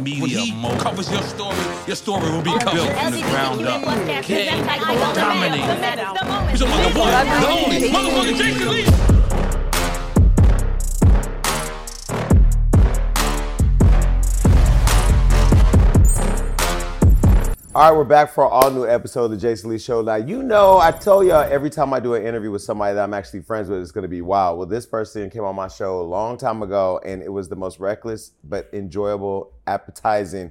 media when he moment. covers your story, your story will be Built covered. from the ground up. King, dominate. He's the one, the one, the only motherfucking Jason Lee. All right, we're back for an all new episode of the Jason Lee Show. Now, you know, I tell y'all every time I do an interview with somebody that I'm actually friends with, it's going to be wild. Well, this person came on my show a long time ago, and it was the most reckless but enjoyable, appetizing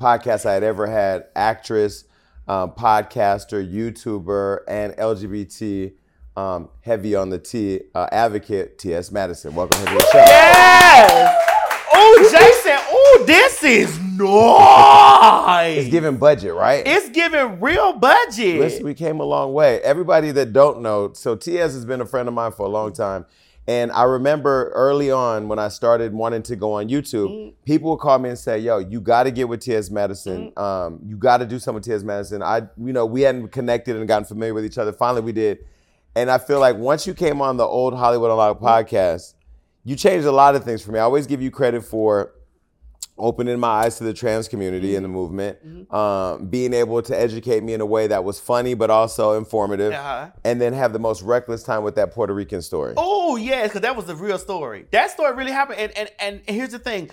podcast I had ever had. Actress, um, podcaster, YouTuber, and LGBT um, heavy on the T uh, advocate, T.S. Madison. Welcome to the show. Yes. Oh, Jason. Oh, this is nice. It's giving budget, right? It's giving real budget. Listen, we came a long way. Everybody that don't know, so TS has been a friend of mine for a long time. And I remember early on when I started wanting to go on YouTube, Mm. people would call me and say, "Yo, you got to get with T.S. Madison. Mm. Um, you got to do something with T.S. Madison." I, you know, we hadn't connected and gotten familiar with each other. Finally, we did. And I feel like once you came on the old Hollywood Unlocked Mm. podcast, you changed a lot of things for me. I always give you credit for opening my eyes to the trans community and the movement, Mm-hmm. um, being able to educate me in a way that was funny but also informative, Uh-huh. and then have the most reckless time with that Puerto Rican story. Oh yes, because that was the real story. That story really happened. And and and here's the thing.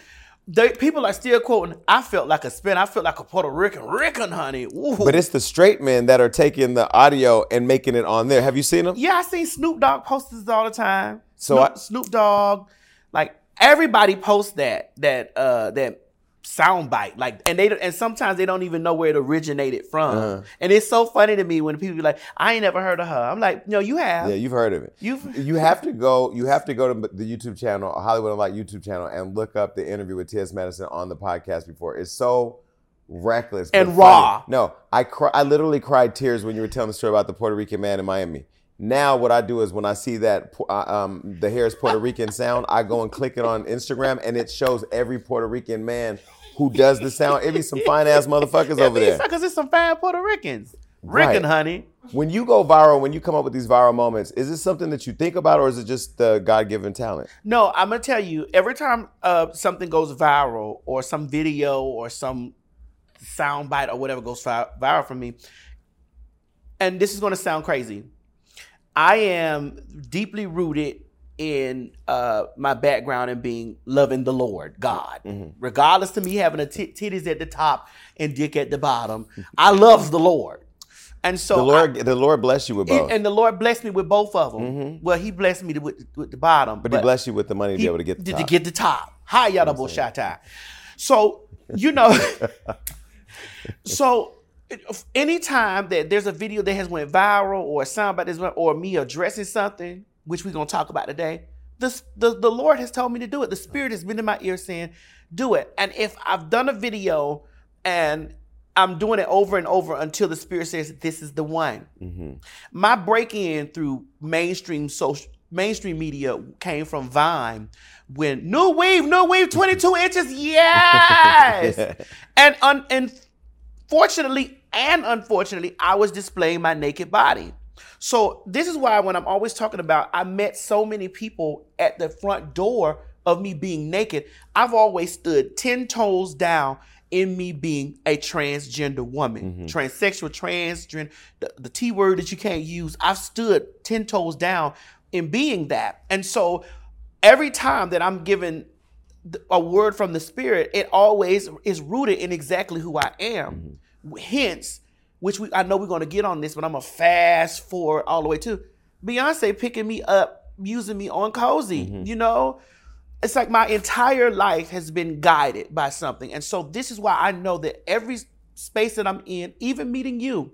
They, people are still quoting, I felt like a spin. I felt like a Puerto Rican. Rican, honey. Ooh. But it's the straight men that are taking the audio and making it on there. Have you seen them? Yeah, I see Snoop Dogg post this all the time. So Snoop, I- Snoop Dogg, like everybody posts that that uh that sound bite. Like and they and sometimes they don't even know where it originated from. Uh-huh. And it's so funny to me when people be like, I ain't never heard of her. I'm like, no, you have. Yeah, you've heard of it. You've- you have to go. You have to go to the YouTube channel, Hollywood Unlocked YouTube channel, and look up the interview with T.S. Madison on the podcast before. It's so reckless And funny. raw. No, I cry, I literally cried tears when you were telling the story about the Puerto Rican man in Miami. Now, what I do is when I see that uh, um, the Harris Puerto Rican sound, I go and click it on Instagram, and it shows every Puerto Rican man who does the sound. It be some fine ass motherfuckers over there. Because it's some fine Puerto Ricans. Rican, Right. honey. When you go viral, when you come up with these viral moments, is this something that you think about, or is it just the God given talent? No, I'm gonna tell you. Every time uh, something goes viral, or some video, or some soundbite, or whatever goes vi- viral for me, and this is gonna sound crazy, I am deeply rooted in uh, my background in being loving the Lord God, regardless to me having a t- titties at the top and dick at the bottom. I love the Lord, and so The I- Lord, the Lord bless you with both, and, and the Lord blessed me with both of them. Well, He blessed me with, with the bottom, but He blessed you with the money to be able to get the top. to get the top. Hi, yada bullshit. So you know, so anytime that there's a video that has went viral or a soundbite that's went, or me addressing something, which we're gonna talk about today, the, the the Lord has told me to do it. The Spirit has been in my ear saying, "Do it." And if I've done a video and I'm doing it over and over until the Spirit says, "This is the one." Mm-hmm. my break in through mainstream social mainstream media came from Vine when New Wave, New Wave 22 inches, yes. and un, and fortunately and unfortunately, I was displaying my naked body. So this is why when I'm always talking about I met so many people at the front door of me being naked, I've always stood 10 toes down in me being a transgender woman, mm-hmm. transsexual, transgender, the, the T word that you can't use. I've stood 10 toes down in being that. And so every time that I'm given a word from the spirit, it always is rooted in exactly who I am. Mm-hmm. Hence, which we I know we're gonna get on this, but I'm gonna fast forward all the way to Beyonce picking me up, using me on cozy. Mm-hmm. You know, it's like my entire life has been guided by something, and so this is why I know that every space that I'm in, even meeting you,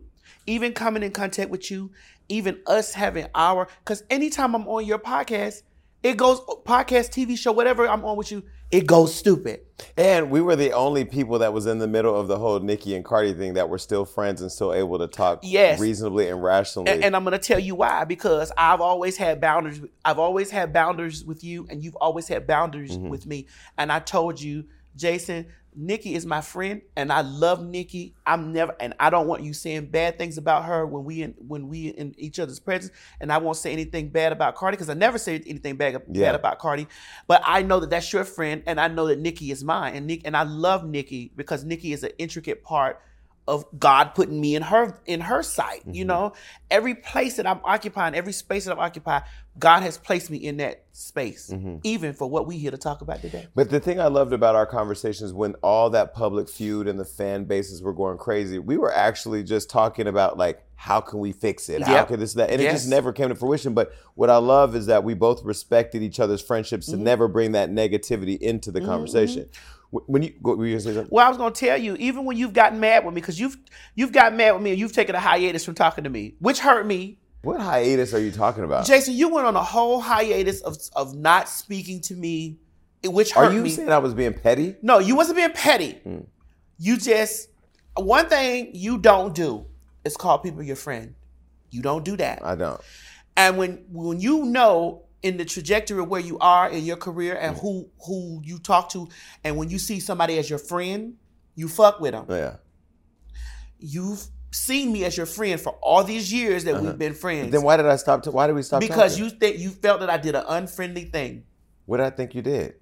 even coming in contact with you, even us having our, because anytime I'm on your podcast, it goes podcast, TV show, whatever I'm on with you, it goes stupid. And we were the only people that was in the middle of the whole Nicki and Cardi thing that were still friends and still able to talk Yes. reasonably and rationally. And, and I'm gonna tell you why because I've always had boundaries. I've always had boundaries with you, and you've always had boundaries mm-hmm. with me. And I told you, Jason, Nicki is my friend, and I love Nicki. I'm never, and I don't want you saying bad things about her when we in when we in each other's presence. And I won't say anything bad about Cardi because I never say anything bad, Yeah. bad about Cardi. But I know that that's your friend, and I know that Nicki is mine, and Nick and I love Nicki because Nicki is an intricate part of God putting me in her in her sight. You Mm-hmm. know, every place that I'm occupying, every space that I'm occupying, God has placed me in that space, Mm-hmm. even for what we here to talk about today. But the thing I loved about our conversations when all that public feud and the fan bases were going crazy, we were actually just talking about like how can we fix it? How can this that? And it just never came to fruition. But what I love is that we both respected each other's friendships Mm-hmm. to never bring that negativity into the conversation. Wh- When you go, were you gonna say? Well, I was gonna tell you, even when you've gotten mad with me, because you've you've gotten mad with me and you've taken a hiatus from talking to me, which hurt me. What hiatus are you talking about? Jason, you went on a whole hiatus of of not speaking to me, which hurt me. Are you me. saying I was being petty? no, you wasn't being petty. Hmm. You just one thing you don't do is call people your friend. You don't do that. I don't. And when when you know in the trajectory of where you are in your career and who who you talk to, and when you see somebody as your friend, you fuck with them. Yeah. You've seen me as your friend for all these years that we've been friends. Uh-huh. Then why did I stop? To, why did we stop? because talking? you think you felt that I did an unfriendly thing. What did I think you did?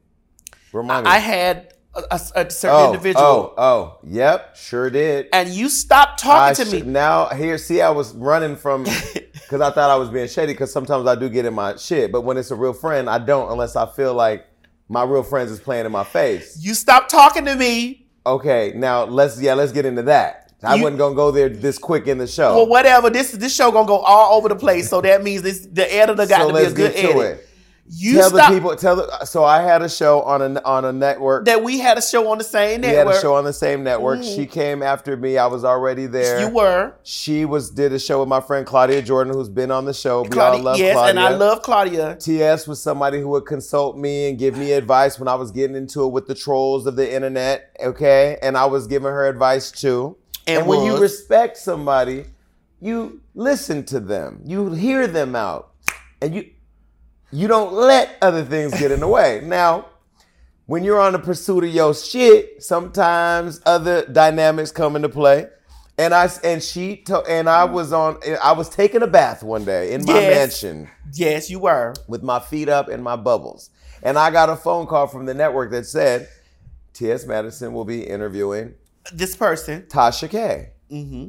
Remind me. I had a, a- certain oh, individual, Oh, oh, yep, sure did. and you stopped I talking to sh- me. Now here, see, I was running from because I thought I was being shady. Because sometimes I do get in my shit, but when it's a real friend, I don't unless I feel like my real friends is playing in my face. You stopped talking to me. Okay, now let's yeah, let's get into that. I You- wasn't gonna go there this quick in the show. Well, whatever. This this show gonna go all over the place. So that means this the editor got so to be a let's good get to edit. it. You tell the people. Tell the. So I had a show on a on a network. that we had a show on the same network. we had a show on the same network. She came after me. I was already there. you were. She was did a show with my friend Claudia Jordan, who's been on the show. We all Claudia, love yes, Claudia. and I love Claudia. TS was somebody who would consult me and give me advice when I was getting into it with the trolls of the internet. Okay, and I was giving her advice too. And And, when you respect somebody, you listen to them, you hear them out, and you you don't let other things get in the way. Now, when you're on the pursuit of your shit, sometimes other dynamics come into play. And I and she to, and I was on. I was taking a bath one day in my Yes. mansion Yes, you were. with my feet up and my bubbles. And I got a phone call from the network that said T.S. Madison will be interviewing This person. Tasha K. hmm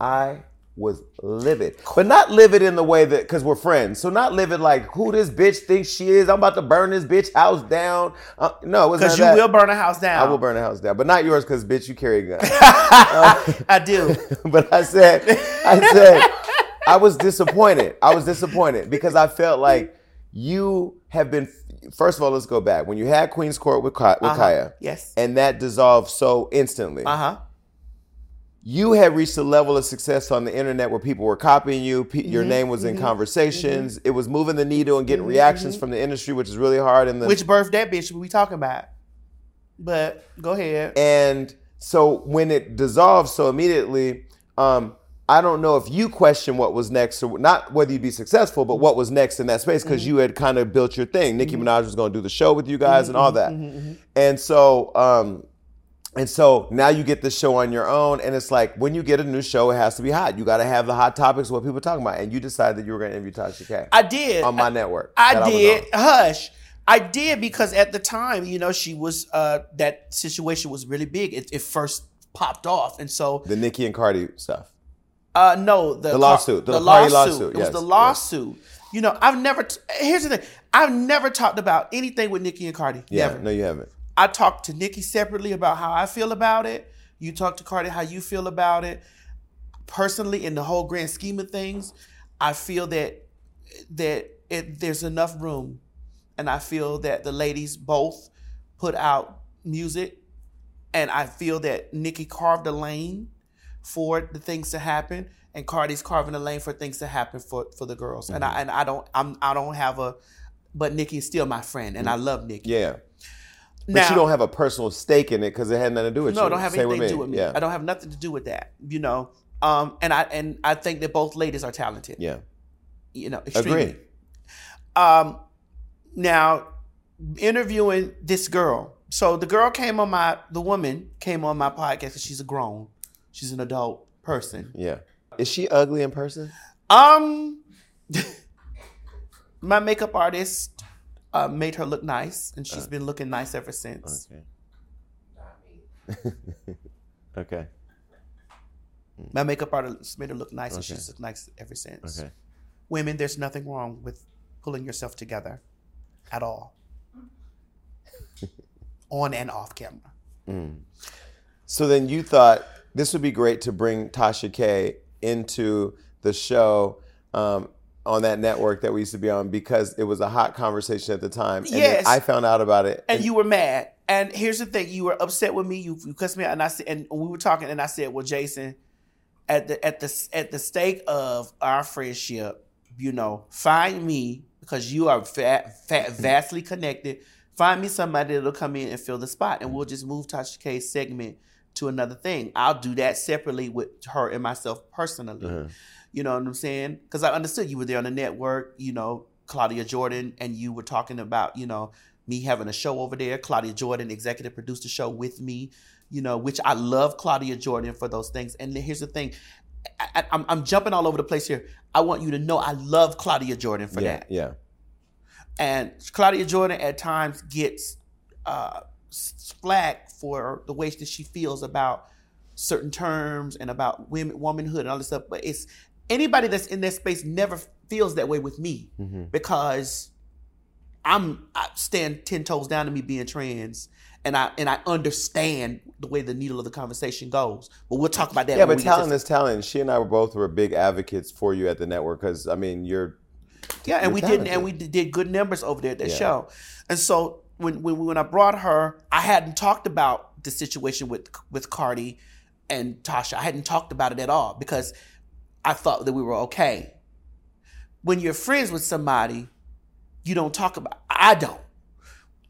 I was livid, but not livid in the way that because we're friends. So not livid like who this bitch thinks she is. I'm about to burn this bitch house down. Uh, no, it was Because you of will burn a house down. I will burn a house down, but not yours because bitch you carry a gun. I do. but I said, I said, I was disappointed. I was disappointed because I felt like you have been. First of all, let's go back when you had Queen's Court with, Ka- with Uh-huh. Kaya, Yes. and that dissolved so instantly. Uh huh. You had reached a level of success on the internet where people were copying you. Pe- Mm-hmm. Your name was in mm-hmm. conversations. Mm-hmm. It was moving the needle and getting mm-hmm. reactions from the industry, which is really hard. In the Which birth that bitch we talking about? But go ahead. And so when it dissolved so immediately, um, I don't know if you question what was next, or not whether you'd be successful, but what was next in that space because you had kind of built your thing. Nicki Minaj was going to do the show with you guys and all that, and so. Um, and so now you get this show on your own, and it's like when you get a new show, it has to be hot. You got to have the hot topics, what people are talking about. And you decided that you were going to interview Tasha K I did. on my network. I did. on. Hush. I did because at the time, you know, she was uh that situation was really big. It, it first popped off, and so The Nicki and Cardi stuff. uh no, the, The lawsuit. The the Cardi lawsuit. lawsuit, It was yes, the yes. lawsuit. You know, I've never. T- here's the thing. I've never talked about anything with Nicki and Cardi. Yeah, Never. no, you haven't. I talked to Nicki separately about how I feel about it. You talked to Cardi how you feel about it. Personally, in the whole grand scheme of things, I feel that that it, there's enough room, and I feel that the ladies both put out music, and I feel that Nicki carved a lane for the things to happen, and Cardi's carving a lane for things to happen for for the girls. And I mm-hmm. and I don't I'm I don't have a, but Nicki is still my friend, and I mm-hmm. love Nicki. Yeah. But Now- you don't have a personal stake in it because it had nothing to do with no, you. I don't have Same anything to do with me. Yeah. I don't have nothing to do with that. You know, um, and I and I think that both ladies are talented. Yeah. You know, extremely. Agree. Um, now, interviewing this girl, So the girl came on my, the woman came on my podcast because she's a grown, she's an adult person. Yeah. Is she ugly in person? Um, my makeup artist uh, made her look nice, and she's been looking nice ever since. Okay. okay. My makeup artist made her look nice, and she's looked nice ever since. Okay. Women, there's nothing wrong with pulling yourself together at all, on and off camera. So then you thought this would be great to bring Tasha K into the show um, on that network that we used to be on because it was a hot conversation at the time. And Yes. I found out about it. and you were mad. And here's the thing: you were upset with me. You, you cussed me out, and I said, and we were talking, and I said, "Well, Jason, at the at the at the stake of our friendship, you know, find me because you are fat, fat, vastly connected. Find me somebody that'll come in and fill the spot, and we'll just move Tasha K's segment to another thing. I'll do that separately with her and myself personally. Uh-huh. You know what I'm saying? Because I understood you were there on the network, you know, Claudia Jordan, and you were talking about, you know, me having a show over there. Claudia Jordan executive produced the show with me, you know, which I love Claudia Jordan for those things. And here's the thing I, I'm jumping all over the place here. I want you to know I love Claudia Jordan for yeah, that. yeah. And Claudia Jordan at times gets uh, for the ways that she feels about certain terms and about women, womanhood and all this stuff. But it's anybody that's in that space never feels that way with me mm-hmm. because I'm I stand ten toes down to me being trans. And I and I understand the way the needle of the conversation goes, but we'll talk about that. Yeah, but talent is talent. She and I were both were big advocates for you at the network because I mean you're Yeah, and You're we didn't, and we did did good numbers over there at that Yeah. show. And so when, when when I brought her, I hadn't talked about the situation with with Cardi and Tasha. I hadn't talked about it at all because I thought that we were okay. When you're friends with somebody, you don't talk about. I don't.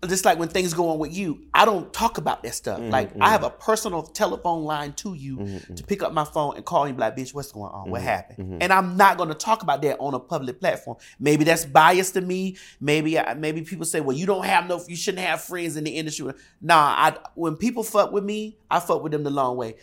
Just like when things go on with you, I don't talk about that stuff. Mm-hmm, like I have mm-hmm. a personal telephone line to you mm-hmm, to pick up my phone and call you, like, bitch, what's going on? What happened? And I'm not going to talk about that on a public platform. Maybe that's biased to me. Maybe I, maybe people say, well, you don't have no, you shouldn't have friends in the industry. Nah, I when people fuck with me, I fuck with them the long way.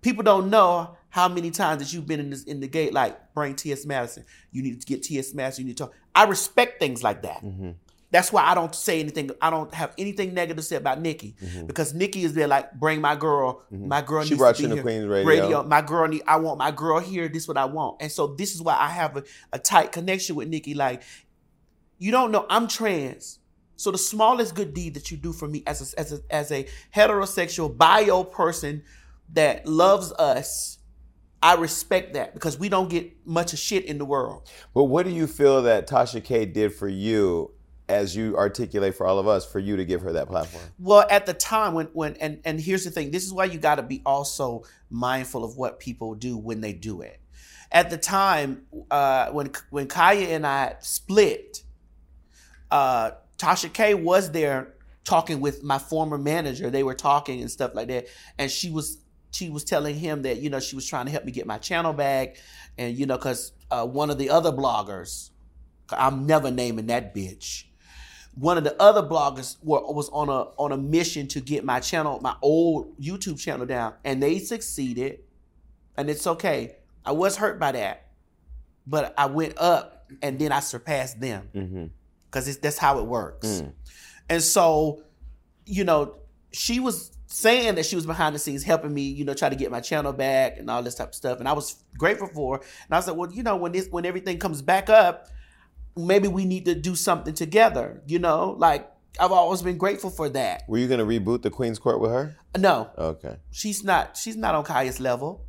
People don't know how many times that you've been in this in the gate, like bring T.S. Madison. You need to get T.S. Madison. You need to talk. I respect things like that. Mm-hmm. That's why I don't say anything. I don't have anything negative to say about Nicki mm-hmm. because Nicki is there like bring my girl. Mm-hmm. My girl. She needs brought to you to. Queens Radio. My girl need. I want my girl here. This is what I want. And so this is why I have a, a tight connection with Nicki. Like you don't know I'm trans. So the smallest good deed that you do for me as a, as a, as a heterosexual bio person that loves us, I respect that because we don't get much of shit in the world. But what do you feel that Tasha K did for you as you articulate for all of us for you to give her that platform? Well, at the time when when and and here's the thing, this is why you got to be also mindful of what people do when they do it. At the time uh, when when Kaya and I split, uh, Tasha K was there talking with my former manager. They were talking and stuff like that, and she was she was telling him that you know she was trying to help me get my channel back, and you know because uh, one of the other bloggers, I'm never naming that bitch. One of the other bloggers were, was on a on a mission to get my channel, my old YouTube channel down, and they succeeded, and it's okay. I was hurt by that, but I went up, and then I surpassed them. Because that's how it works. And so, you know, she was saying that she was behind the scenes helping me, you know, try to get my channel back and all this type of stuff, and I was grateful for. Her. And I was like, well, you know, when this when everything comes back up, maybe we need to do something together. You know, like I've always been grateful for that. Were you going to reboot the Queen's Court with her? No, Okay. she's not. She's not on Kaya's level,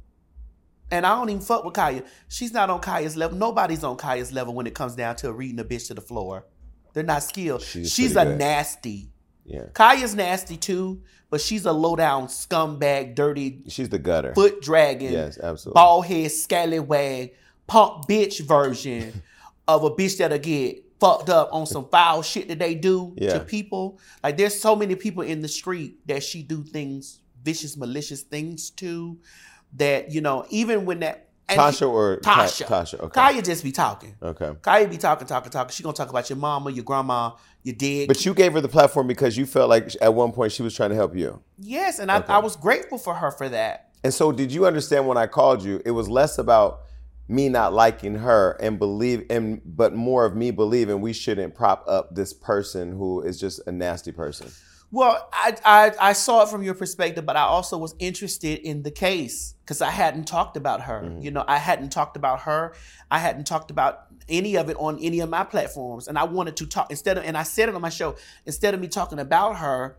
and I don't even fuck with Kaya. She's not on Kaya's level. Nobody's on Kaya's level when it comes down to reading a bitch to the floor. They're not skilled. She's She's, a good. nasty. Yeah. Kaya's nasty too, but she's a low down scumbag, dirty, She's the gutter. foot dragon. Yes, absolutely. bald head, scallywag, punk bitch version of a bitch that'll get fucked up on some foul shit that they do Yeah. to people. Like there's so many people in the street that she do things, vicious, malicious things to that, you know, even when that And Tasha or Ka- Tasha. Tasha, okay. Kaya just be talking. Okay. Kaya be talking, talking, talking. She gonna talk about your mama, your grandma, your dad. But you gave her the platform because you felt like at one point she was trying to help you. yes, and I, I was grateful for her for that. And so, did you understand when I called you? It was less about me not liking her and believe, and but more of me believing we shouldn't prop up this person who is just a nasty person. Well, I, I I saw it from your perspective, but I also was interested in the case because I hadn't talked about her. Mm-hmm. You know, I hadn't talked about her. I hadn't talked about any of it on any of my platforms, and I wanted to talk instead of. And I said it on my show instead of me talking about her,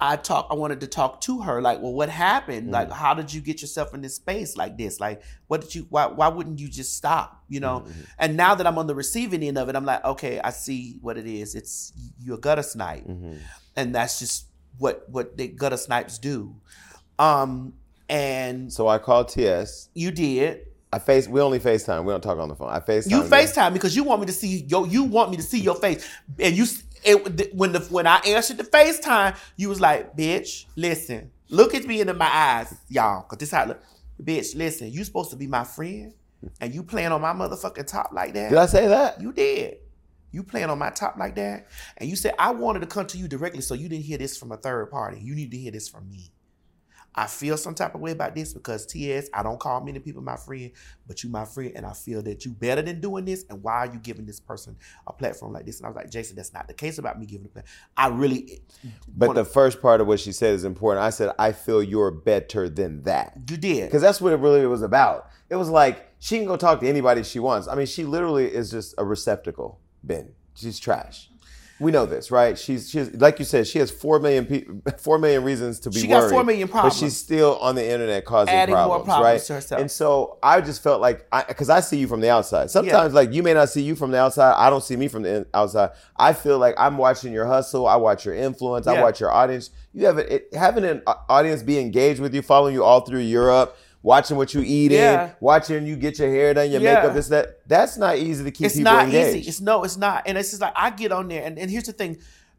I talk. I wanted to talk to her. Like, well, what happened? Mm-hmm. Like, how did you get yourself in this space like this? Like, what did you? Why? Why wouldn't you just stop? You know. Mm-hmm. And now that I'm on the receiving end of it, I'm like, okay, I see what it is. It's you're a gutter snipe Mm-hmm. And that's just what what the gutter snipes do. Um, and So I called TS. you did. I face. We only Facetime. We don't talk on the phone. I Facetime. You. FaceTime because you want me to see yo. You want me to see your face, and you it, when the when I answered the FaceTime, you was like, "Bitch, listen, look at me into my eyes, y'all, cause this how it look. Bitch, listen, you supposed to be my friend, and you playing on my motherfucking top like that. Did I say that? You did. You playing on my top like that, and you said I wanted to come to you directly, so you didn't hear this from a third party. You need to hear this from me. I feel some type of way about this because TS, I don't call many people my friend, but you my friend, and I feel that you better than doing this. And why are you giving this person a platform like this? And I was like, Jason, that's not the case about me giving a platform. I really, But wanna- the first part of what she said is important. I said I feel you're better than that. you did. Because that's what it really was about. It was like she can go talk to anybody she wants. I mean, she literally is just a receptacle bin. She's trash. We know this, right? She's she's like you said, she has four million people, four million reasons to be She got worried. four million but problems. she's still on the internet causing Adding more problems, problems right? to herself. And so I just felt like, because I, see you from the outside. Sometimes, like you may not see you from the outside. I don't see me from the in- outside. I feel like I'm watching your hustle. I watch your influence. I watch your audience. You have it, it, having an uh, audience be engaged with you, following you all through Europe, watching what you eat Yeah. in, watching you get your hair done, your Yeah. makeup, this that. That's not easy to keep it's not engaged. easy. It's no, it's not. And it's just like I get on there, and, and here's the thing: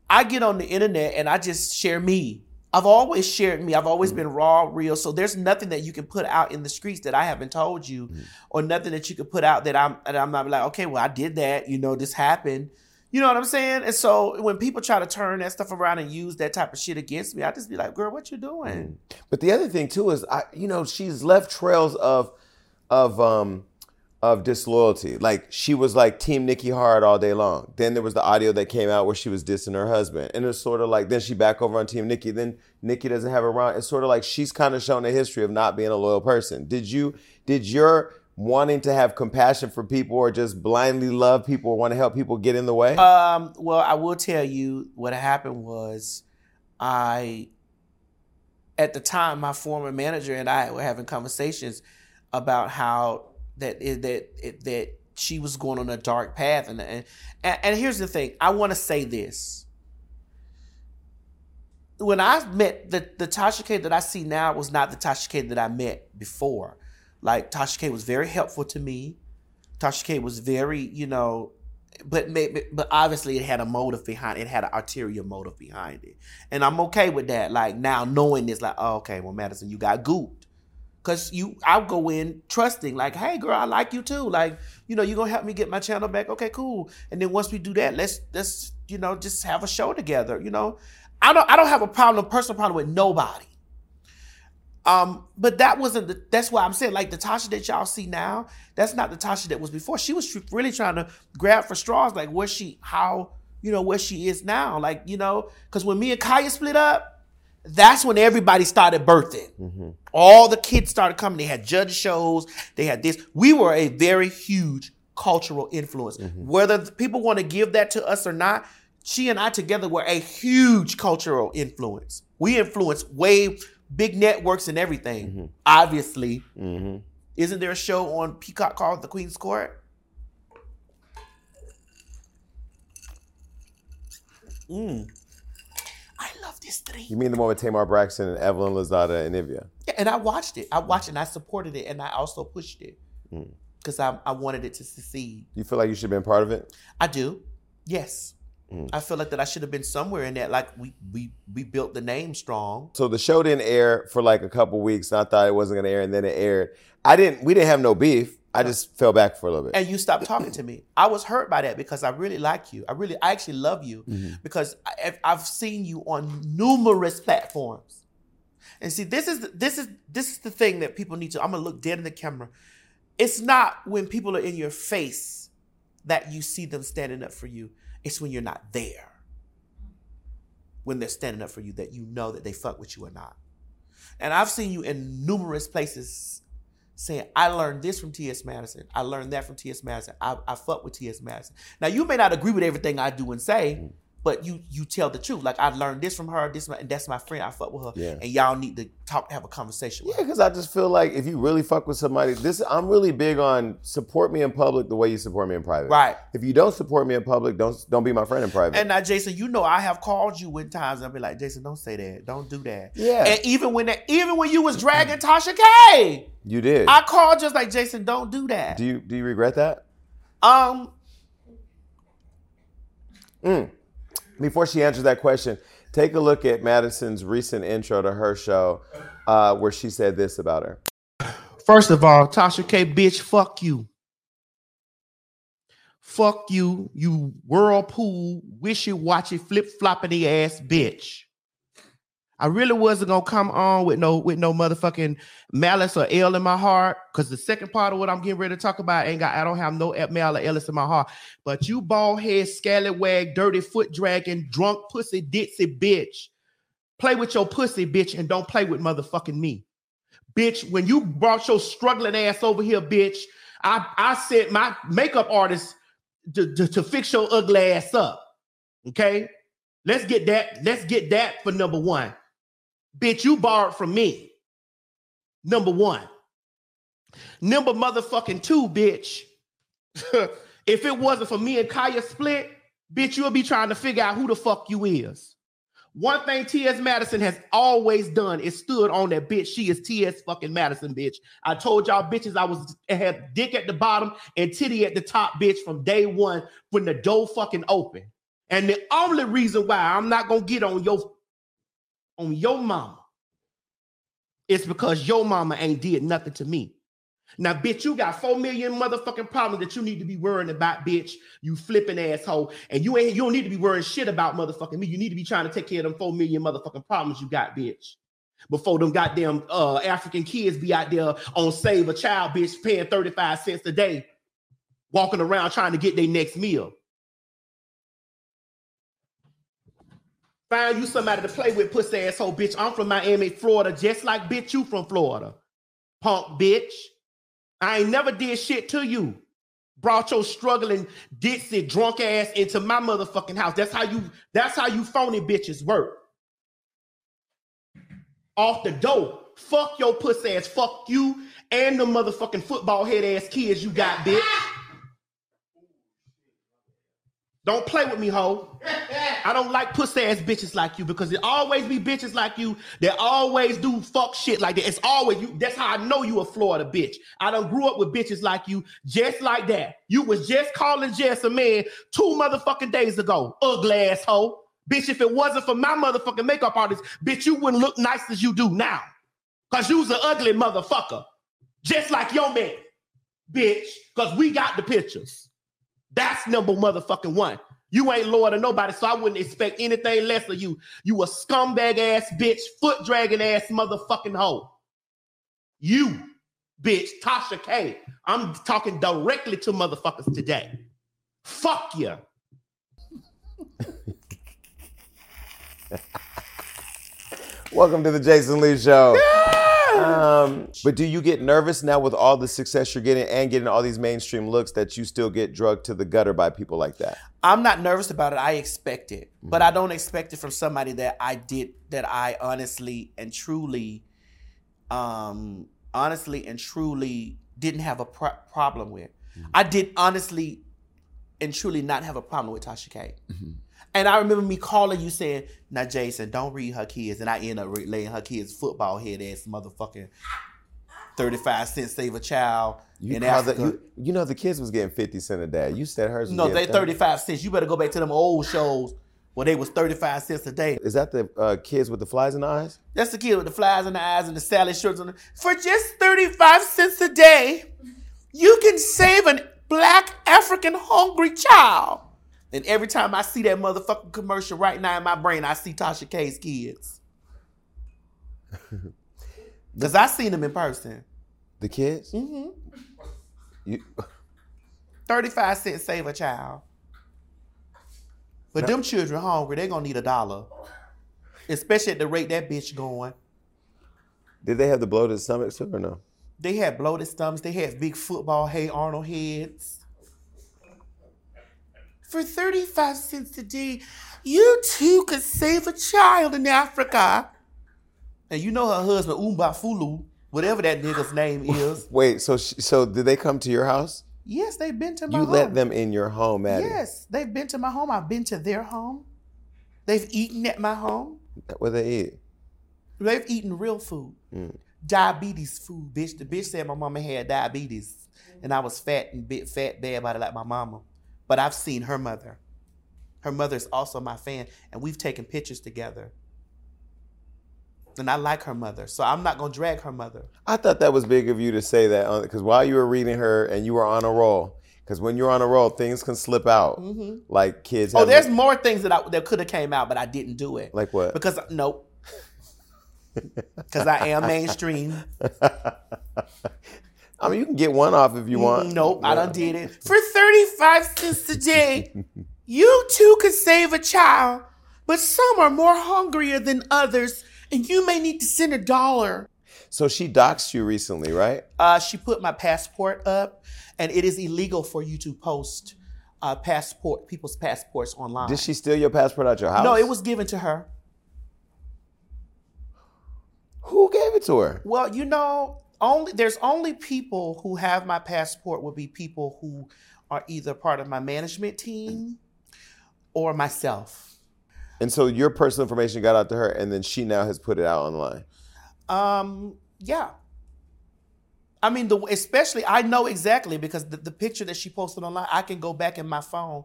I get on the internet and I just share me. I've always shared me. I've always mm. been raw, real. So there's nothing that you can put out in the streets that I haven't told you, mm. or nothing that you could put out that I'm that I'm not like, okay, well, I did that. You know, this happened. You know what I'm saying? And so when people try to turn that stuff around and use that type of shit against me, I just be like, girl, what you doing? But the other thing too is, I you know, she's left trails of of um of disloyalty. Like she was like Team Nicki Hard all day long. Then there was the audio that came out where she was dissing her husband, and it's sort of like then she back over on Team Nicki. Then Nicki doesn't have her around. It's sort of like she's kind of shown a history of not being a loyal person. Did you? Did your wanting to have compassion for people or just blindly love people or want to help people get in the way? Um, well, I will tell you what happened was I at the time my former manager and I were having conversations about how that that that she was going on a dark path. And and, and here's the thing. I want to say this. When I met the the Tasha K that I see now was not the Tasha K that I met before like Tasha K was very helpful to me. Tasha K was very you know but but obviously it had a motive behind it. it had an ulterior motive behind it. And i'm okay with that like now knowing this like oh, okay well madison you got gooped. Because you i'll go in trusting like hey girl i like you too. Like you know you're gonna help me get my channel back? Okay cool. And then once we do that let's let's you know just have a show together you know? I don't i don't have a problem personal problem with nobody um, but that wasn't the, that's why I'm saying like the Tasha that y'all see now, that's not the Tasha that was before. She was really trying to grab for straws, like where she, how, you know, where she is now. Like, you know, because when me and Kaya split up, that's when everybody started birthing. All the kids started coming. They had judge shows, they had this. We were a very huge cultural influence. Whether people want to give that to us or not, she and I together were a huge cultural influence. We influenced way big networks and everything. Obviously, mm-hmm. isn't there a show on Peacock called The Queen's Court? Mm. I love this thing. You mean the one with Tamar Braxton and Evelyn Lozada and Nivea? Yeah, and I watched it. I watched it and I supported it and I also pushed it because I, I wanted it to succeed. You feel like you should have been part of it? I do. Yes. Mm. I feel like that I should have been somewhere in that. Like we we we built the name strong. So the show didn't air for like a couple weeks, and I thought it wasn't gonna air, and then it aired. I didn't. We didn't have no beef. I just fell back for a little bit. and you stopped talking to me. I was hurt by that because I really like you. I really, I actually love you mm-hmm. because I, I've seen you on numerous platforms. And see, this is this is this is the thing that people need to. I'm gonna look dead in the camera. It's not when people are in your face that you see them standing up for you. It's when you're not there. When they're standing up for you, that you know that they fuck with you or not. And I've seen you in numerous places saying, I learned this from T.S. Madison. I learned that from T.S. Madison. I, I fuck with T.S. Madison. Now, you may not agree with everything I do and say, mm. But you you tell the truth. Like, I learned this from her, this and that's my friend. I fuck with her. Yeah. And y'all need to talk, have a conversation Yeah, because I just feel like if you really fuck with somebody, this I'm really big on support me in public the way you support me in private. Right. If you don't support me in public, don't don't be my friend in private. And now, Jason, you know I have called you with times and I'll be like, Jason, don't say that. Don't do that. Yeah. And even when that, even when you was dragging Tasha K, you did. I called just like Jason, don't do that. do you do you regret that? um, Before she answers that question, take a look at Madison's recent intro to her show, uh, where she said this about her. First of all, Tasha K, bitch, fuck you. Fuck you, you whirlpool, wishy washy, flip floppity ass bitch. I really wasn't gonna come on with no with no motherfucking malice or ill in my heart, because the second part of what I'm getting ready to talk about ain't got I don't have no malice or illness in my heart. But you bald head, scallywag, dirty foot dragging, drunk pussy, ditzy bitch. Play with your pussy, bitch, and don't play with motherfucking me bitch, when you brought your struggling ass over here, bitch, I, I sent my makeup artist to, to, to fix your ugly ass up. Okay? Let's get that. Let's get that for number one. Bitch, you borrowed from me. Number one. Number motherfucking two, bitch. if it wasn't for me and Kaya split, bitch, you'll be trying to figure out who the fuck you is. One thing T.S. Madison has always done is stood on that bitch. She is T.S. fucking Madison, bitch. I told y'all bitches I was had dick at the bottom and titty at the top, bitch, from day one when the door fucking open. And the only reason why I'm not gonna get on your on your mama it's because your mama ain't did nothing to me. Now, bitch, you got four million motherfucking problems that you need to be worrying about, bitch. You flipping asshole, and you ain't you don't need to be worrying shit about motherfucking me. You need to be trying to take care of them four million motherfucking problems you got, bitch. Before them goddamn uh, African kids be out there on save a child, bitch, paying thirty five cents a day, walking around trying to get their next meal. Find you somebody to play with, pussy asshole, bitch. I'm from Miami, Florida, just like bitch you from Florida, punk bitch. I ain't never did shit to you. Brought your struggling, ditzy, drunk ass into my motherfucking house. That's how you. That's how you phony bitches work. Off the door. Fuck your pussy ass. Fuck you and the motherfucking football head ass kids you got, bitch. Don't play with me, hoe. I don't like pussy ass bitches like you because it always be bitches like you that always do fuck shit like that. It's always you. That's how I know you a Florida bitch. I don't grew up with bitches like you, just like that. You was just calling Jess a man two motherfucking days ago. Ugly asshole. Bitch, if it wasn't for my motherfucking makeup artist, bitch, you wouldn't look nice as you do now. Cause you's an ugly motherfucker. Just like your man, bitch. Cause we got the pictures. That's number motherfucking one. You ain't Lord of nobody, so I wouldn't expect anything less of you. You a scumbag ass bitch, foot dragging ass motherfucking hoe. You, bitch, Tasha K. I'm talking directly to motherfuckers today. Fuck you. Welcome to the Jason Lee Show. Um, but do you get nervous now with all the success you're getting and getting all these mainstream looks that you still get drugged to the gutter by people like that? I'm not nervous about it. I expect it, but I don't expect it from somebody that I did that I honestly and truly, um, honestly and truly didn't have a pro- problem with. I did honestly and truly not have a problem with Tasha K. And I remember me calling you saying, "Now, Jason, don't read her kids," and I end up laying her kids football head ass motherfucking 35 cents save a child You, in call the- Africa. you, you know the kids was getting 50 cent a day. You said hers was no, they 35 cents. You better go back to them old shows where they was 35 cents a day. Is that the uh, kids with the flies in the eyes? That's the kid with the flies in the eyes and the salad shirts on. The, for just 35 cents a day, you can save a black African hungry child. And every time I see that motherfucking commercial right now in my brain, I see Tasha K's kids. Because I seen them in person. The kids? Mm-hmm. You, 35 cents save a child. But them children hungry, they gonna need a dollar. Especially at the rate that bitch going. did they have the bloated stomachs too or no? They had bloated stomachs. They had big football Hey Arnold heads. For 35 cents a day, you too could save a child in Africa. And you know her husband, Umbafulu, whatever that nigga's name is. Wait, so sh- so did they come to your house? Yes, they've been to my You home. You let them in your home, Maddie. Yes, they've been to my home. I've been to their home. They've eaten at my home. What they eat? They've eaten real food. Mm. Diabetes food, bitch. The bitch said my mama had diabetes. And I was fat and bit fat bad about it like my mama. But I've seen her mother. Her mother is also my fan, and we've taken pictures together. And I like her mother, so I'm not gonna drag her mother. I thought that was big of you to say that uh, because while you were reading her and you were on a roll, because when you're on a roll, things can slip out. Mm-hmm. Like kids. Oh, there's more things that I, that could have came out, but I didn't do it. like what? Because nope. Because I am mainstream. I mean, you can get one off if you want. Mm, Nope, I done did it. For 35 cents a day, you too could save a child, but some are more hungrier than others, and you may need to send a dollar. So she doxed you recently, right? Uh, she put my passport up, and it is illegal for you to post uh, passport people's passports online. Did she steal your passport out your house? No, it was given to her. Who gave it to her? Well, you know, only there's only people who have my passport would be people who are either part of my management team or myself. And so your personal information got out to her, and then she now has put it out online. Um, yeah. I mean, the especially I know exactly because the, the picture that she posted online, I can go back in my phone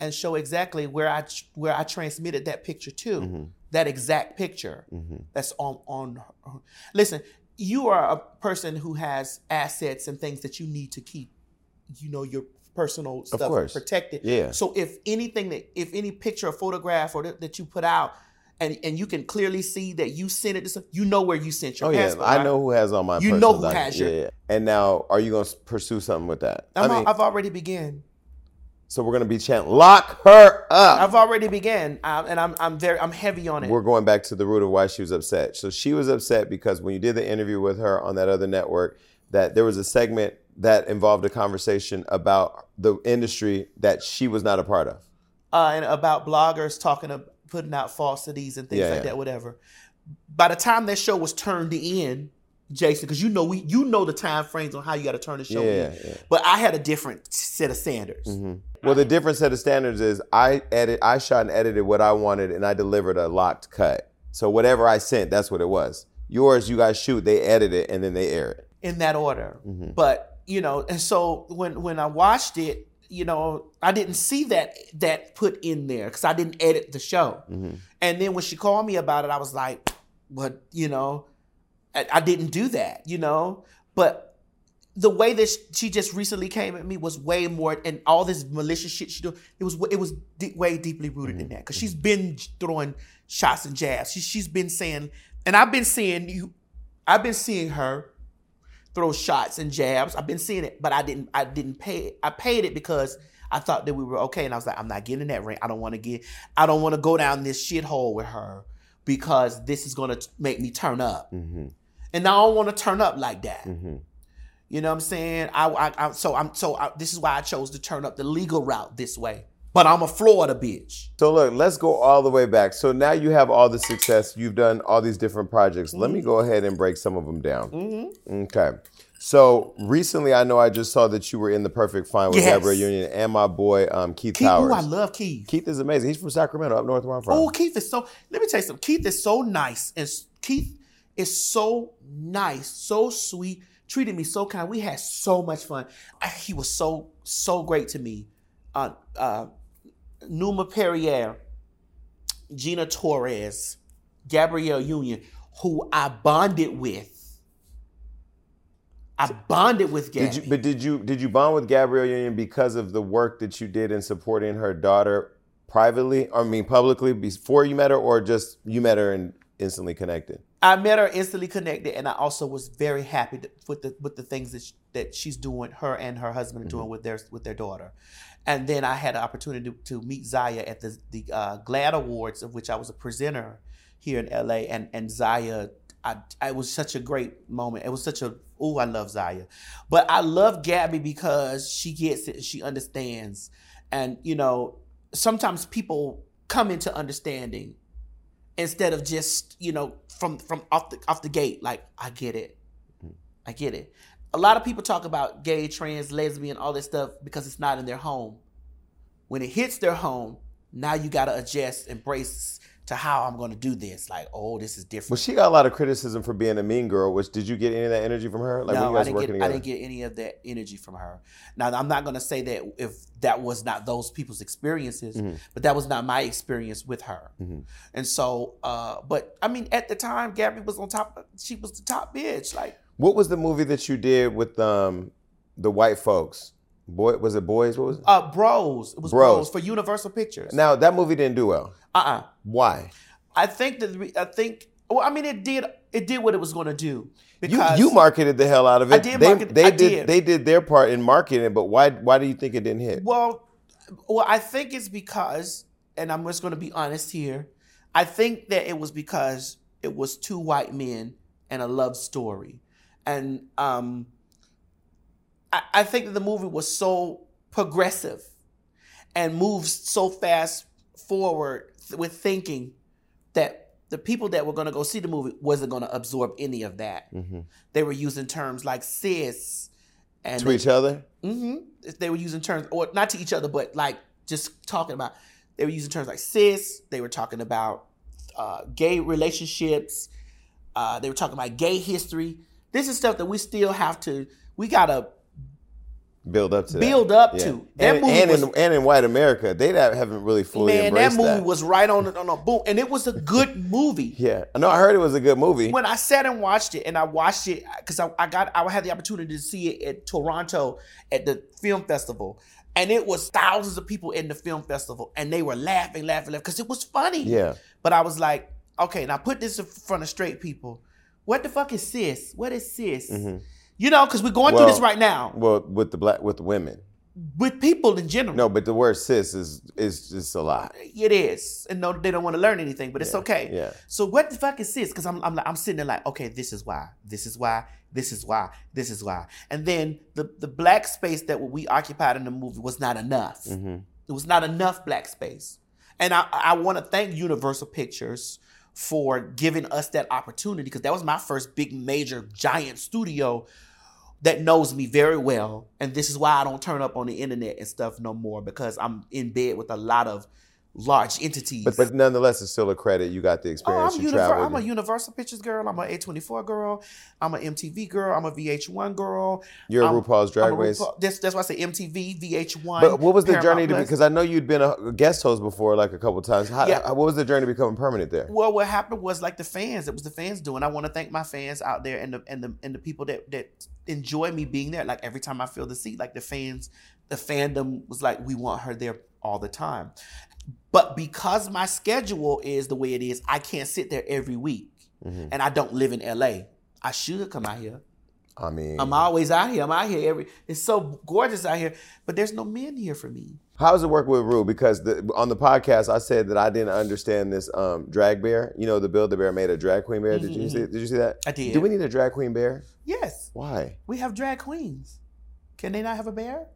and show exactly where I where I transmitted that picture to. That exact picture that's on on. Listen, you are a person who has assets and things that you need to keep. You know your personal stuff protected. Yeah. So if anything that if any picture or photograph or that, that you put out. And, and you can clearly see that you sent it to some, you know where you sent your Oh yeah. I right? know who has all my. You know who has your- Yeah, yeah. And now, are you going to pursue something with that? I'm I mean, I've already began. So we're going to be chanting, "Lock her up." I've already began, um, and I'm I'm very I'm heavy on it. we're going back to the root of why she was upset. So she was upset because when you did the interview with her on that other network, that there was a segment that involved a conversation about the industry that she was not a part of. uh, and about bloggers talking of putting out falsities and things Yeah, like yeah. that, whatever. By the time that show was turned in, Jason, because you know we you know the time frames on how you got to turn the show Yeah, in. yeah. But I had a different set of standards. Well, the different set of standards is I edit, I shot and edited what I wanted, and I delivered a locked cut. So whatever I sent, that's what it was. Yours, you guys shoot, they edit it, and then they air it. in that order. Mm-hmm. But you know, and so when when I watched it, you know, I didn't see that that put in there because I didn't edit the show. Mm-hmm. And then when she called me about it, I was like, "But you know, I, I didn't do that." You know, but the way that she just recently came at me was way more, and all this malicious shit she do, it was it was de- way deeply rooted in that because she's been throwing shots and jabs. She, she's been saying, and I've been seeing you, I've been seeing her throw shots and jabs. I've been seeing it, but I didn't. I didn't pay. it. I paid it because I thought that we were okay, and I was like, I'm not getting in that ring. I don't want to get. I don't want to go down this shithole with her because this is gonna make me turn up, Mm-hmm. And I don't want to turn up like that. You know what I'm saying? I, I, I so I'm so I, this is why I chose to turn up the legal route this way. But I'm a Florida bitch. So look, let's go all the way back. So now you have all the success. You've done all these different projects. Let me go ahead and break some of them down. Mm-hmm. Okay. So recently, I know I just saw that you were in the Perfect Find with Yes. Deborah Union and my boy um, Keith, Keith, Powers. ooh, I love Keith. Keith is amazing. He's from Sacramento, up north where I'm from. Oh, Keith is so. Let me tell you something. Keith is so nice, and Keith is so nice, so sweet, treated me so kind. We had so much fun. He was so so great to me. Uh, uh, Numa Perrier, Gina Torres, Gabrielle Union, who I bonded with. I bonded with Gabby. Did you, but did you did you bond with Gabrielle Union because of the work that you did in supporting her daughter privately? I mean, publicly before you met her, or just you met her and instantly connected? I met her instantly connected, and I also was very happy to, with the with the things that sh that she's doing. Her and her husband are doing with their with their daughter, and then I had an opportunity to, to meet Zaya at the the uh, GLAAD Awards, of which I was a presenter here in LA, and and Zaya. I, I it was such a great moment. It was such a oh I love Zaya, but I love Gabby because she gets it. She understands, and you know sometimes people come into understanding instead of just you know from from off the off the gate like i get it. I get it. A lot of people talk about gay trans lesbian all this stuff because it's not in their home. When it hits their home now you got to adjust embrace to how i'm going to do this like oh this is different Well, she got a lot of criticism for being a mean girl. Which did you get any of that energy from her? Like no, I didn't get. I didn't get any of that energy from her. Now, I'm not going to say that if that was not those people's experiences, Mm-hmm. but that was not my experience with her. And so, uh, but I mean, at the time, Gabby was on top. She was the top bitch. Like, What was the movie that you did with um the white folks? Boy, was it boys? What was it? uh, Bros. It was Bros. Bros, for Universal Pictures. Now that movie didn't do well. uh, uh Why? I think that I think. Well, I mean, it did. It did what it was going to do. You Because you marketed the hell out of it. I did they, market- They did, did. They did their part in marketing it, but why? Why do you think it didn't hit? Well, well, I think it's because, and I'm just going to be honest here. I think that it was because it was two white men and a love story, and um, I, I think that the movie was so progressive and moves so fast forward with thinking that the people that were going to go see the movie wasn't going to absorb any of that. They were using terms like cis and to each other? hmm They were using terms, or not to each other, but like just talking about. They were using terms like cis. They were talking about uh, gay relationships. Uh, they were talking about gay history. This is stuff that we still have to. We gotta Build up to that. Build up Yeah. to. That and, movie and was- in and in white America, they haven't really fully man. That movie that. was right on on a boom, and it was a good movie. Yeah, no, I heard it was a good movie. when I sat and watched it, and I watched it because I, I got I had the opportunity to see it at Toronto at the film festival, and it was thousands of people in the film festival, and they were laughing, laughing, laughing because it was funny. Yeah. But I was like, okay, now put this in front of straight people. What the fuck is cis? What is cis? Mm-hmm. You know, because we're going through this right now Well, with the black with the women. with people in general. No, but the word cis is is just a lot. It is, and no, they don't want to learn anything, but it's okay. yeah. So what the fuck is cis? Because I'm, I'm, like- I'm sitting there like, okay, this is why, this is why, this is why, this is why, and then the the black space that we occupied in the movie was not enough. Mm-hmm. It was not enough black space, and I I want to thank Universal Pictures for giving us that opportunity because that was my first big major giant studio that knows me very well. And this is why I don't turn up on the internet and stuff no more because I'm in bed with a lot of large entities. But but nonetheless, it's still a credit. You got the Oh, experience. I'm, you univer- traveled. I'm a Universal Pictures girl. I'm a A24 girl. I'm a MTV girl. I'm a VH1 girl. You're a I'm- RuPaul's Drag I'm Race. RuPaul- That's, that's why I say MTV, VH1. but what was the Paramount journey to because I know you'd been a guest host before, like a couple times. How, Yeah. how- what was the journey to becoming permanent there? Well, what happened was like the fans. It was the fans doing. I want to thank my fans out there and the and the and the people that that enjoy me being there. Like every time I fill the seat, like the fans, the fandom was like, we want her there all the time. But because my schedule is the way it is, I can't sit there every week, Mm-hmm. and I don't live in LA. I should come out here. I mean, I'm always out here. I'm out here every. It's so gorgeous out here, but there's no men here for me. how does it work with Ru? Because the, on the podcast, I said that I didn't understand this um, drag bear. You know, the Build the Bear made a drag queen bear. Did you see? Did you see that? Mm-hmm. I did. Do we need a drag queen bear? Yes, Why? we have drag queens. Can they not have a bear?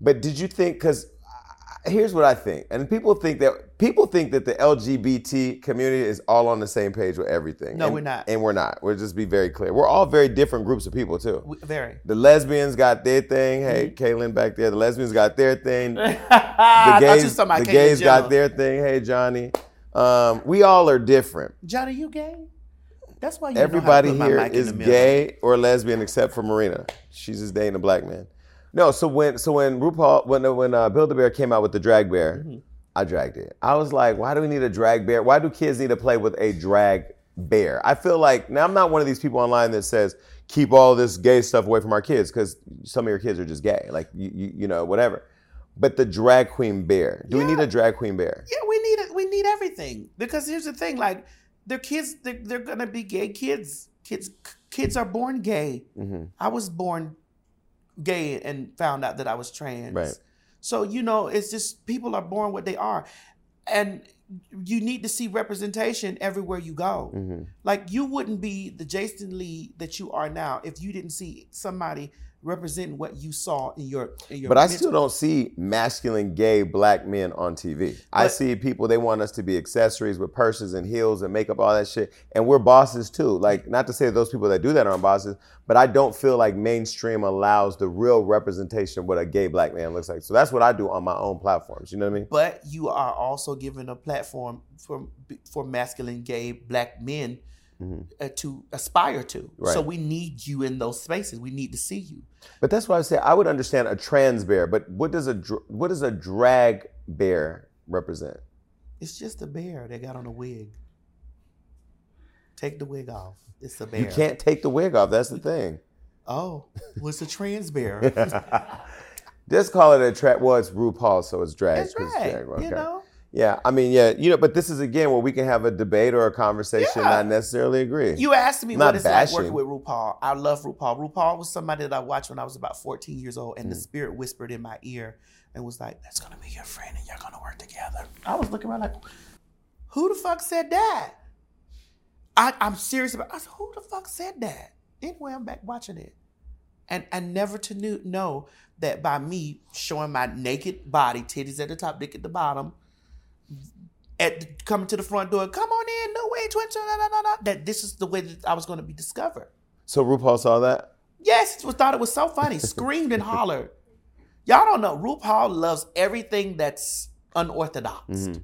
But did you think? Because here's what I think, and people think that people think that the LGBT community is all on the same page with everything. No, And- we're not. and we're not. We'll just be very clear. We're all very different groups of people too. We, very. The lesbians got their thing. Hey, Mm-hmm. Kaylin back there. The lesbians got their thing. The gays, the gays got their thing. Hey, Johnny. Um, we all are different. Johnny, you gay? That's why you know how to Everybody here the gay or lesbian except for Marina. She's just dating a black man. No, so when so when RuPaul when when uh, Build a Bear came out with the drag bear, Mm-hmm. I dragged it. I was like, why do we need a drag bear? Why do kids need to play with a drag bear? I feel like now I'm not one of these people online that says keep all this gay stuff away from our kids because some of your kids are just gay, like you you, you know whatever. But the drag queen bear. Do we need a drag queen bear? Yeah, we need it. We need everything because here's the thing: like, they're kids. They're, they're gonna be gay kids. Kids. Kids are born gay. Mm-hmm. I was born gay and found out that I was trans. Right. So you know, it's just people are born what they are, and you need to see representation everywhere you go. Mm-hmm. Like you wouldn't be the Jason Lee that you are now if you didn't see somebody representing what you saw in your in your. But I still don't see masculine gay black men on TV. I see people they want us to be accessories with purses and heels and makeup, all that shit, and we're bosses too. Like not to say those people that do that aren't bosses, but I don't feel like mainstream allows the real representation of what a gay black man looks like. So that's what I do on my own platforms. You know what I mean? but you are also given a platform for for masculine gay black men uh, to aspire to. So Mm-hmm. We need you in those spaces. We need to see you. But that's why I say I would understand a trans bear, but what does a dr- what does a drag bear represent? It's just a bear that got on a wig. Take the wig off. It's a bear. You can't take the wig off. That's the thing. Oh, well, it's a trans bear. Just call it a trap. Well, it's RuPaul, so it's drag. It's 'cause right. okay. You know. Yeah, I mean, yeah, you know, but this is again where we can have a debate or a conversation, Yeah. not necessarily agree. You asked me Not what it's like working with RuPaul. I love RuPaul. RuPaul was somebody that I watched when I was about 14 years old, Mm. and the spirit whispered in my ear and was like, "That's gonna be your friend, and you're gonna work together." I was looking around like, "Who the fuck said that?" I, I'm serious about. I said, "Who the fuck said that?" Anyway, I'm back watching it, and and never to knew, know that by me showing my naked body, titties at the top, dick at the bottom, at coming to the front door, come on in, no way, twin, da, da, da, that this is the way that I was going to be discovered. so RuPaul saw that. Yes, thought it was so funny, screamed and hollered. Y'all don't know, RuPaul loves everything that's unorthodox. Mm-hmm.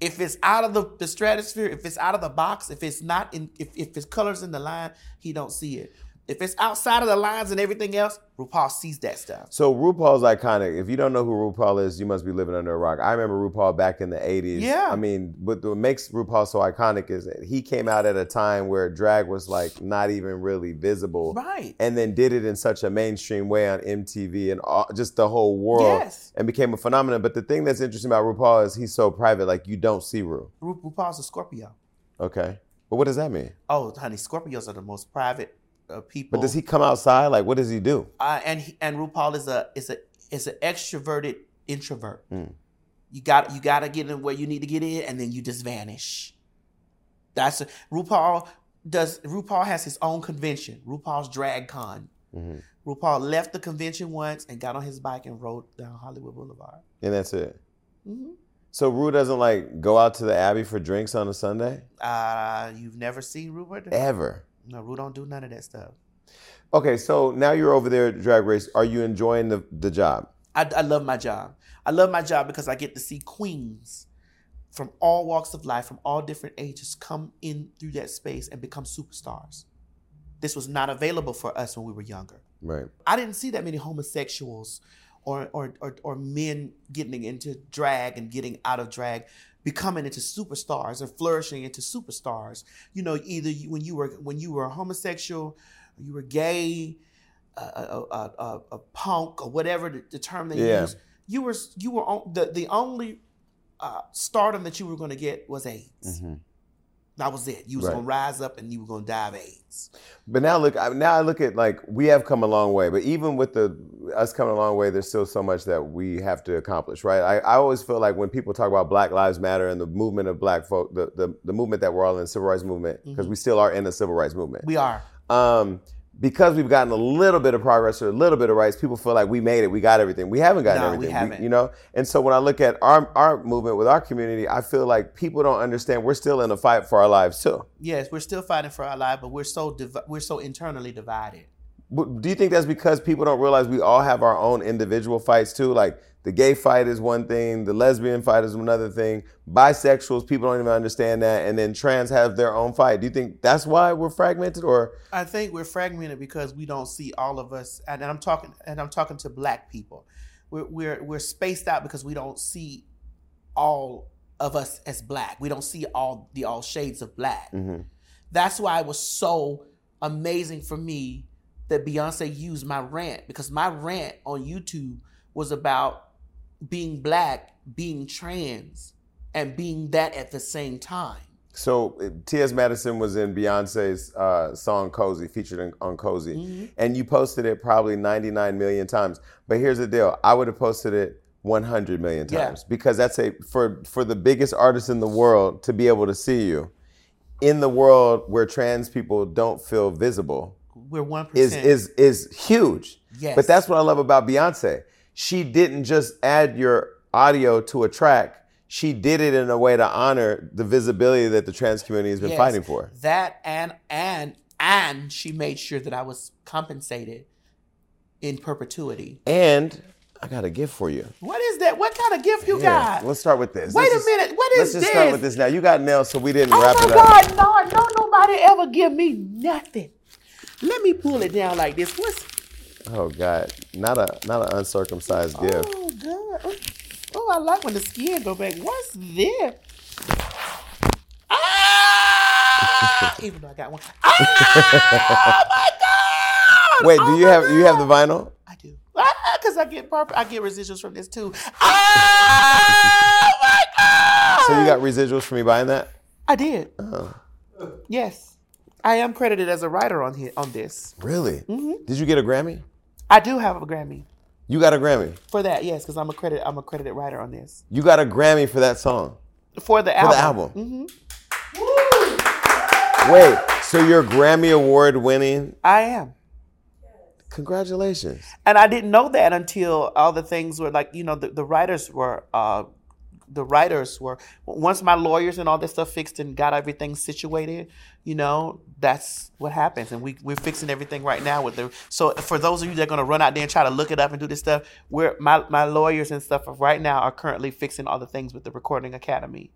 If it's out of the, the stratosphere, if it's out of the box, if it's not in, if, if it's colors in the line, he don't see it. If it's outside of the lines and everything else, RuPaul sees that stuff. So RuPaul's iconic. If you don't know who RuPaul is, you must be living under a rock. I remember RuPaul back in the '80s. Yeah. I mean, what, what makes RuPaul so iconic is that he came out at a time where drag was like not even really visible, Right. and then did it in such a mainstream way on MTV and all, just the whole world, Yes. and became a phenomenon. But the thing that's interesting about RuPaul is he's so private. Like you don't see Ru. Ru- RuPaul's a Scorpio. Okay, but what does that mean? Oh, honey, Scorpios are the most private uh, people. But does he come outside? Like, what does he do? uh, and he, and RuPaul is a is a is an extroverted introvert. Mm. You got you got to get in where you need to get in, and then you just vanish. That's a, RuPaul does. RuPaul has his own convention. RuPaul's Drag Con. Mhm. RuPaul left the convention once and got on his bike and rode down Hollywood Boulevard. And that's it. Mhm. So Ru doesn't like go out to the Abbey for drinks on a Sunday Uh, you've never seen RuPaul? ever. No, Ru don't do none of that stuff. Okay, so now you're over there at Drag Race. Are you enjoying the the job? I, I love my job. I love my job because I get to see queens from all walks of life, from all different ages, come in through that space and become superstars. This was not available for us when we were younger. Right. I didn't see that many homosexuals or or, or, or men getting into drag and getting out of drag, becoming into superstars or flourishing into superstars. You know, either you, when you were when you were homosexual, you were gay, a, a, a, a, punk or whatever the, the term they Yeah. use. You were you were on, the the only uh, stardom that you were going to get was AIDS. Mhm. That was it. You was Right. going to rise up and you were going to die of AIDS. But now look, now I look at like we have come a long way. But even with the us coming a long way, there's still so much that we have to accomplish, right? I, I always feel like when people talk about Black Lives Matter and the movement of Black folk, the the, the movement that we're all in, the civil rights movement, because we still are in the civil rights movement. We are. um, because we've gotten a little bit of progress or a little bit of rights, people feel like we made it, we got everything. We haven't gotten No, we everything, haven't. you know. And so when I look at our our movement with our community, I feel like people don't understand we're still in a fight for our lives too. Yes, we're still fighting for our life, but we're so div- we're so internally divided. But do you think that's because people don't realize we all have our own individual fights too? Like the gay fight is one thing, the lesbian fight is another thing. Bisexuals, people don't even understand that, and then trans have their own fight. Do you think that's why we're fragmented, or I think we're fragmented because we don't see all of us, and I'm talking and I'm talking to black people. We're we're we're spaced out because we don't see all of us as black. We don't see all the all shades of black. Mm-hmm. That's why it was so amazing for me that Beyonce used my rant because my rant on YouTube was about being black, being trans, and being that at the same time. So uh, T.S. Madison was in Beyonce's uh, song "Cozy," featured in, on "Cozy," Mm-hmm. and you posted it probably 99 million times. But here's the deal: I would have posted it 100 million Yeah. times because that's a for for the biggest artist in the world to be able to see you in the world where trans people don't feel visible We're one is is is huge. Yes. But that's what I love about Beyonce. She didn't just add your audio to a track. She did it in a way to honor the visibility that the trans community has been Yes. fighting for. That and and and she made sure that I was compensated in perpetuity. And I got a gift for you. What is that? What kind of gift you Here, got? let's start with this. Wait Let's a just- minute. What Let's is just this? start with this now. You got nails, so we didn't Oh wrap my it up. God! No, no, nobody ever give me nothing. Let me pull it down like this. What's? Oh God, not a not an uncircumcised gift. Oh God! Oh, Oh, I like when the skin go back. What's this? Ah! Even though I got one. Ah! my God! Wait, do Oh you have you have the vinyl? I do. Ah, cause I get proper, I get residuals from this too. Ah! my God! So you got residuals for me buying that? I did. Oh. Yes, I am credited as a writer on here on this. Really? Mm-hmm. Did you get a Grammy? I do have a Grammy You got a Grammy. for that. Yes, because I'm a credit. I'm a credited writer on this You got a Grammy for that song. for the album. For album. the album. hmm Wait, so you're Grammy award winning? I am. Congratulations. And I didn't know that until all the things were like, you know, the, the writers were, uh, the writers were, once my lawyers and all this stuff fixed and got everything situated, you know, that's what happens. And we, we're fixing everything right now with the, so for those of you that are going to run out there and try to look it up and do this stuff, we're, my, my lawyers and stuff right now are currently fixing all the things with the Recording Academy.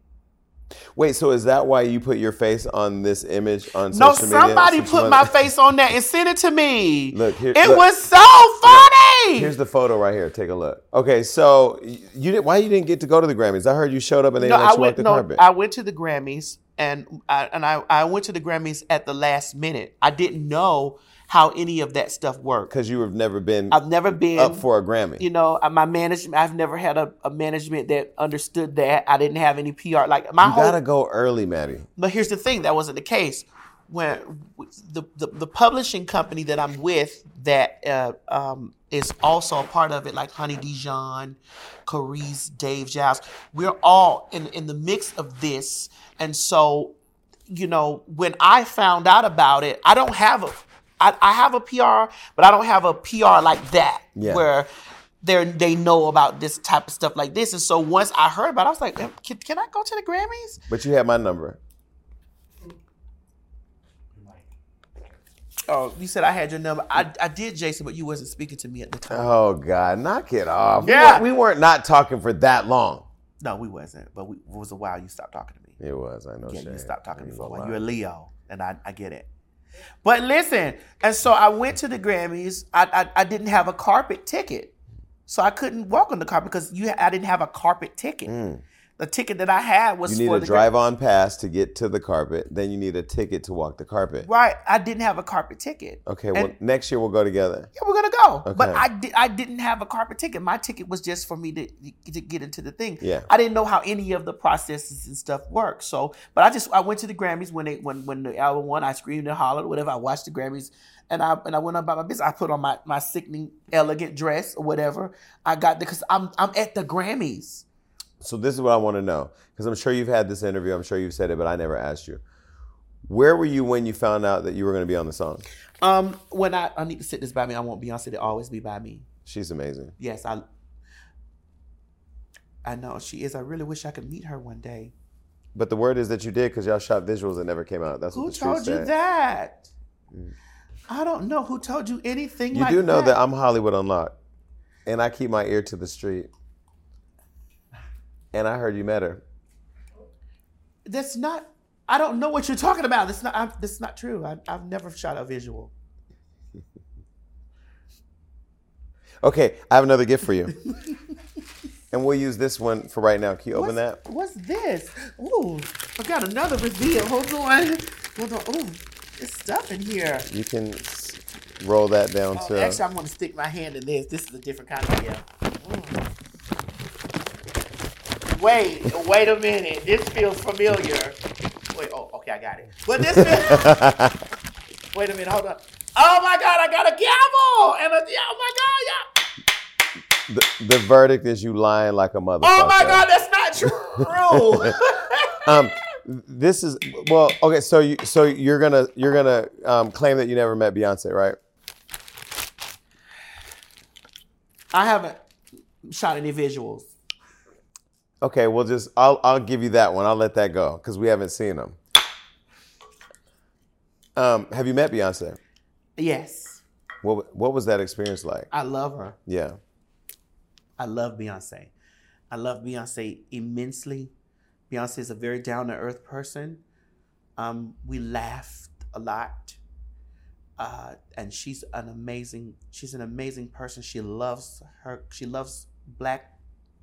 Wait, so is that why you put your face on this image on No, social media? No, somebody put wanna- my face on that and sent it to me. Look, here- it look. was so funny. Here's the photo right here. Take a look. Okay, so you did. Why you didn't get to go to the Grammys? I heard you showed up and they no, let I you went. the No, carpet. I went to the Grammys, and I, and I, I went to the Grammys at the last minute. I didn't know how any of that stuff worked. Because you have never been I've never been up for a Grammy. You know, uh, my management. I've never had a, a management that understood that. I didn't have any PR. Like my you whole. gotta go early, Maddie. But here's the thing: that wasn't the case. When the the, the publishing company that I'm with, that uh, um, is also a part of it, like Honey Dijon, Carice, Dave Giles, we're all in in the mix of this, and so you know, when I found out about it, I don't have a, I, I have a PR, but I don't have a PR like that Yeah. where they they know about this type of stuff like this. And so once I heard about it, I was like, can, can I go to the Grammys? But you had my number. Oh, you said I had your number. I, I did, Jason, but you wasn't speaking to me at the time. Oh God, knock it off. We Yeah. weren't- we weren't not talking for that long. No, we wasn't. But we, it was a while you stopped talking to me. It was. I know. Yeah, you stopped talking to me for a while. You're a Leo, and I, I get it. But listen, and so I went to the Grammys. I, I I didn't have a carpet ticket, so I couldn't walk on the carpet because you I didn't have a carpet ticket. Mm. The ticket that I had was. You need for a drive-on pass to get to the carpet. Then you need a ticket to walk the carpet. Right, I didn't have a carpet ticket. Okay. And- Well, next year we'll go together. Yeah, we're gonna go. Okay. But I did. I didn't have a carpet ticket. My ticket was just for me to to get into the thing. Yeah. I didn't know how any of the processes and stuff work. So, but I just I went to the Grammys when they when when the album won. I screamed and hollered, whatever. I watched the Grammys. And I and I went on about my business. I put on my, my sickening elegant dress or whatever. I got because I'm I'm at the Grammys. So this is what I want to know because I'm sure you've had this interview. I'm sure you've said it, but I never asked you. Where were you when you found out that you were going to be on the song? Um, when I I need to sit this by me, I want Beyonce to always be by me. She's amazing. Yes, I I know she is. I really wish I could meet her one day. But the word is that you did because y'all shot visuals that never came out. That's Who told you that? I don't know who told you anything You like do know that. that I'm Hollywood Unlocked, and I keep my ear to the street. And I heard you met her. That's not. I don't know what you're talking about. That's not. I'm, that's not true. I, I've never shot a visual. Okay, I have another gift for you. and we'll use this one for right now. Can you open What's- that? What's this? Ooh, I got another reveal. Hold on. Hold on. Ooh, there's stuff in here. You can roll that down Oh, to. actually, I'm going to stick my hand in this. This is a different kind of gift. Mm. Wait, wait a minute. This feels familiar. Wait, oh, okay, I got it. But this feels. wait a minute, hold on. Oh my God, I got a gavel and a. Oh my God, yeah. the, the verdict is you lying like a motherfucker. Oh my God, that's not true. Um, this is well, okay. So you so you're gonna you're gonna um, claim that you never met Beyonce, right? I haven't shot any visuals. Okay, we'll just I'll I'll give you that one. I'll let that go because we haven't seen them. Um, have you met Beyonce? Yes, What what was that experience like? I love her. Yeah. I love Beyonce. I love Beyonce immensely. Beyonce is a very down to earth person. Um, we laughed a lot, uh, and she's an amazing. She's an amazing person. She loves her. She loves black.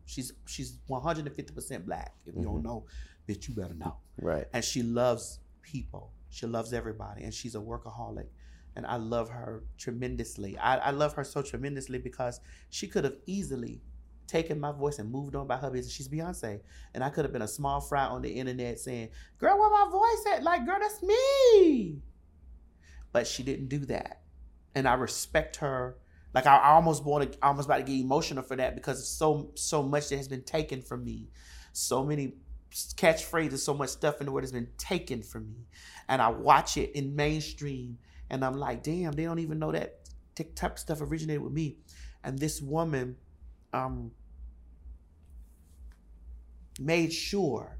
She's she's one hundred and fifty percent black. If you don't mm-hmm. know, bitch, you better know Right. and she loves people. She loves everybody, and she's a workaholic. And I love her tremendously. I, I love her so tremendously because she could have easily taken my voice and moved on by her business. She's Beyonce, and I could have been a small fry on the internet saying, "Girl, where my voice at?" Like, girl, that's me. But she didn't do that, and I respect her. Like I, I almost want to, I almost about to get emotional for that because so so much that has been taken from me, so many catchphrases, so much stuff in the word has been taken from me, and I watch it in mainstream, and I'm like, damn, they don't even know that t- type of stuff originated with me, and this woman, um, made sure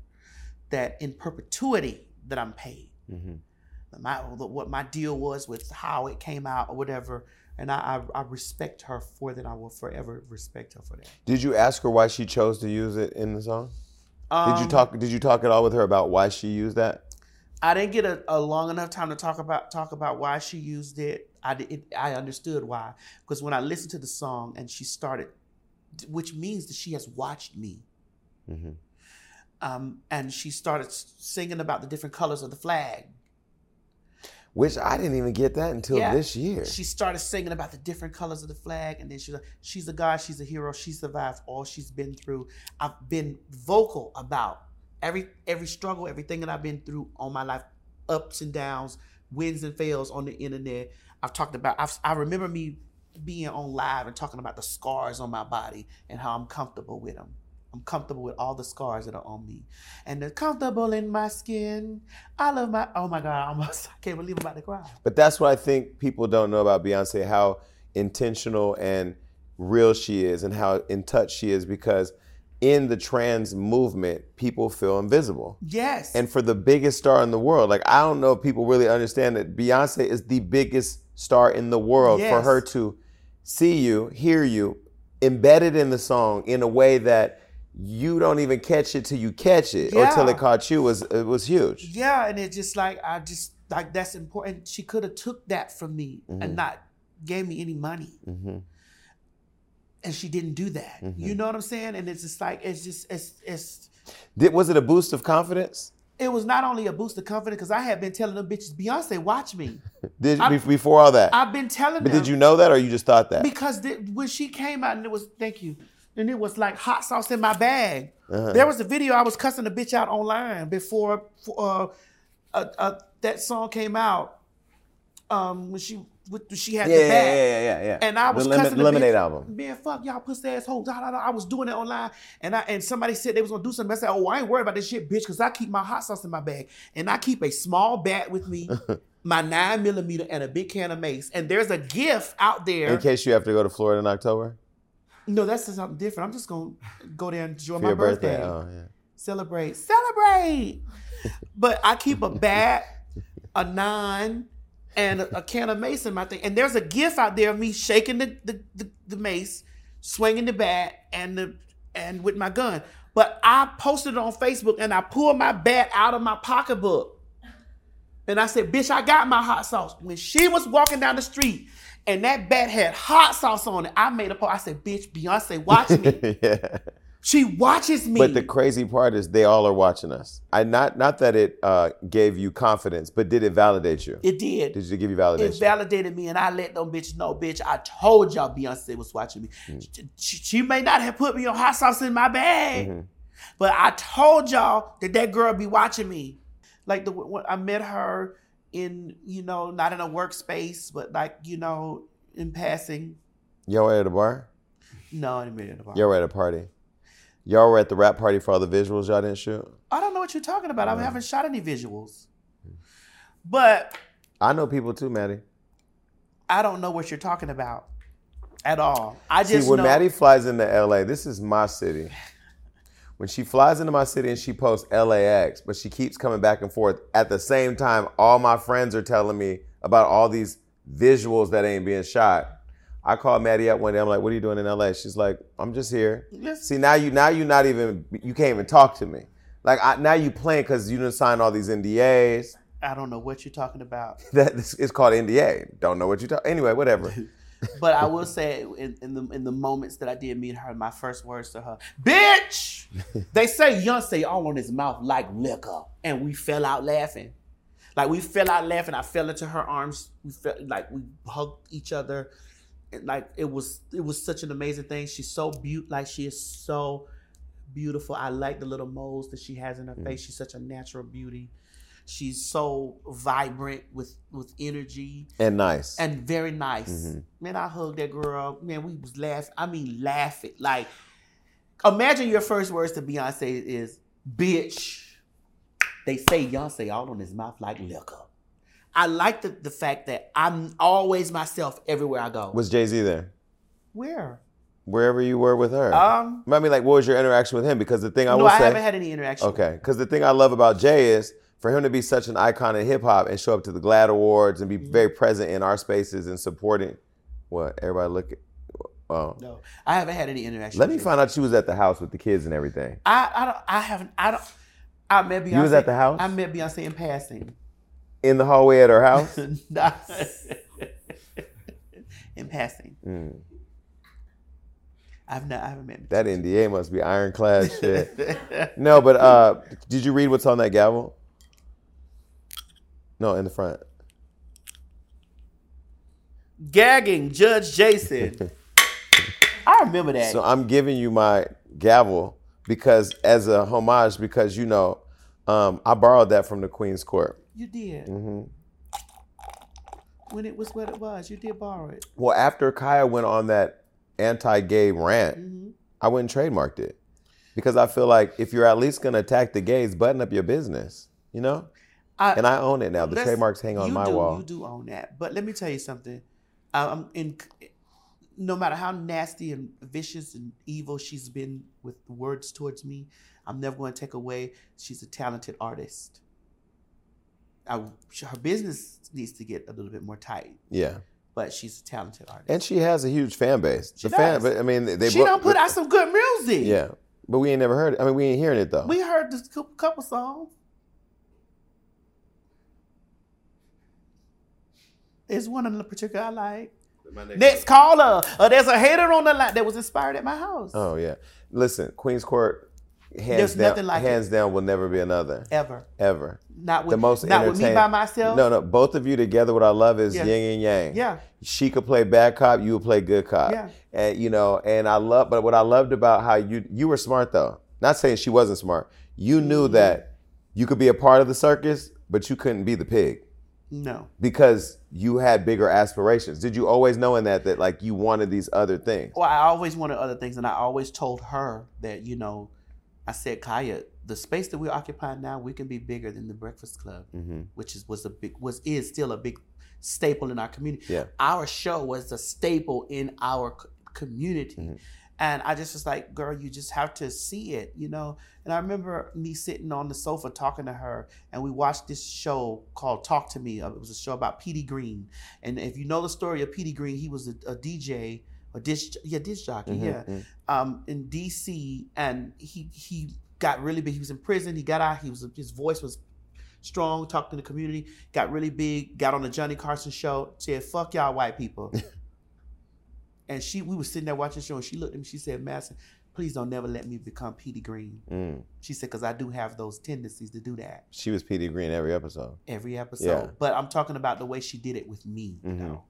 that in perpetuity that I'm paid. Mhm. My what my deal was with how it came out or whatever, and I I, I respect her for that. I will forever respect her for that. Did you ask her why she chose to use it in the song? Did you Um, talk? Did you talk at all with her about why she used that? I didn't get a, a long enough time to talk about talk about why she used it. I it, I understood why because when I listened to the song and she started, which means that she has watched me, Mhm. um, and she started singing about the different colors of the flag. Which I didn't even get that until Yeah. this year. She started singing about the different colors of the flag, and then she's like, she's a god, she's a hero, she survived all she's been through. I've been vocal about every every struggle, everything that I've been through on my life, ups and downs, wins and fails on the internet. I've talked about. I've, I remember me being on live and talking about the scars on my body and how I'm comfortable with them. I'm comfortable with all the scars that are on me, and they're comfortable in my skin. I love my. Oh my God! I almost I can't believe I'm about to cry. But that's what I think people don't know about Beyonce, how intentional and real she is and how in touch she is because in the trans movement, people feel invisible. Yes. And for the biggest star in the world, like I don't know if people really understand that Beyonce is the biggest star in the world for her to see you, hear you, embedded in the song in a way that you don't even catch it till you catch it or till it caught you was it was huge. yeah, and it's just like I just like that's important. She could have took that from me and not gave me any money, hmm and she didn't do that. Mm-hmm. You know what I'm saying? And it's just like it's just it's it's. Did was it a boost of confidence? It was not only a boost of confidence because I had been telling them bitches, Beyonce, watch me. Did I- before all that? I've been telling but them. did you know that or you just thought that? Because the, when she came out and it was thank you, and it was like hot sauce in my bag. Uh-huh. There was a video I was cussing the bitch out online before uh, uh, uh, that song came out. Um, when she with, she had yeah, the bag. yeah, yeah, yeah, yeah. And I was the cussing the Lemonade bitch, album. Man, fuck y'all pussy assholes. Da, da, da. I was doing it online, and I and somebody said they was gonna do something. I said, oh, I ain't worried about this shit, bitch, because I keep my hot sauce in my bag, and I keep a small bat with me, my nine millimeter, and a big can of mace. And there's a gift out there. In case you have to go to Florida in October No, that's something different. I'm just gonna go there and enjoy for my birthday. birthday. Oh, yeah. Celebrate, celebrate. but I keep a bat, a nine, and a, a can of mace in my thing. And there's a gif out there of me shaking the, the, the, the mace, swinging the bat, and the and with my gun. But I posted it on Facebook and I pulled my bat out of my pocketbook. And I said, bitch, I got my hot sauce. When she was walking down the street and that bat had hot sauce on it, I made a post. I said, bitch, Beyonce, watch me. yeah. she watches me. But the crazy part is they all are watching us. I not not that it uh, gave you confidence, but did it validate you? it did. did it give you validation? It validated me, and I let them bitches know, bitch. I told y'all Beyonce was watching me. Hmm. She, she may not have put me on hot sauce in my bag, Mm-hmm. but I told y'all that that girl be watching me. Like the when I met her in, you know, not in a workspace, but like you know, in passing. Y'all were at a bar. No, I didn't meet at a bar. Y'all were at a party. Y'all were at the rap party for all the visuals y'all didn't shoot. I don't know what you're talking about. I mm. haven't shot any visuals, but I know people too, Maddie. I don't know what you're talking about at all. I just See, when know. Maddie flies into LA, this is my city. When she flies into my city and she posts LAX, but she keeps coming back and forth. At the same time, all my friends are telling me about all these visuals that ain't being shot. I called Maddie up one day. I'm like, "What are you doing in LA?" She's like, "I'm just here." Yes. See, now you now you're not even you can't even talk to me. Like I, now you playing because you didn't sign all these NDAs. I don't know what you're talking about. That this is called NDA. Don't know what you talk. Anyway, whatever. But I will say, in, in the in the moments that I did meet her, my first words to her, "Bitch!" they say Beyonce all on his mouth like liquor, and we fell out laughing. Like we fell out laughing. I fell into her arms. We felt like we hugged each other. And like it was it was such an amazing thing. She's so beaut like she is so beautiful. I like the little moles that she has in her mm. face. She's such a natural beauty. She's so vibrant with with energy and nice. and very nice. Mm-hmm. Man, I hugged that girl. Man, we was laughing. I mean, laughing. Like, imagine your first words to Beyonce is, "Bitch." They say Beyonce all on his mouth like liquor. I like the, the fact that I'm always myself everywhere I go. was Jay Z there? Where? Wherever you were with her. Um, I mean, like, what was your interaction with him? Because the thing I no, will I say, haven't had any interaction. okay, because the thing I love about Jay is for him to be such an icon in hip hop and show up to the GLAAD Awards and be Mm-hmm. very present in our spaces and supporting. What everybody look at? Oh, No, I haven't had any interaction. let me find out she was at the house with the kids and everything. I, I don't. I haven't. I don't. I met Beyonce. You was at the house? I met Beyonce in passing. In the hallway at her house. In passing. Mm. I've not. I haven't met. that NDA must be ironclad shit. No, but uh, did you read what's on that gavel? No, in the front. Gagging Judge Jason. I remember that. So I'm giving you my gavel because as a homage, because you know, um, I borrowed that from the Queen's Court. you did. Mm-hmm. When it was what it was, you did borrow it. Well, after Kaya went on that anti-gay rant, Mm-hmm. I went and trademarked it because I feel like if you're at least gonna attack the gays, button up your business, you know. I, And I own it now. The trademarks hang on my do, wall. You do own that. But let me tell you something. I'm in. No matter how nasty and vicious and evil she's been with words towards me, I'm never going to take away. She's a talented artist. I, her business needs to get a little bit more tight, Yeah, but she's a talented artist. and she has a huge fan base. She the fan, does. but I mean, they she bo- don't put out some good music. Yeah, but we ain't never heard it. I mean, we ain't hearing it though. We heard this couple songs. There's one in particular I like. Next caller. Uh, there's a hater on the line that was inspired at my house. Oh yeah. Listen, Queen's Court, hands There's down, nothing like it. hands down will never be another Ever. ever. Not with The most not with me entertaining- by myself. No, no, both of you together. What I love is Yeah. yin and yang. Yeah. She could play bad cop, you would play good cop. Yeah. And you know, and I love, but what I loved about how you you were smart though. Not saying she wasn't smart. You knew Mm-hmm. that you could be a part of the circus, but you couldn't be the pig No. because you had bigger aspirations. Did you always know in that that like you wanted these other things? Well, I always wanted other things, and I always told her that you know, I said, Kaya, the space that we're occupying now, we can be bigger than the Breakfast Club, Mm-hmm. which is was a big was is still a big staple in our community. Yeah. Our show was a staple in our c- community. Mm-hmm. And I just was like, girl, you just have to see it, you know? And I remember me sitting on the sofa talking to her, and we watched this show called Talk to Me. Uh, It was a show about Petey Greene. And if you know the story of Petey Greene, he was a, a DJ, a disc, yeah, disc jockey, yeah, um, in DC. And he he got really big. He was in prison. He got out. He was his voice was strong, talked to the community, got really big, got on the Johnny Carson show, said, fuck y'all white people. and she we were sitting there watching the show and she looked at me, she said, Madison, please don't never let me become Petey Greene. Mm. She said, because I do have those tendencies to do that She was Petey Greene every episode. every episode. Yeah. But I'm talking about the way she did it with me, you Mhm. know.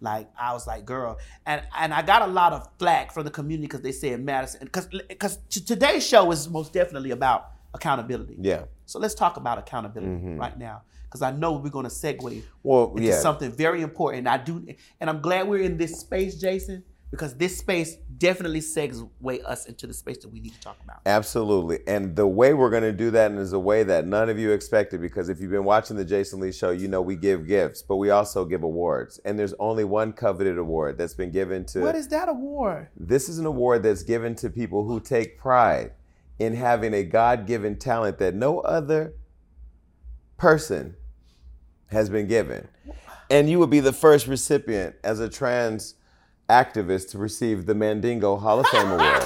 Like I was like, girl, and and I got a lot of flack from the community because they said Madison, because because today's show is most definitely about accountability. Yeah. So let's talk about accountability Mhm. right now, because I know we're going to segue Well, into yeah. something very important. I do, and I'm glad we're in this space, Jason, because this space definitely segue us into the space that we need to talk about. Absolutely. And the way we're going to do that is a way that none of you expected because if you've been watching the Jason Lee show, you know we give gifts, but we also give awards. And there's only one coveted award that's been given to What is that award? This is an award that's given to people who take pride in having a God given talent that no other person has been given. And you would be the first recipient as a trans activist to receive the Mandingo Hall of Fame Award.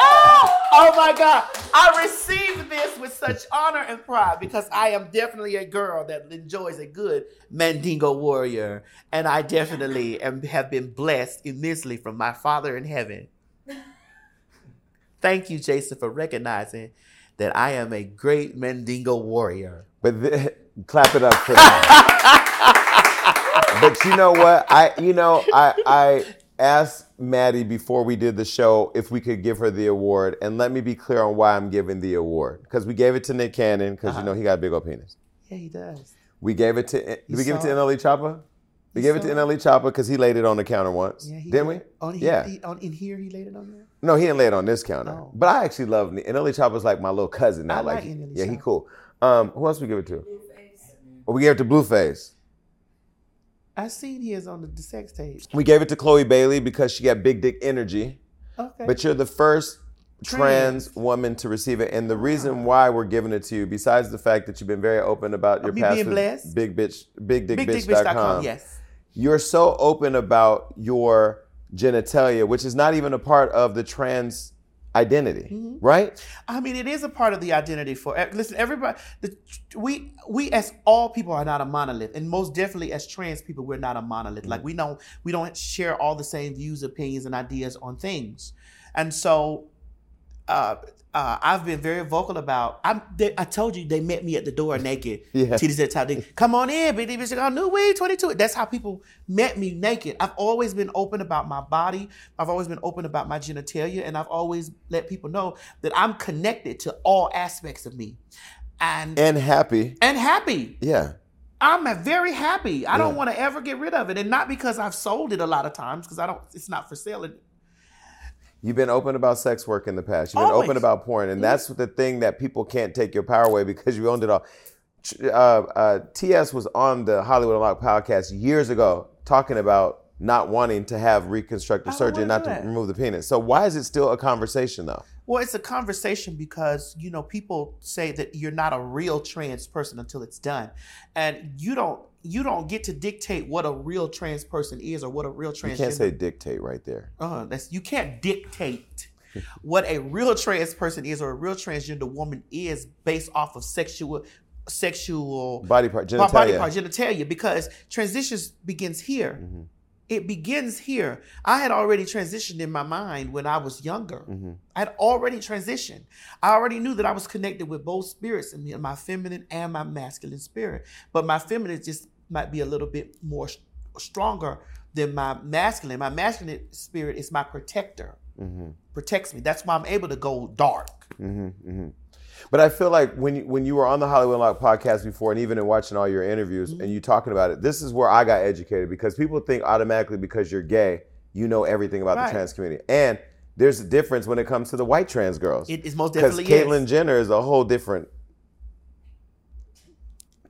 Oh, oh my God. I received this with such honor and pride because I am definitely a girl that enjoys a good Mandingo warrior. And I definitely am, have been blessed immensely from my Father in heaven. Thank you, Jason, for recognizing that I am a great Mandingo warrior. But clap it up for that. but you know what? I you know I I asked Maddie before we did the show if we could give her the award, and let me be clear on why I'm giving the award because we gave it to Nick Cannon because you know he got a big old penis. Yeah, he does. We gave it to did we give it to. NLE Choppa? We gave it to NLE Choppa because he laid it on the counter once, Yeah, he didn't we? On, he, yeah. he- on, in here, he laid it on there. No, he didn't lay it on this counter. Oh. But I actually love NLE Choppa's like my little cousin now. I like like, yeah, he cool. Um, who else we give it to? Well, we gave it to Blueface. I seen his on the, the sex tape. We gave it to Chloe Bailey because she got big dick energy. Okay. But you're the first trans, Trans. woman to receive it. And the reason uh-huh. why we're giving it to you, besides the fact that you've been very open about your past being blessed. big bitch, big dick BigDickBitch.com. bitch.com, Yes. you're so open about your genitalia, which is not even a part of the trans identity, Mm-hmm. right? I mean, it is a part of the identity for. eh, Listen, everybody. The, we we as all people are not a monolith, and most definitely as trans people, we're not a monolith. Like we don't we don't share all the same views, opinions, and ideas on things, and so. Uh, uh, I've been very vocal about. I'm. They, I told you they met me at the door naked. Yeah. Titties at top. They, Come on in, baby. Bitch, oh, new weed, 22. That's how people met me naked. I've always been open about my body. I've always been open about my genitalia, and I've always let people know that I'm connected to all aspects of me, and And happy. and happy. Yeah. I'm very happy. I don't want to ever get rid of it, and not because I've sold it a lot of times, because I don't. It's not for sale. You've been open about sex work in the past. You've been Always. open about porn, and that's the thing that people can't take your power away because you owned it all. Uh, uh, TS was on the Hollywood Unlocked podcast years ago talking about not wanting to have reconstructive I surgery, not to that. remove remove the penis. So why is it still a conversation though? Well, it's a conversation because you know people say that you're not a real trans person until it's done, and you don't you don't get to dictate what a real trans person is or what a real trans. You can't say dictate right there. uh, that's you can't dictate what a real trans person is or a real transgender woman is based off of sexual sexual Body part, Bo- body genitalia. part, genitalia, because transitions begins here. Mm-hmm. It begins here. I had already transitioned in my mind when I was younger. Mm-hmm. I had already transitioned. I already knew that I was connected with both spirits in me, my feminine and my masculine spirit. But my feminine just might be a little bit more s- stronger than my masculine. My masculine spirit is my protector. Mm-hmm. Protects me. That's why I'm able to go dark. But I feel like when you, when you were on the Hollywood Unlocked podcast before, and even in watching all your interviews, Mm-hmm. and you talking about it, this is where I got educated because people think automatically because you're gay, you know everything about Right. the trans community, and there's a difference when it comes to the white trans girls. It is most definitely Because Caitlyn. Jenner is a whole different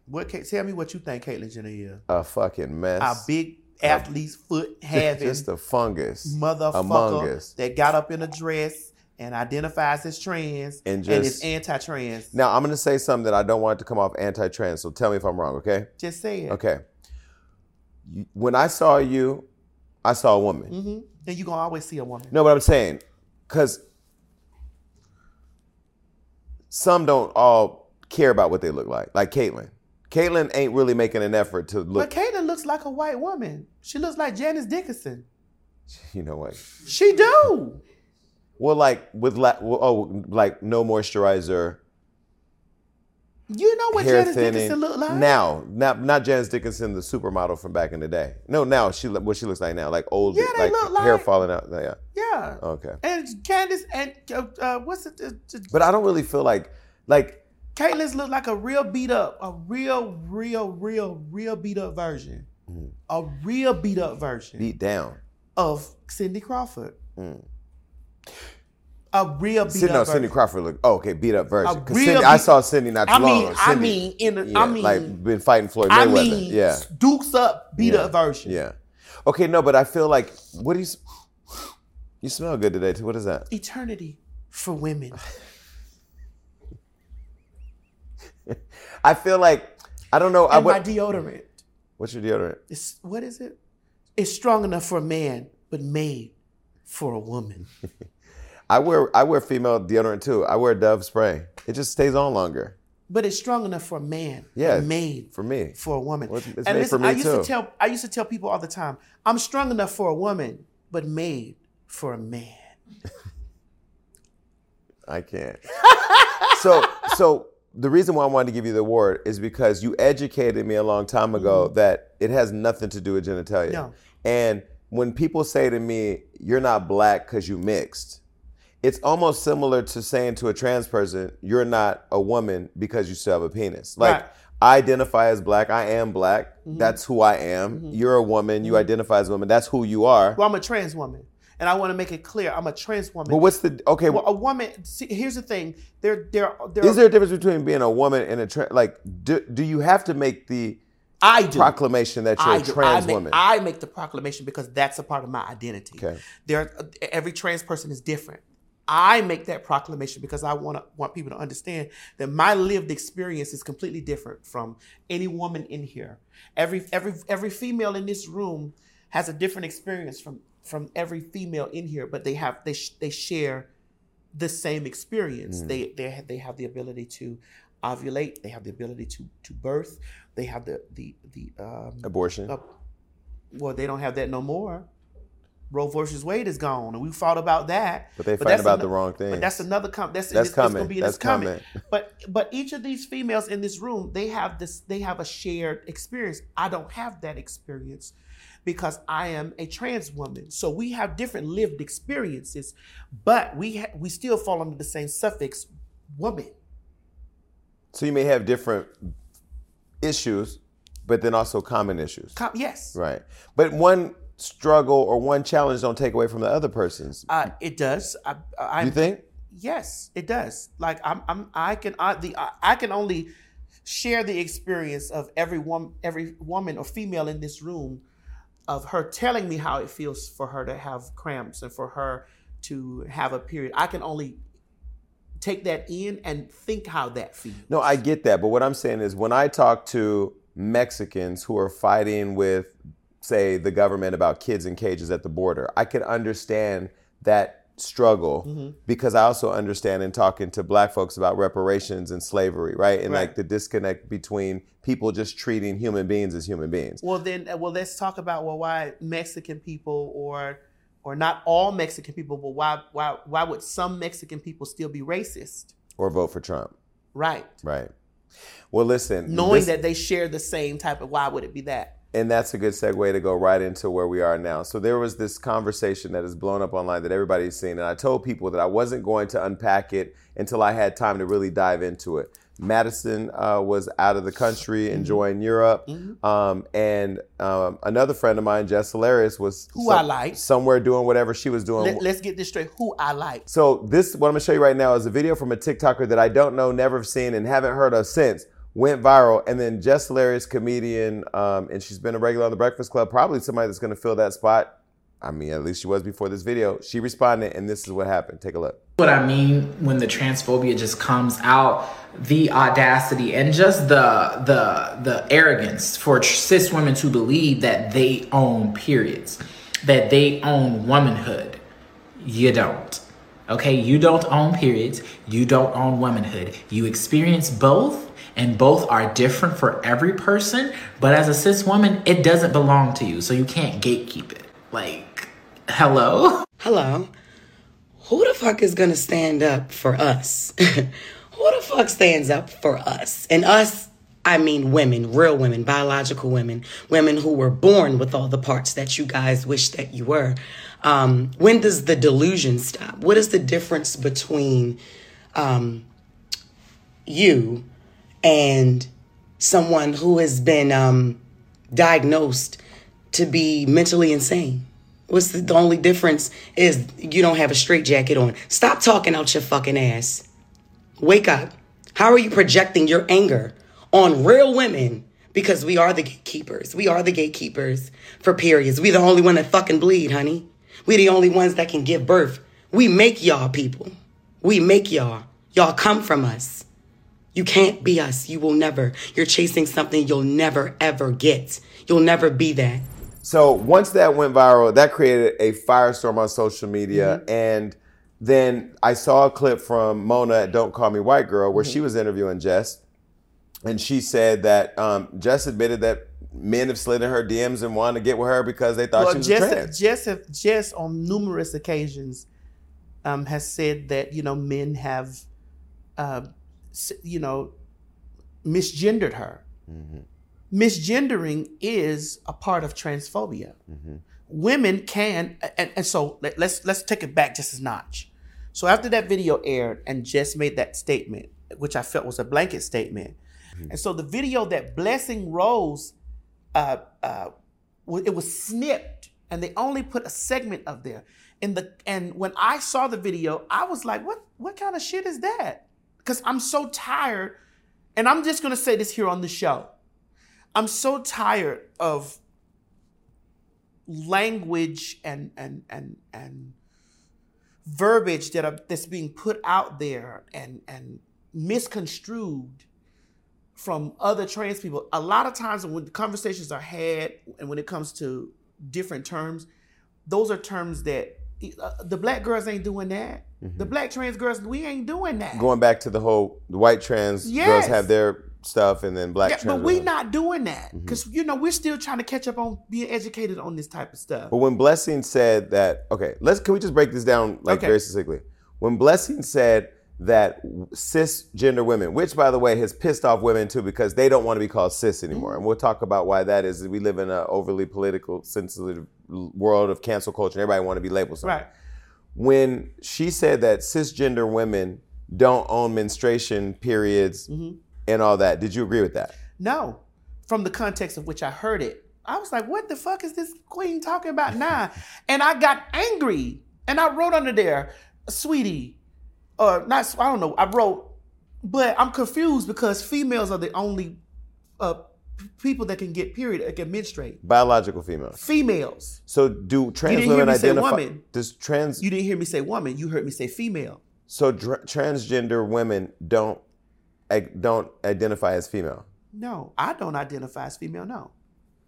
What? Tell me what you think Caitlyn Jenner is. A fucking mess. A big athlete's foot having Just a fungus among motherfucker us. that got up in a dress and identifies as trans And and, is anti-trans. Now I'm gonna say something that I don't want it to come off anti-trans. So tell me if I'm wrong, okay? Just say it. Okay. When I saw you, I saw a woman. hmm And you gonna always see a woman. No, but I'm saying, because some don't all care about what they look like. Like Caitlyn. Caitlyn ain't really making an effort to look. But Caitlyn looks like a white woman. She looks like Janice Dickinson. You know what? She do. Well, like with la- oh, like no moisturizer, You know what hair Janice thinning. Dickinson look like? Now, not not Janice Dickinson, the supermodel from back in the day. No, now she what she looks like now, like old, Yeah, they like, look hair falling out. Yeah, Yeah. okay. And Candace and uh, uh, what's it? Uh, uh, But I don't really feel like like Caitlyn's look like a real beat up, a real, real, real, real beat up version, Mm-hmm. a real beat up version beat down. of Cindy Crawford. Mm. A real beat Cindy, up no, version. Cindy Crawford look. Oh, okay, beat up version. A 'Cause real Cindy, I saw Cindy not too I long mean, ago. I mean, in a, yeah, I mean, like been fighting Floyd I Mayweather. mean, yeah, Dukes up beat Yeah. up version. yeah. Okay, no, but I feel like what do you? You smell good today too. What is that? Eternity for women. I feel like I don't know. I, And my deodorant. what's your deodorant? It's what is it? It's strong enough for a man, but made for a woman. I wear I wear female deodorant too. I wear Dove spray. It just stays on longer But it's strong enough for a man. Yeah, made for me. for a woman. Well, it's- it's and made for listen, I used too. to tell I used to tell people all the time, I'm strong enough for a woman, but made for a man. I can't. so so the reason why I wanted to give you the award is because you educated me a long time ago that it has nothing to do with genitalia. Mm-hmm. No. And when people say to me, "You're not black because you mixed," it's almost similar to saying to a trans person, "You're not a woman because you still have a penis." Like. Right. Mm-hmm. I identify as black. I am black. That's who I am. You're a woman. You identify as a woman. That's who you are. Well, I'm a trans woman. And I want to make it clear, I'm a trans woman. but what's the okay? well, a woman. See, here's the thing. There, there, there. Is there a difference between being a woman and a trans? Like, do, do you have to make the I do. proclamation that you're I a trans I make, woman? I make the proclamation because that's a part of my identity. Okay. There, every trans person is different. I make that proclamation because I want to want people to understand that my lived experience is completely different from any woman in here. Every every every female in this room has a different experience from from every female in here, but they have they sh- they share the same experience. Mm. They they have, they have the ability to ovulate. They have the ability to to birth. They have the the the um, Abortion. uh, well, they don't have that no more. Roe versus Wade is gone, and we fought about that. But they fight about ano- the wrong thing. But that's another com- that's That's it's, It's coming. gonna be, That's it's coming. But but each of these females in this room, they have this. They have a shared experience. I don't have that experience because I am a trans woman. So we have different lived experiences, but we ha- we still fall under the same suffix, woman. so you may have different issues, but then also common issues. Com- yes, Right. But one struggle or one challenge don't take away from the other person's. uh, it does. I, I, you think? Yes, it does. Like I'm, I'm I can, I, the, I, I can only share the experience of every woman, every woman or female in this room, of her telling me how it feels for her to have cramps and for her to have a period. I can only take that in and think how that feels. No, I get that. But what I'm saying is when I talk to Mexicans who are fighting with, say, the government about kids in cages at the border, I can understand that struggle Mm-hmm. because I also understand in talking to black folks about reparations and slavery, right? And like the disconnect between people just treating human beings as human beings. Well, then, uh, well, let's talk about well, why Mexican people or or not all Mexican people, but why why why would some Mexican people still be racist? Or vote for Trump. Right. Right. Well, listen. knowing this- that they share the same type of why would it be that and that's a good segue to go right into where we are now. So there was this conversation that has blown up online that everybody's seen, and I told people that I wasn't going to unpack it until I had time to really dive into it. Madison uh, was out of the country, enjoying Europe, um, and um, another friend of mine, Jess Hilarious, was Who I like. somewhere doing whatever she was doing. Let, us get this straight who i like So this, what I'm gonna show you right now, is a video from a TikToker that I don't know, never have seen, and haven't heard of since. Went viral, and then Jess Hilarious, comedian, um, and she's been a regular on the Breakfast Club. Probably somebody that's going to fill that spot. I mean, at least she was before this video. She responded, and this is what happened. Take a look. what I mean when the transphobia just comes out, the audacity and just the the the arrogance for cis women to believe that they own periods, that they own womanhood. You don't. Okay, you don't own periods, you don't own womanhood. You experience both and both are different for every person, but as a cis woman, it doesn't belong to you, so you can't gatekeep it. Like, hello? Hello. Who the fuck is gonna stand up for us? Who the fuck stands up for us? And us, I mean women, real women, biological women, women who were born with all the parts that you guys wish that you were. Um, when does the delusion stop? What is the difference between um, you and someone who has been um, diagnosed to be mentally insane? What's the, the only difference is you don't have a straight jacket on. Stop talking out your fucking ass. Wake up. How are you projecting your anger on real women? Because we are the gatekeepers. We are the gatekeepers for periods. We the only one that fucking bleed, honey. We the only ones that can give birth. We make y'all people. We make y'all. Y'all come from us. You can't be us. You will never. You're chasing something you'll never ever get. You'll never be that. So once that went viral, that created a firestorm on social media. And then I saw a clip from Mona at Don't Call Me White Girl where she was interviewing Jess. And she said that um, Jess admitted that men have slid in her DMs and wanted to get with her because they thought she was Jess, trans. Jess, have- Jess, on numerous occasions, um, has said that you know men have, uh, you know, misgendered her. Misgendering is a part of transphobia. Women can, and, and so let, let's let's take it back just a notch. So after that video aired, and Jess made that statement, which I felt was a blanket statement, and so the video that Blessing Rose uh, uh, it was snipped and they only put a segment of there in the and when i saw the video i was like what what kind of shit is that because i'm so tired and i'm just going to say this here on the show i'm so tired of language and and and and verbiage that are that's being put out there and and misconstrued from other trans people. A lot of times when conversations are had and when it comes to different terms, those are terms that Uh, the black girls ain't doing that. The mm-hmm. black trans girls, we ain't doing that. Going back to the whole the white trans girls have their stuff and then black Yeah, trans but we not doing that mm-hmm. because you know we're still trying to catch up on being educated on this type of stuff. But when Blessing said that, okay, let's can we just break this down like Okay. very succinctly? When Blessing said that cisgender women, which by the way has pissed off women too because they don't want to be called cis anymore, Mm-hmm. and we'll talk about why that is. We live in an overly political, sensitive world of cancel culture, and everybody want to be labeled something. Right. When she said that cisgender women don't own menstruation periods Mm-hmm. and all that, did you agree with that? No, from the context of which I heard it, I was like, "What the fuck is this queen talking about now?" and I got angry, and I wrote under there, "Sweetie," or not. I don't know. I wrote, but I'm confused because females are the only uh, people that can get period, that can menstruate. Biological females. Females. So do trans you didn't hear women me say identify? woman. Does trans You didn't hear me say woman. You heard me say female. So dr- transgender women don't don't identify as female. No, I don't identify as female. No,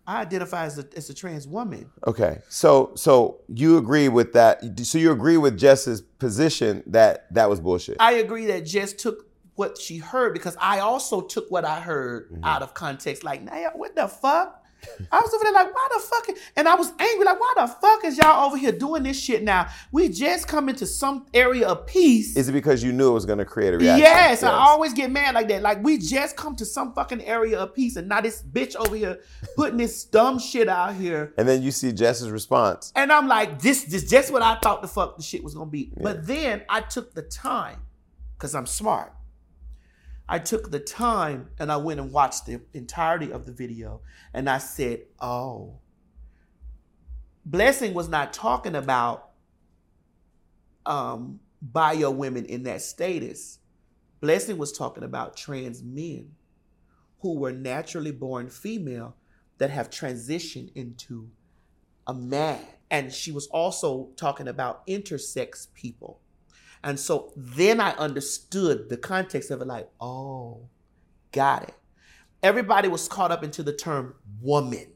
I identify as a, as a trans woman. Okay. So so you agree with that? So you agree with Jess's position that that was bullshit. I agree that Jess took what she heard because I also took what I heard Mm-hmm. out of context. Like, nah, what the fuck? I was over there like, why the fuck? And I was angry, like, why the fuck is y'all over here doing this shit now? We just come into some area of peace. Is it because you knew it was going to create a reaction? Yes, I always get mad like that. Like we just come to some fucking area of peace, and now this bitch over here putting this dumb shit out here. And then you see Jess's response. And I'm like, this this just what I thought the fuck the shit was gonna be. But then I took the time, because I'm smart. I took the time and I went and watched the entirety of the video and I said, oh. Blessing was not talking about um bio women in that status. Blessing was talking about trans men who were naturally born female that have transitioned into a man. And she was also talking about intersex people. And so then I understood the context of it like, oh, got it. Everybody was caught up into the term woman.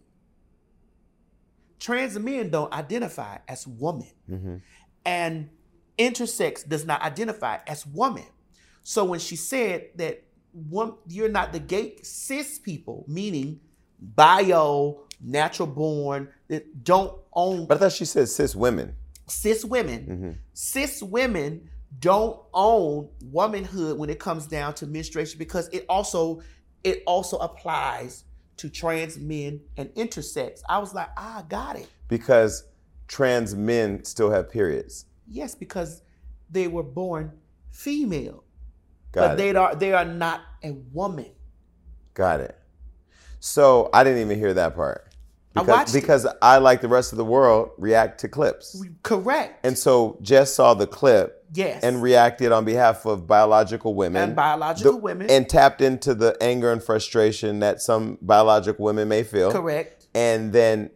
Trans men don't identify as woman. Mm-hmm. And intersex does not identify as woman. So when she said that one, you're not the gay cis people, meaning bio, natural born, that don't own But I thought she said cis women. cis women, mm-hmm. cis women don't own womanhood when it comes down to menstruation because it also it also applies to trans men and intersex. I was like, ah, I got it. because trans men still have periods. Yes, because they were born female, Got but it. they are they are not a woman. Got it. So I didn't even hear that part. I Because, it. because I, like the rest of the world, react to clips. Correct. And so Jess saw the clip yes. and reacted on behalf of biological women. And biological The- women. And tapped into the anger and frustration that some biological women may feel. correct. And then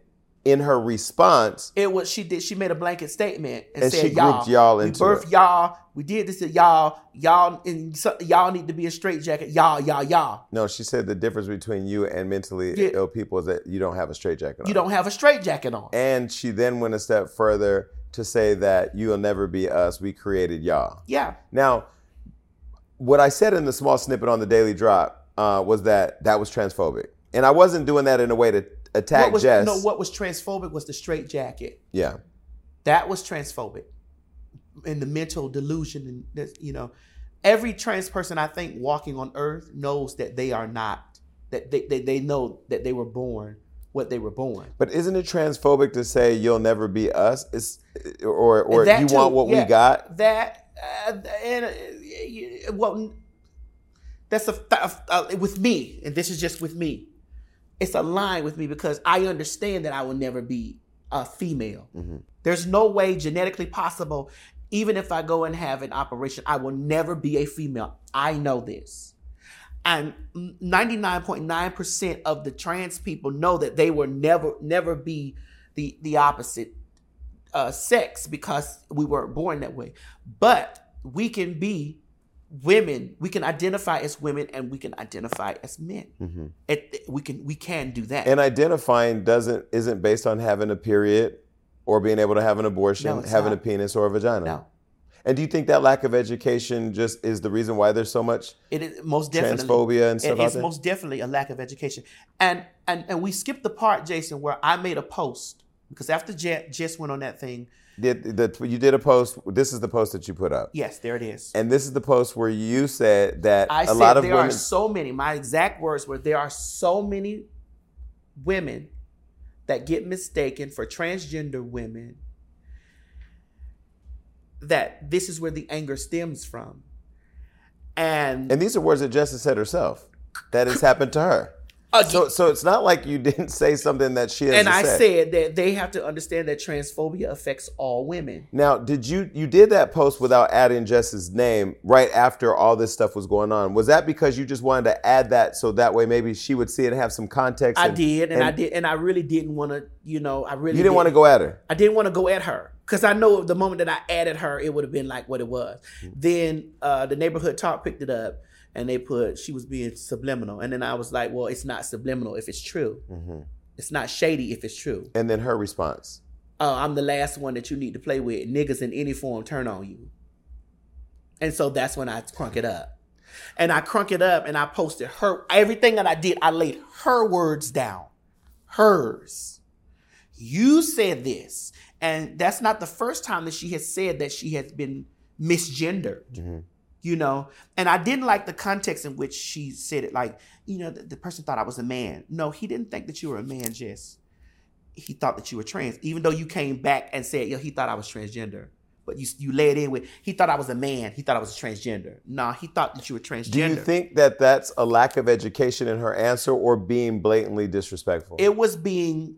in her response, It was she did she made a blanket statement and, And said she y'all, grouped y'all we birthed it. y'all, we did this to y'all, y'all and so, y'all need to be a straight jacket, y'all, y'all, y'all. no, she said the difference between you and mentally Yeah. ill people is that you don't have a straight jacket on. You don't have a straight jacket on. And she then went a step further to say that you'll never be us. We created y'all. Yeah. Now, what I said in the small snippet on the Daily Drop uh, was that that was transphobic, and I wasn't doing that in a way to attack What was Jess. no what was transphobic was the straight jacket. yeah, That was transphobic. And the mental delusion and this, you know, every trans person I think walking on earth knows that they are not that they, they, they know that they were born what they were born. but isn't it transphobic to say you'll never be us? It's or or That you too, want what yeah. we got? That uh, and uh, well, that's a, uh, with me, and this is just with me. It's a line with me because I understand that I will never be a female. There's no way genetically possible. Even if I go and have an operation, I will never be a female. I know this. And 99.9% of the trans people know that they will never, never be the, the opposite uh, sex because we weren't born that way. But we can be women. We can identify as women, and we can identify as men. It, we can we can do that. And identifying doesn't isn't based on having a period or being able to have an abortion, No, having not. a penis or a vagina. no, And do you think that lack of education just is the reason why there's so much it is most definitely transphobia and stuff It- there? most definitely a lack of education. And and and we skipped the part, Jason, where I made a post because after Je- Jess went on that thing. did the you did a post? This is the post that you put up. Yes, there it is. And this is the post where you said that I a said lot of there women. are so many. My exact words were there are so many women that get mistaken for transgender women that this is where the anger stems from. And, and these are words that Jessica said herself. That has happened to her. Uh, So, so it's not like you didn't say something that she has and I said that they have to understand that transphobia affects all women. Now, did you you did that post without adding Jess's name right after all this stuff was going on? Was that because you just wanted to add that so that way maybe she would see it and have some context? I and- did, and, I did, and I really didn't want to, you know, I really You didn't want to go at her. I didn't want to go at her because I know the moment that I added her, it would have been like what it was. Then uh, the neighborhood talk picked it up and they put she was being subliminal, and then I was like, well, it's not subliminal if it's true. It's not shady if it's true. And then her response. Oh, I'm the last one that you need to play with. Niggas in any form turn on you. And so that's when I crunk it up. And I crunk it up and I posted her everything that I did, I laid her words down. Hers. You said this. And that's not the first time that she has said that she has been misgendered. Mm-hmm. You know, and I didn't like the context in which she said it. Like, you know, the, the person thought I was a man. No, he didn't think that you were a man, Jess he thought that you were trans, even though you came back and said, yo, he thought I was transgender. But you you lay it in with, he thought I was a man, he thought I was a transgender. Nah, he thought that you were transgender. Do you think that that's a lack of education in her answer or being blatantly disrespectful? it was being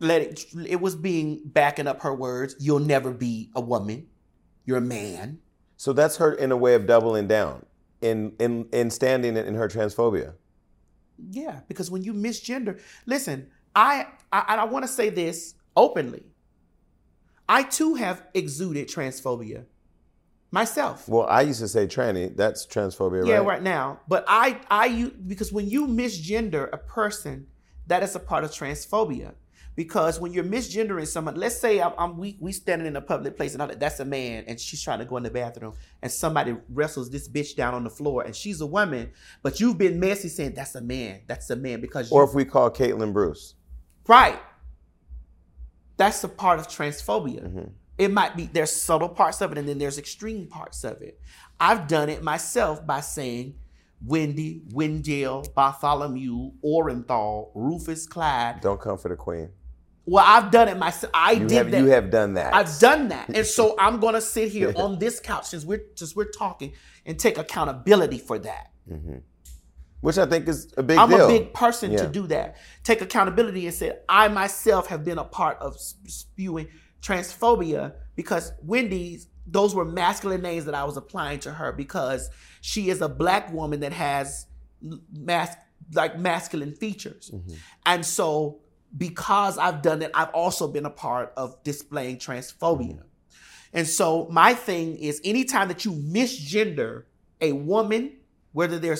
let it it was being backing up her words, you'll never be a woman. You're a man. so that's her in a way of doubling down in in in standing in her transphobia. Yeah, because when you misgender, listen, I I, I want to say this openly. I too have exuded transphobia myself. Well, I used to say tranny. That's transphobia, right? Yeah, right? right now. But I, I, you, because when you misgender a person, that is a part of transphobia. Because when you're misgendering someone, let's say I'm, I'm we we standing in a public place and I'm that's a man and she's trying to go in the bathroom and somebody wrestles this bitch down on the floor and she's a woman, but you've been messy saying that's a man, that's a man because Or if we call Caitlyn Bruce. Right. That's a part of transphobia. Mm-hmm. It might be there's subtle parts of it and then there's extreme parts of it. I've done it myself by saying Wendy, Wendell, Bartholomew, Orenthal, Rufus Clyde. Don't come for the queen. Well, I've done it myself. I You did have that. you have done that. I've done that. And so I'm gonna sit here on this couch since we're just we're talking and take accountability for that. Mm-hmm. which I think is a big I'm deal. a big person to do that. Take accountability and say, I myself have been a part of spewing transphobia because Wendy's, those were masculine names that I was applying to her because she is a black woman that has mas- like masculine features. Mm-hmm. And so because I've done it, I've also been a part of displaying transphobia. And so my thing is anytime that you misgender a woman, whether they're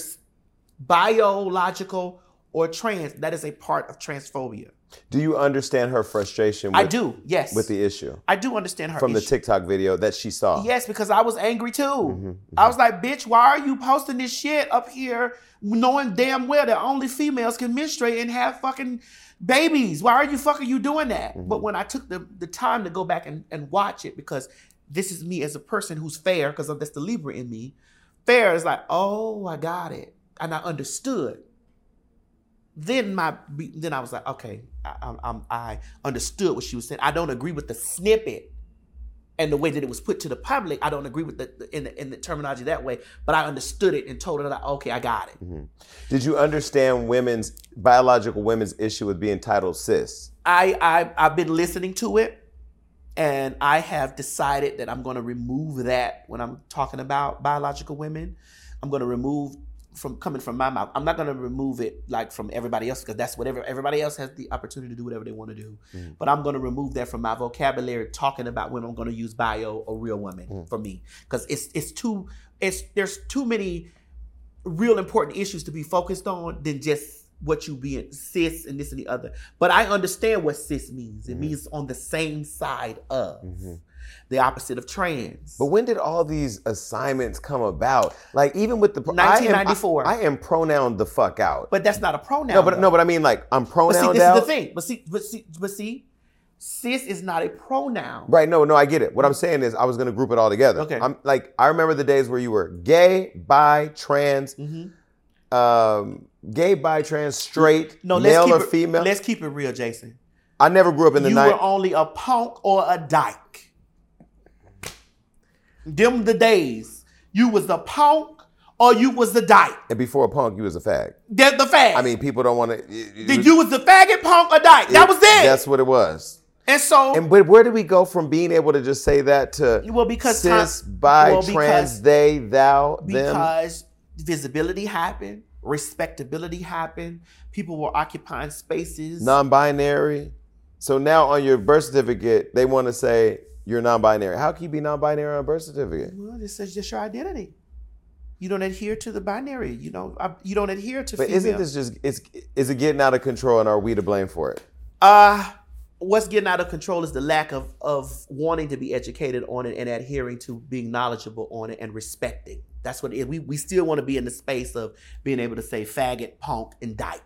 biological or trans, that is a part of transphobia. Do you understand her frustration? With, I do, yes. with the issue I do understand her from the. TikTok video that she saw. Yes, because I was angry too. Mm-hmm, I was like, bitch, why are you posting this shit up here knowing damn well that only females can menstruate and have fucking babies? Why are you fucking you doing that? Mm-hmm. But when I took the, the time to go back and, and watch it, because this is me as a person who's fair, because that's the Libra in me. Fair is like, oh, I got it. And I understood. Then my then I was like, okay, I, I'm, I understood what she was saying. I don't agree with the snippet and the way that it was put to the public, I don't agree with the, the in the in the terminology that way, but I understood it and told her that okay, I got it. Mm-hmm. Did you understand women's biological women's issue with being titled cis? I, I I've been listening to it, and I have decided that I'm going to remove that when I'm talking about biological women. I'm going to remove from coming from my mouth. I'm not going to remove it like from everybody else because that's whatever everybody else has the opportunity to do whatever they want to do. Mm. But I'm going to remove that from my vocabulary talking about women. I'm going to use bio or real women mm. for me because it's it's too it's there's too many real important issues to be focused on than just what you being cis and this and the other. But I understand what cis means. It mm-hmm. means on the same side of mm-hmm. The opposite of trans. But when did all these assignments come about? Like even with the I am- 1994. I, I am pronoun the fuck out. but that's not a pronoun. no, but though. no, but I mean like I'm But see, this out. is the thing. But see, but see, but see, cis is not a pronoun. Right, no, no, I get it. What I'm saying is I was gonna group it all together. Okay. I'm like I remember the days where you were gay, bi, trans, Mm-hmm. um, gay, bi, trans, straight, No, let's male or it, female. Let's keep it real, Jason. I never grew up in the night. you night. were only a punk or a dyke. Them the days. You was a punk or you was the dyke. and before a punk, you was a fag. They're the fag. I mean, people don't want to. Did you was the faggot punk or dyke? That was it. That's what it was. and so And where, where did we go from being able to just say that to Well, because cis, time- bi, well, trans, they, thou, them? because visibility happened, respectability happened, people were occupying spaces. non-binary. So now on your birth certificate, they want to say you're non-binary. How can you be non-binary on a birth certificate? Well, this is just your identity. You don't adhere to the binary. You know, I- you don't adhere to. But female. isn't this just it's is it getting out of control and are we to blame for it? Uh what's getting out of control is the lack of of wanting to be educated on it and adhering to being knowledgeable on it and respecting. That's what it is. We we still want to be in the space of being able to say faggot, punk, and dyke.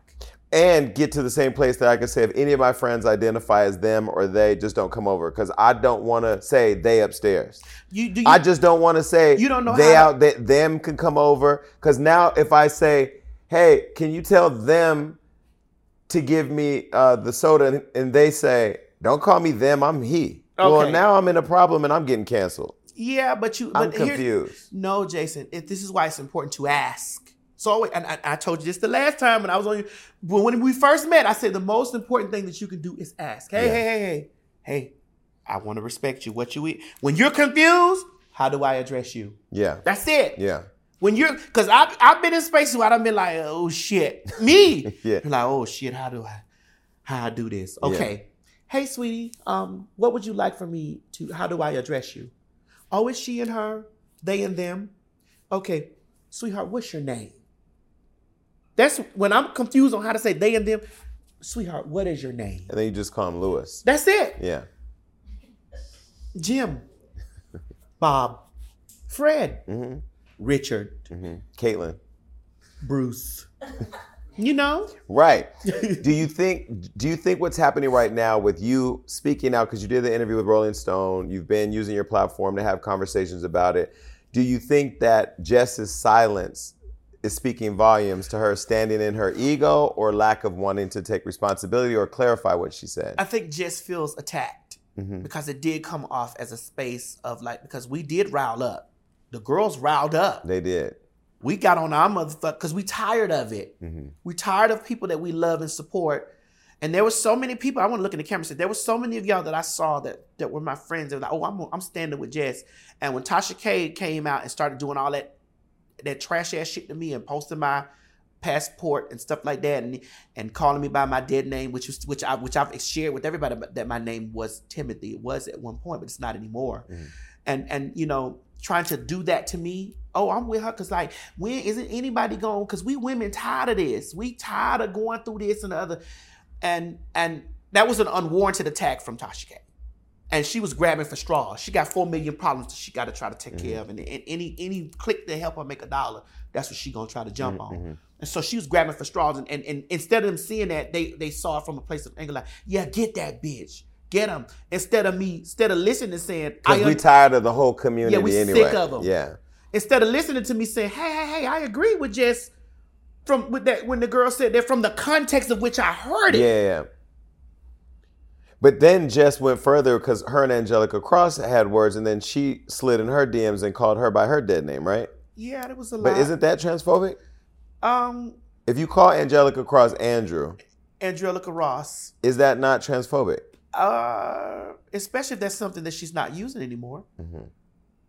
And get to the same place that I can say if any of my friends identify as them or they, just don't come over because I don't want to say they upstairs. You do you, I just don't want to say You don't know they how- out that them can come over because now if I say, hey, can you tell them to give me uh, the soda and, and they say, don't call me them, I'm he. Well, now I'm in a problem and I'm getting canceled. Yeah, but you. I'm But confused. No, Jason. It, this is why it's important to ask. So, always- and I, I told you this the last time when I was on you. When when we first met, I said the most important thing that you can do is ask. Hey, Yeah. hey, hey, hey, hey. I want to respect you. What you eat? When you're confused, how do I address you? Yeah. That's it. Yeah. When you're, cause I've I've been in spaces where I've been like, oh shit, me. Yeah. You're like, oh shit, how do I, how I do this? Okay. Hey, sweetie, um, what would you like for me to? How do I address you? Oh, it's she and her, they and them. Okay, sweetheart, what's your name? That's when I'm confused on how to say they and them. Sweetheart, what is your name? And then you just call him Lewis. That's it. Yeah. Jim, Bob, Fred, Mm-hmm. Richard, Caitlyn. Bruce. You know? Right. do you think do you think what's happening right now with you speaking out because you did the interview with Rolling Stone, you've been using your platform to have conversations about it. Do you think that Jess's silence is speaking volumes to her standing in her ego or lack of wanting to take responsibility or clarify what she said? I think Jess feels attacked because it did come off as a space of like, because we did rile up. The girls riled up. They did. We got on our motherfucker because we tired of it. Mm-hmm. We tired of people that we love and support. And there were so many people. I want to look in the camera and say there were so many of y'all that I saw that that were my friends. They were like, "Oh, I'm I'm standing with Jess." And when Tasha K came out and started doing all that that trash ass shit to me and posting my passport and stuff like that, and and calling me by my dead name, which was which I which I've shared with everybody that my name was Timothy. It was at one point, but it's not anymore. Mm-hmm. And and you know trying to do that to me. Oh, I'm with her because like when isn't anybody going? Because we women tired of this. We tired of going through this and the other, and and that was an unwarranted attack from Tasha K. And she was grabbing for straws. She got four million problems that she got to try to take care mm-hmm. of, and, and any any click to help her make a dollar, that's what she gonna try to jump on. Mm-hmm. And so she was grabbing for straws, and, and, and instead of them seeing that, they they saw it from a place of anger, like, yeah, get that bitch, get him. Instead of me, instead of listening and saying, Because we tired of the whole community Yeah, we sick of them. Yeah. instead of listening to me saying, "Hey, hey, hey, I agree with just from with that when the girl said that from the context of which I heard it. Yeah, yeah. But then Jess went further because her and Angelica Cross had words, and then she slid in her DMs and called her by her dead name, right? Yeah, that was a lot. But isn't that transphobic? um If you call Angelica Cross Andrew, Angelica Ross? is that not transphobic? Uh, especially if that's something that she's not using anymore. Mm-hmm.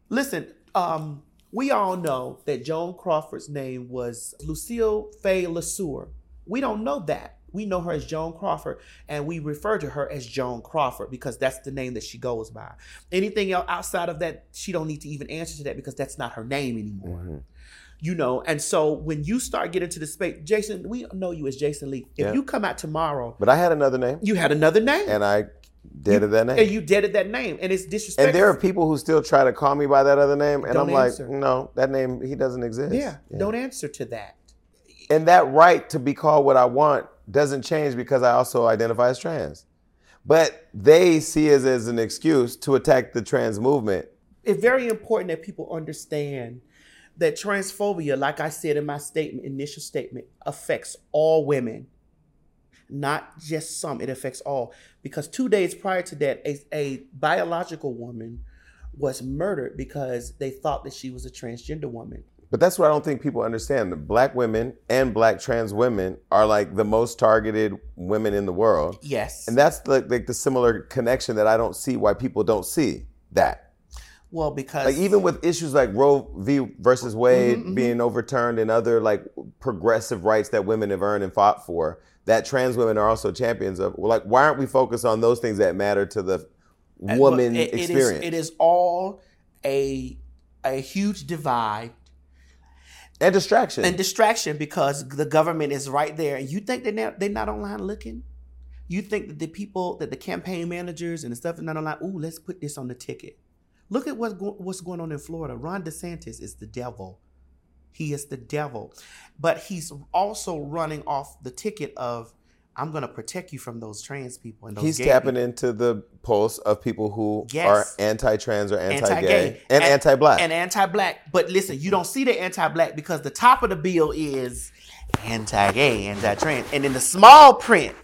Listen, um, we all know that Joan Crawford's name was Lucille Faye Lesueur. We don't know that. We know her as Joan Crawford, and we refer to her as Joan Crawford because that's the name that she goes by. Anything else outside of that, she don't need to even answer to that because that's not her name anymore. Mm-hmm. You know, and so when you start getting to the space, Jason, we know you as Jason Lee. If Yeah. you come out tomorrow, But I had another name, you had another name, and I deaded that name. and you deaded that name, and it's disrespectful. And there are people who still try to call me by that other name, and Don't I'm like, no, that name he doesn't exist. yeah, don't answer to that. And that right to be called what I want doesn't change because I also identify as trans. But they see it as an excuse to attack the trans movement. It's very important that people understand that transphobia, like I said in my statement, initial statement, affects all women, not just some. It affects all. Because two days prior to that, a, a biological woman was murdered because they thought that she was a transgender woman. But that's what I don't think people understand. The black women and black trans women are like the most targeted women in the world. Yes. And that's the, like the similar connection that I don't see why people don't see that. well, because Like even with issues like Roe v. versus Wade Mm-hmm, being overturned and other like progressive rights that women have earned and fought for, that trans women are also champions of. Like, why aren't we focused on those things that matter to the Well, woman it- it is- experience? it is all a a huge divide and distraction. and distraction because the government is right there, and you think they're not, they're not online looking. You think that the people, that the campaign managers and the stuff are not online. Ooh, let's put this on the ticket. Look at what's go- what's going on in Florida. Ron DeSantis is the devil. He is the devil, but he's also running off the ticket of I'm going to protect you from those trans people and those He's tapping people." into the pulse of people who Yes. are anti-trans or anti-gay, anti-gay and, anti-black. and anti-black. But listen, you don't see the anti-black because the top of the bill is anti-gay, anti-trans, and in the small print,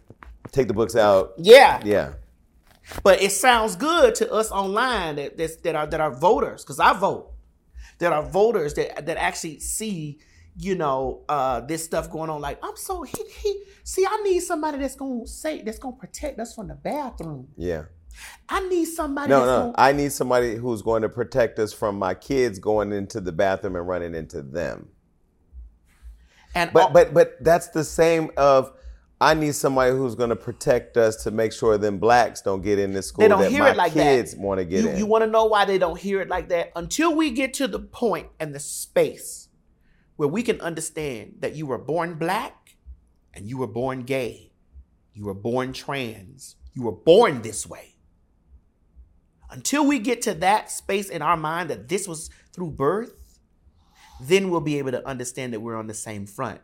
Take the books out. yeah. Yeah. But it sounds good to us online that that's, that are that are voters because I vote. That are voters that that actually see. You know uh, this stuff going on. Like I'm so he, he see. I need somebody that's gonna say that's gonna protect us from the bathroom. Yeah. I need somebody. No, no. gonna- I need somebody who's going to protect us from my kids going into the bathroom and running into them. and But all- but but that's the same of I need somebody who's going to protect us to make sure them blacks don't get in this school they don't that hear my it like kids that. want to get you, in. You want to know why they don't hear it like that? Until we get to the point and the space where we can understand that you were born black and you were born gay, you were born trans, you were born this way. Until we get to that space in our mind that this was through birth, then we'll be able to understand that we're on the same front.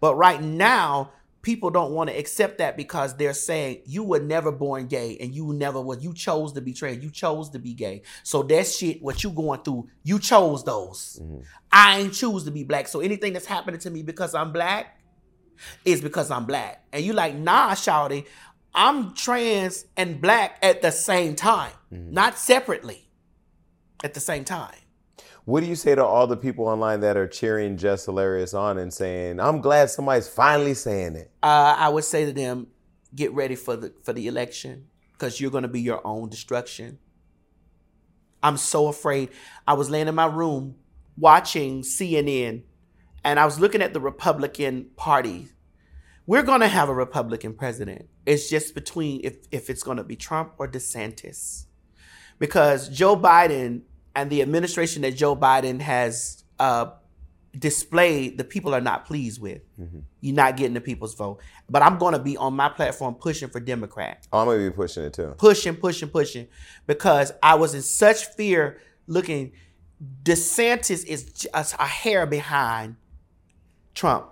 But right now, people don't want to accept that because they're saying you were never born gay and you never was you chose to be trans, you chose to be gay. So that shit, what you going through, you chose those. Mm-hmm. I ain't choose to be black. So anything that's happening to me because I'm black is because I'm black. And you like, nah, shouty, I'm trans and black at the same time, mm-hmm. not separately. At the same time. What do you say to all the people online that are cheering Jess Hilarious on and saying, "I'm glad somebody's finally saying it"? uh, I would say to them, get ready for the for the election because you're going to be your own destruction. I'm so afraid. I was laying in my room watching CNN, and I was looking at the Republican Party. We're going to have a Republican president. It's just between if if it's going to be Trump or DeSantis, because Joe Biden and the administration that Joe Biden has uh, displayed, the people are not pleased with. You're not getting the people's vote. But I'm going to be on my platform pushing for Democrat, Oh, I'm gonna be pushing it too. pushing, pushing, pushing, because I was in such fear looking. DeSantis is just a hair behind Trump.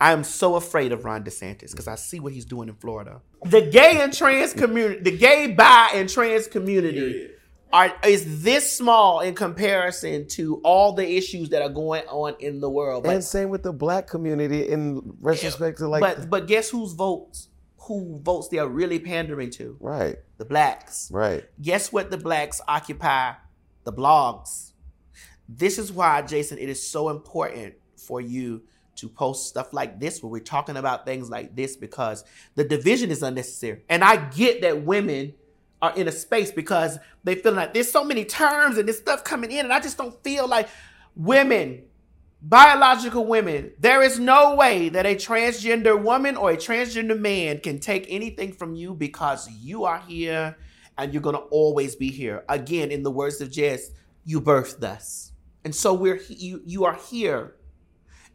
I am so afraid of Ron DeSantis because I see what he's doing in Florida. The gay and trans community, the gay, bi, and trans community are is this small in comparison to all the issues that are going on in the world. But And same with the black community in retrospect to like, but but guess whose votes who votes they are really pandering to? right, The blacks. right. Guess what the blacks occupy? The blogs. This is why, Jason, it is so important for you to post stuff like this where we're talking about things like this because the division is unnecessary. And I get that women are in a space because they feel like there's so many terms and this stuff coming in, and I just don't feel like women, biological women, there is no way that a transgender woman or a transgender man can take anything from you because you are here and you're gonna always be here. Again, in the words of Jess, you birthed us. And so we're you you are here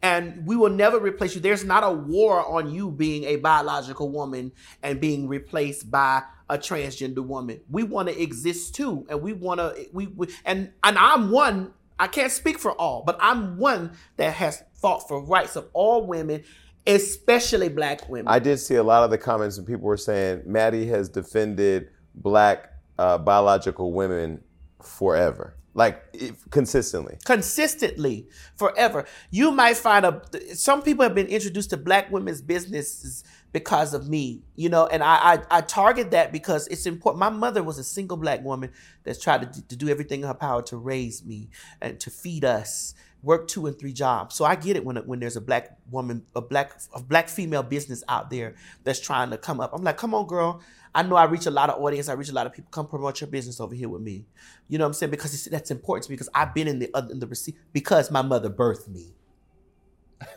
and we will never replace you. There's not a war on you being a biological woman and being replaced by a transgender woman. We want to exist too, and we want to we, we and and I'm one. I can't speak for all, but I'm one that has fought for rights of all women, especially black women. I did see a lot of the comments and people were saying Maddie has defended black uh, biological women forever, like if, consistently. consistently forever. You might find a some people have been introduced to black women's businesses because of me, you know, and I I, I target that because it's important. My mother was a single black woman that's tried to, to do everything in her power to raise me and to feed us. Work two and three jobs, so I get it when when there's a black woman, a black a black female business out there that's trying to come up. I'm like, come on, girl. I know I reach a lot of audience. I reach a lot of people. Come promote your business over here with me. You know what I'm saying? Because it's, that's important to me because I've been in the other in the receipt because my mother birthed me.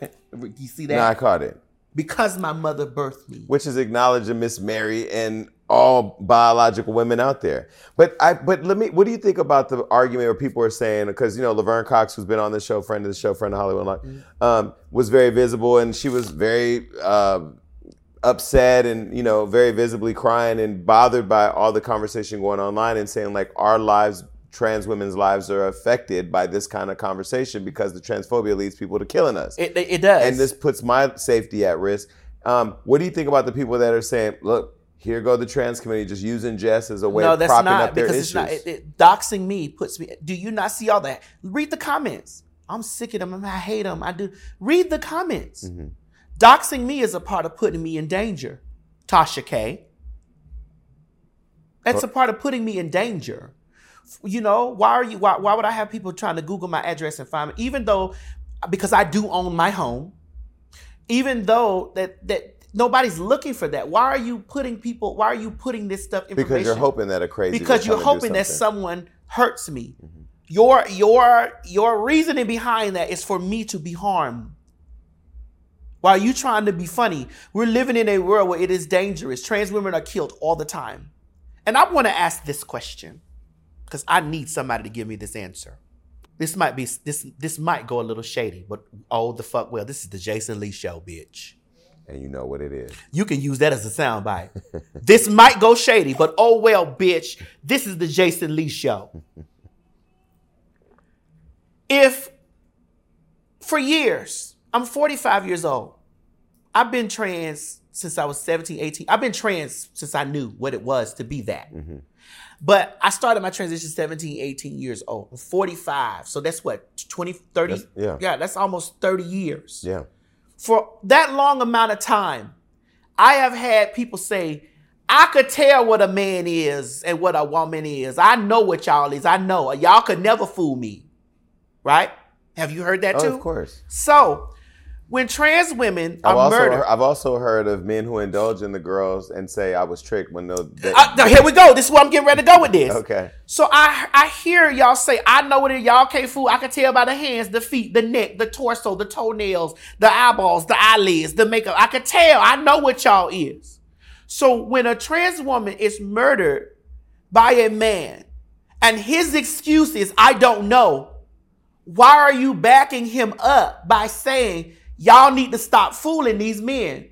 you see that? No, I caught it, because my mother birthed me. which is acknowledging Miss Mary and all biological women out there. But I, but let me. What do you think about the argument where people are saying because you know Laverne Cox, who's been on the show, friend of the show, friend of Hollywood, Unlocked, um, was very visible and she was very. Uh, upset and you know very visibly crying and bothered by all the conversation going online and saying like our lives trans women's lives are affected by this kind of conversation because the transphobia leads people to killing us It, it, does. and this puts my safety at risk um, what do you think about the people that are saying look here go the trans community just using Jess as a way no, of that's propping not up their because issues it's not. It, it, doxing me puts me. Do you not see all that? Read the comments. I'm sick of them. I hate them. I do. Read the comments. Mm-hmm. Doxing me is a part of putting me in danger. Tasha K. That's a part of putting me in danger. You know, why are you why, why would I have people trying to Google my address and find me? Even though because I do own my home, even though that that nobody's looking for that. Why are you putting people? Why are you putting this stuff? Because you're hoping that a crazy. because you're come and do hoping that someone hurts me. Mm-hmm. Your your your reasoning behind that is for me to be harmed. While you trying to be funny, we're living in a world where it is dangerous. Trans women are killed all the time. And I want to ask this question because I need somebody to give me this answer. This might be this this might go a little shady, but oh the fuck well, this is the Jason Lee show, bitch. and you know what it is. You can use that as a soundbite. this might go shady, but oh well, bitch. This is the Jason Lee show. If for years, I'm 45 years old. I've been trans since I was 17, 18. I've been trans since I knew what it was to be that. Mm-hmm. But I started my transition 17, 18 years old. I'm 45. So that's what, 20, 30? That's- yeah. Yeah, that's almost 30 years Yeah. for that long amount of time, I have had people say, I could tell what a man is and what a woman is. I know what y'all is. I know. Y'all could never fool me. Right? Have you heard that Oh, too? of course. So, when trans women I've are also murdered, heard, I've also heard of men who indulge in the girls and say I was tricked when no. Uh, now, here we go. This is where I'm getting ready to go with this. okay. So I I hear y'all say, I know what it y'all can't fool. I can tell by the hands, the feet, the neck, the torso, the toenails, the eyeballs, the eyelids, the makeup. I can tell. I know what y'all is. So when a trans woman is murdered by a man and his excuse is, I don't know, why are you backing him up by saying y'all need to stop fooling these men?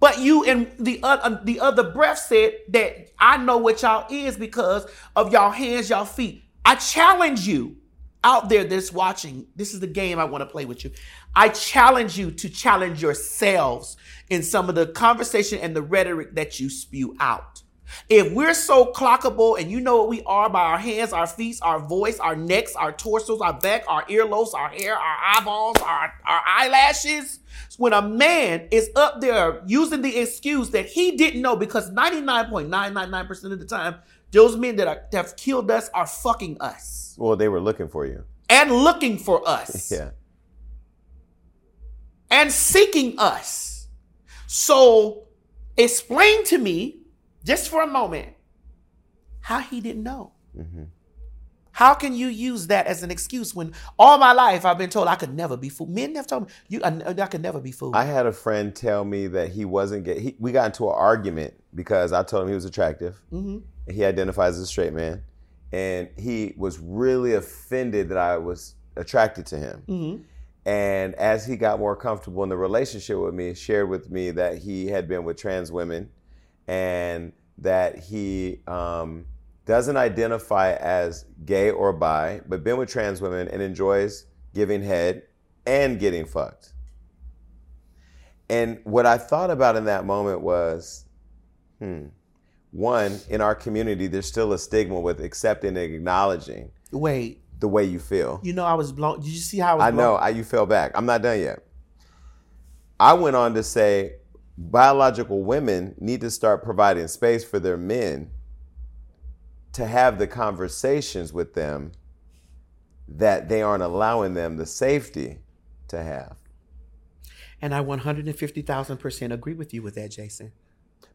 But you in the uh, the other breath said that I know what y'all is because of y'all hands, y'all feet. I challenge you out there that's watching. This is the game I want to play with you. I challenge you to challenge yourselves in some of the conversation and the rhetoric that you spew out. If we're so clockable and you know what we are by our hands, our feet, our voice, our necks, our torsos, our back, our earlobes, our hair, our eyeballs, our, our eyelashes, when a man is up there using the excuse that he didn't know because 99.999% of the time, those men that, are, that have killed us are fucking us Well, they were looking for you. and looking for us Yeah. and seeking us. So explain to me, just for a moment, how he didn't know. Mm-hmm. How can you use that as an excuse when all my life I've been told I could never be fooled? Men have told me you I, I could never be fooled. I had a friend tell me that he wasn't gay. He, we got into an argument because I told him he was attractive. Mm-hmm. And he identifies as a straight man. And he was really offended that I was attracted to him. Mm-hmm. And as he got more comfortable in the relationship with me, shared with me that he had been with trans women and that he um, doesn't identify as gay or bi, but been with trans women and enjoys giving head and getting fucked. And what I thought about in that moment was, hmm, one, in our community, there's still a stigma with accepting and acknowledging Wait, the way you feel. you know I was blown. Did you see how I was I know? I, you fell back. I'm not done yet. I went on to say biological women need to start providing space for their men to have the conversations with them that they aren't allowing them the safety to have. And I 150,000% agree with you with that, Jason.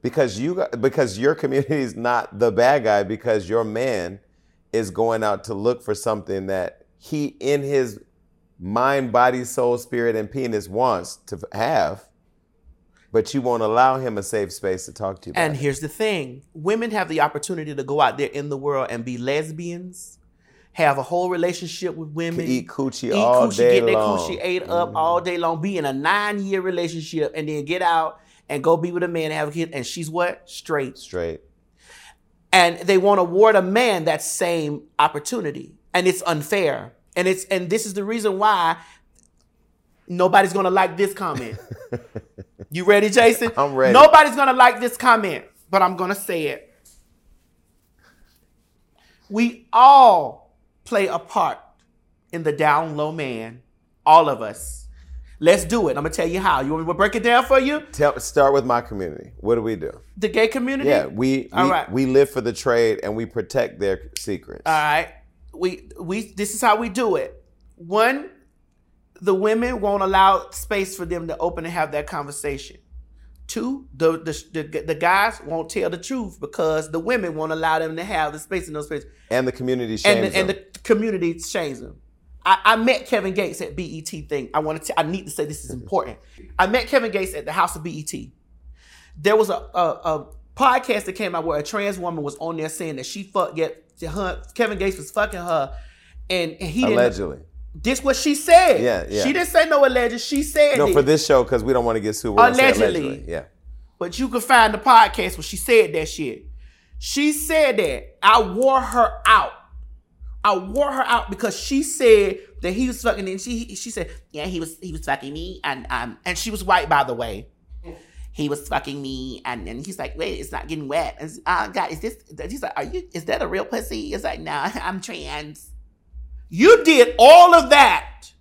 because you because your community is not the bad guy because your man is going out to look for something that he in his mind body soul spirit and penis wants to have but you won't allow him a safe space to talk to you about And it. here's the thing women have the opportunity to go out there in the world and be lesbians, have a whole relationship with women, eat coochie eat all coochie, day get their long. Mm-hmm. coochie ate up all day long, be in a nine year relationship, and then get out and go be with a man and have a kid. And she's what? Straight. straight And they won't award a man that same opportunity. And it's unfair. And it's and this is the reason why nobody's gonna like this comment. you ready, Jason? I'm ready. Nobody's gonna like this comment, but I'm gonna say it. We all play a part in the down low man. All of us. Let's do it. I'm gonna tell you how. You want me to break it down for you? Tell, start with my community what do we do The gay community. yeah we we, All right. we live for the trade and we protect their secrets All right. We we this is how we do it. One, the women won't allow space for them to open and have that conversation. Two, the, the the the guys won't tell the truth because the women won't allow them to have the space in those spaces, And the community and shames the, and them. the community shames them. I, I met Kevin Gates at BET thing. I want to. I need to say this is important. I met Kevin Gates at the House of BET. There was a, a, a podcast that came out where a trans woman was on there saying that she fucked get her, Kevin Gates was fucking her, and, and he didn't. Allegedly. This what she said. Yeah, yeah. She didn't say no alleged. She said No, it. for this show, because we don't want to get sued. say Allegedly. Yeah. But you can find the podcast where she said that shit. She said that I wore her out. I wore her out because she said that he was fucking and she she said, Yeah, he was he was fucking me and um and she was white by the way. He was fucking me and, and he's like, wait, it's not getting wet. And uh, God, is this he's like, Are you is that a real pussy? It's like, no, I'm trans. You did all of that.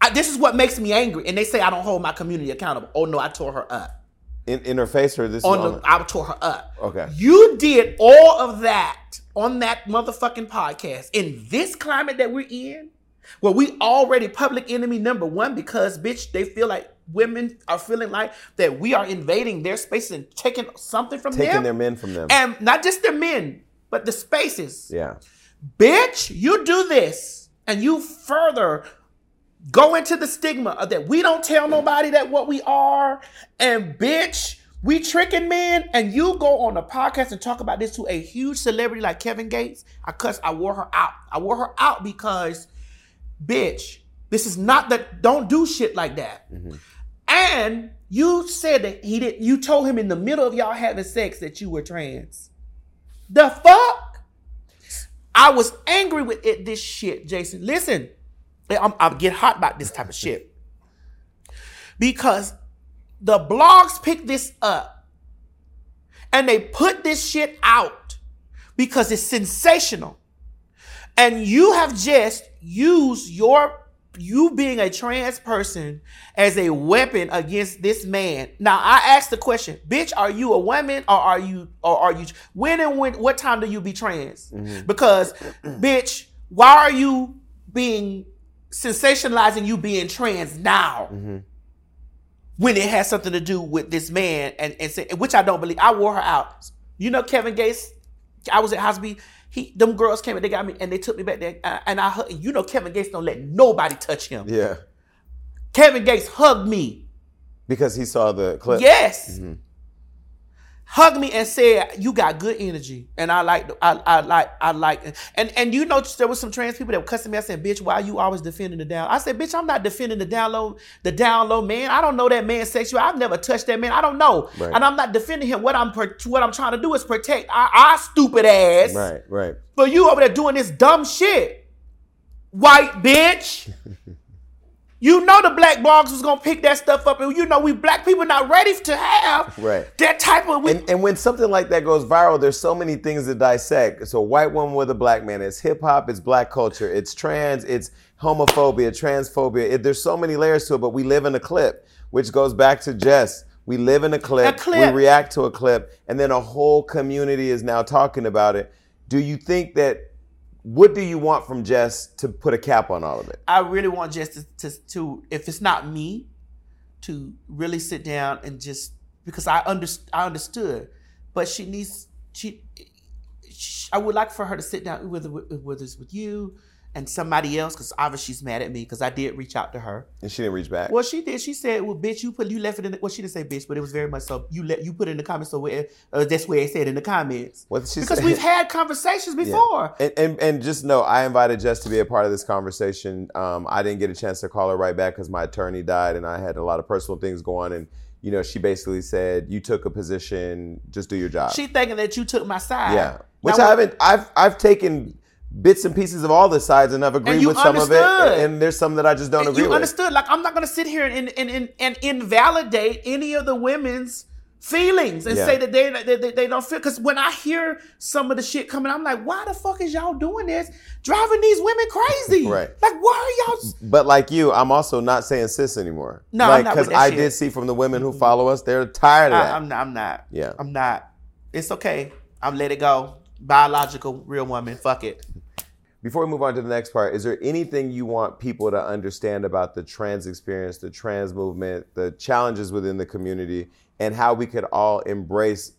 I, this is what makes me angry. And they say I don't hold my community accountable. Oh no, I tore her up In, in her face or this? on is the I tore her up. Okay. You did all of that on that motherfucking podcast in this climate that we're in, where we already public enemy number one because bitch, they feel like women are feeling like that we are invading their space and taking something from taking them. Taking their men from them. and not just their men, but the spaces. yeah. Bitch, you do this and you further go into the stigma of that we don't tell nobody that what we are. And bitch, we tricking men and you go on a podcast and talk about this to a huge celebrity like Kevin Gates. I cuss, I wore her out. I wore her out because, bitch, this is not that, don't do shit like that. Mm-hmm. And you said that he didn't. you told him in the middle of y'all having sex that you were trans. The fuck? I was angry with it, this shit, Jason. Listen, I'm, I get hot about this type of shit because the blogs pick this up and they put this shit out because it's sensational, and you have just used your you being a trans person as a weapon against this man. Now I asked the question, bitch, are you a woman or are you or are you when and when what time do you be trans? Mm-hmm. Because bitch, why are you being sensationalizing you being trans now? Mm-hmm. When it has something to do with this man and, and say, which I don't believe. I wore her out. You know Kevin Gates I was at Hosby. He, them girls came and they got me and they took me back there. uh, and I, hug- you know, Kevin Gates don't let nobody touch him. Yeah. Kevin Gates hugged me. Because he saw the clip. Yes. Hugged me and said, "You got good energy," and I like, I, I like, I like, and and you know there was some trans people that were cussing me. I said, "Bitch, why you always defending the down?" I said, "Bitch, I'm not defending the down low, the down low man. I don't know that man sexual. I've never touched that man. I don't know, Right. and I'm not defending him. What I'm, what I'm trying to do is protect our, our stupid ass Right, right. for you over there doing this dumb shit, white bitch." You know the black blogs was gonna pick that stuff up, and you know we black people not ready to have Right. that type of. We, And, and when something like that goes viral, there's so many things to dissect. It's a white woman with a black man. It's hip hop. It's black culture. It's trans. It's homophobia, transphobia. It, there's so many layers to it. But we live in a clip, which goes back to Jess. We live in a clip. A clip. We react to a clip, and then a whole community is now talking about it. Do you think that? What do you want from Jess to put a cap on all of it? I really want Jess to, to, to, if it's not me, to really sit down and just because I I understood, but she needs she, she I would like for her to sit down whether whether it's with you and somebody else because obviously she's mad at me because I did reach out to her. And she didn't reach back. Well, she did. She said, "Well, bitch, you put you left it in." The, well, she didn't say bitch, but it was very much so. You let you put it in the comments. So where, uh, that's where it said in the comments. What she because we've had conversations Yeah. before. And, and and just know, I invited Jess to be a part of this conversation. Um, I didn't get a chance to call her right back because my attorney died, and I had a lot of personal things going. And you know, she basically said, "You took a position, just do your job." She thinking that you took my side. yeah, which Now, I haven't. I've I've taken bits and pieces of all the sides, and I've agreed you with some of it. And there's some that I just don't agree you with. understood. Like I'm not gonna sit here and and, and, and invalidate any of the women's feelings and Yeah. say that they, they, they, they don't feel. Because when I hear some of the shit coming, I'm like, why the fuck is y'all doing this? Driving these women crazy. Right. Like, why are y'all? But like you, I'm also not saying cis anymore. No, I'm like, that I shit. did see from the women who follow us, they're tired of that. I'm not. I'm not. Yeah. I'm not. It's okay. I'm let it go. Biological, real woman. Fuck it. Before we move on to the next part, is there anything you want people to understand about the trans experience, the trans movement, the challenges within the community, and how we could all embrace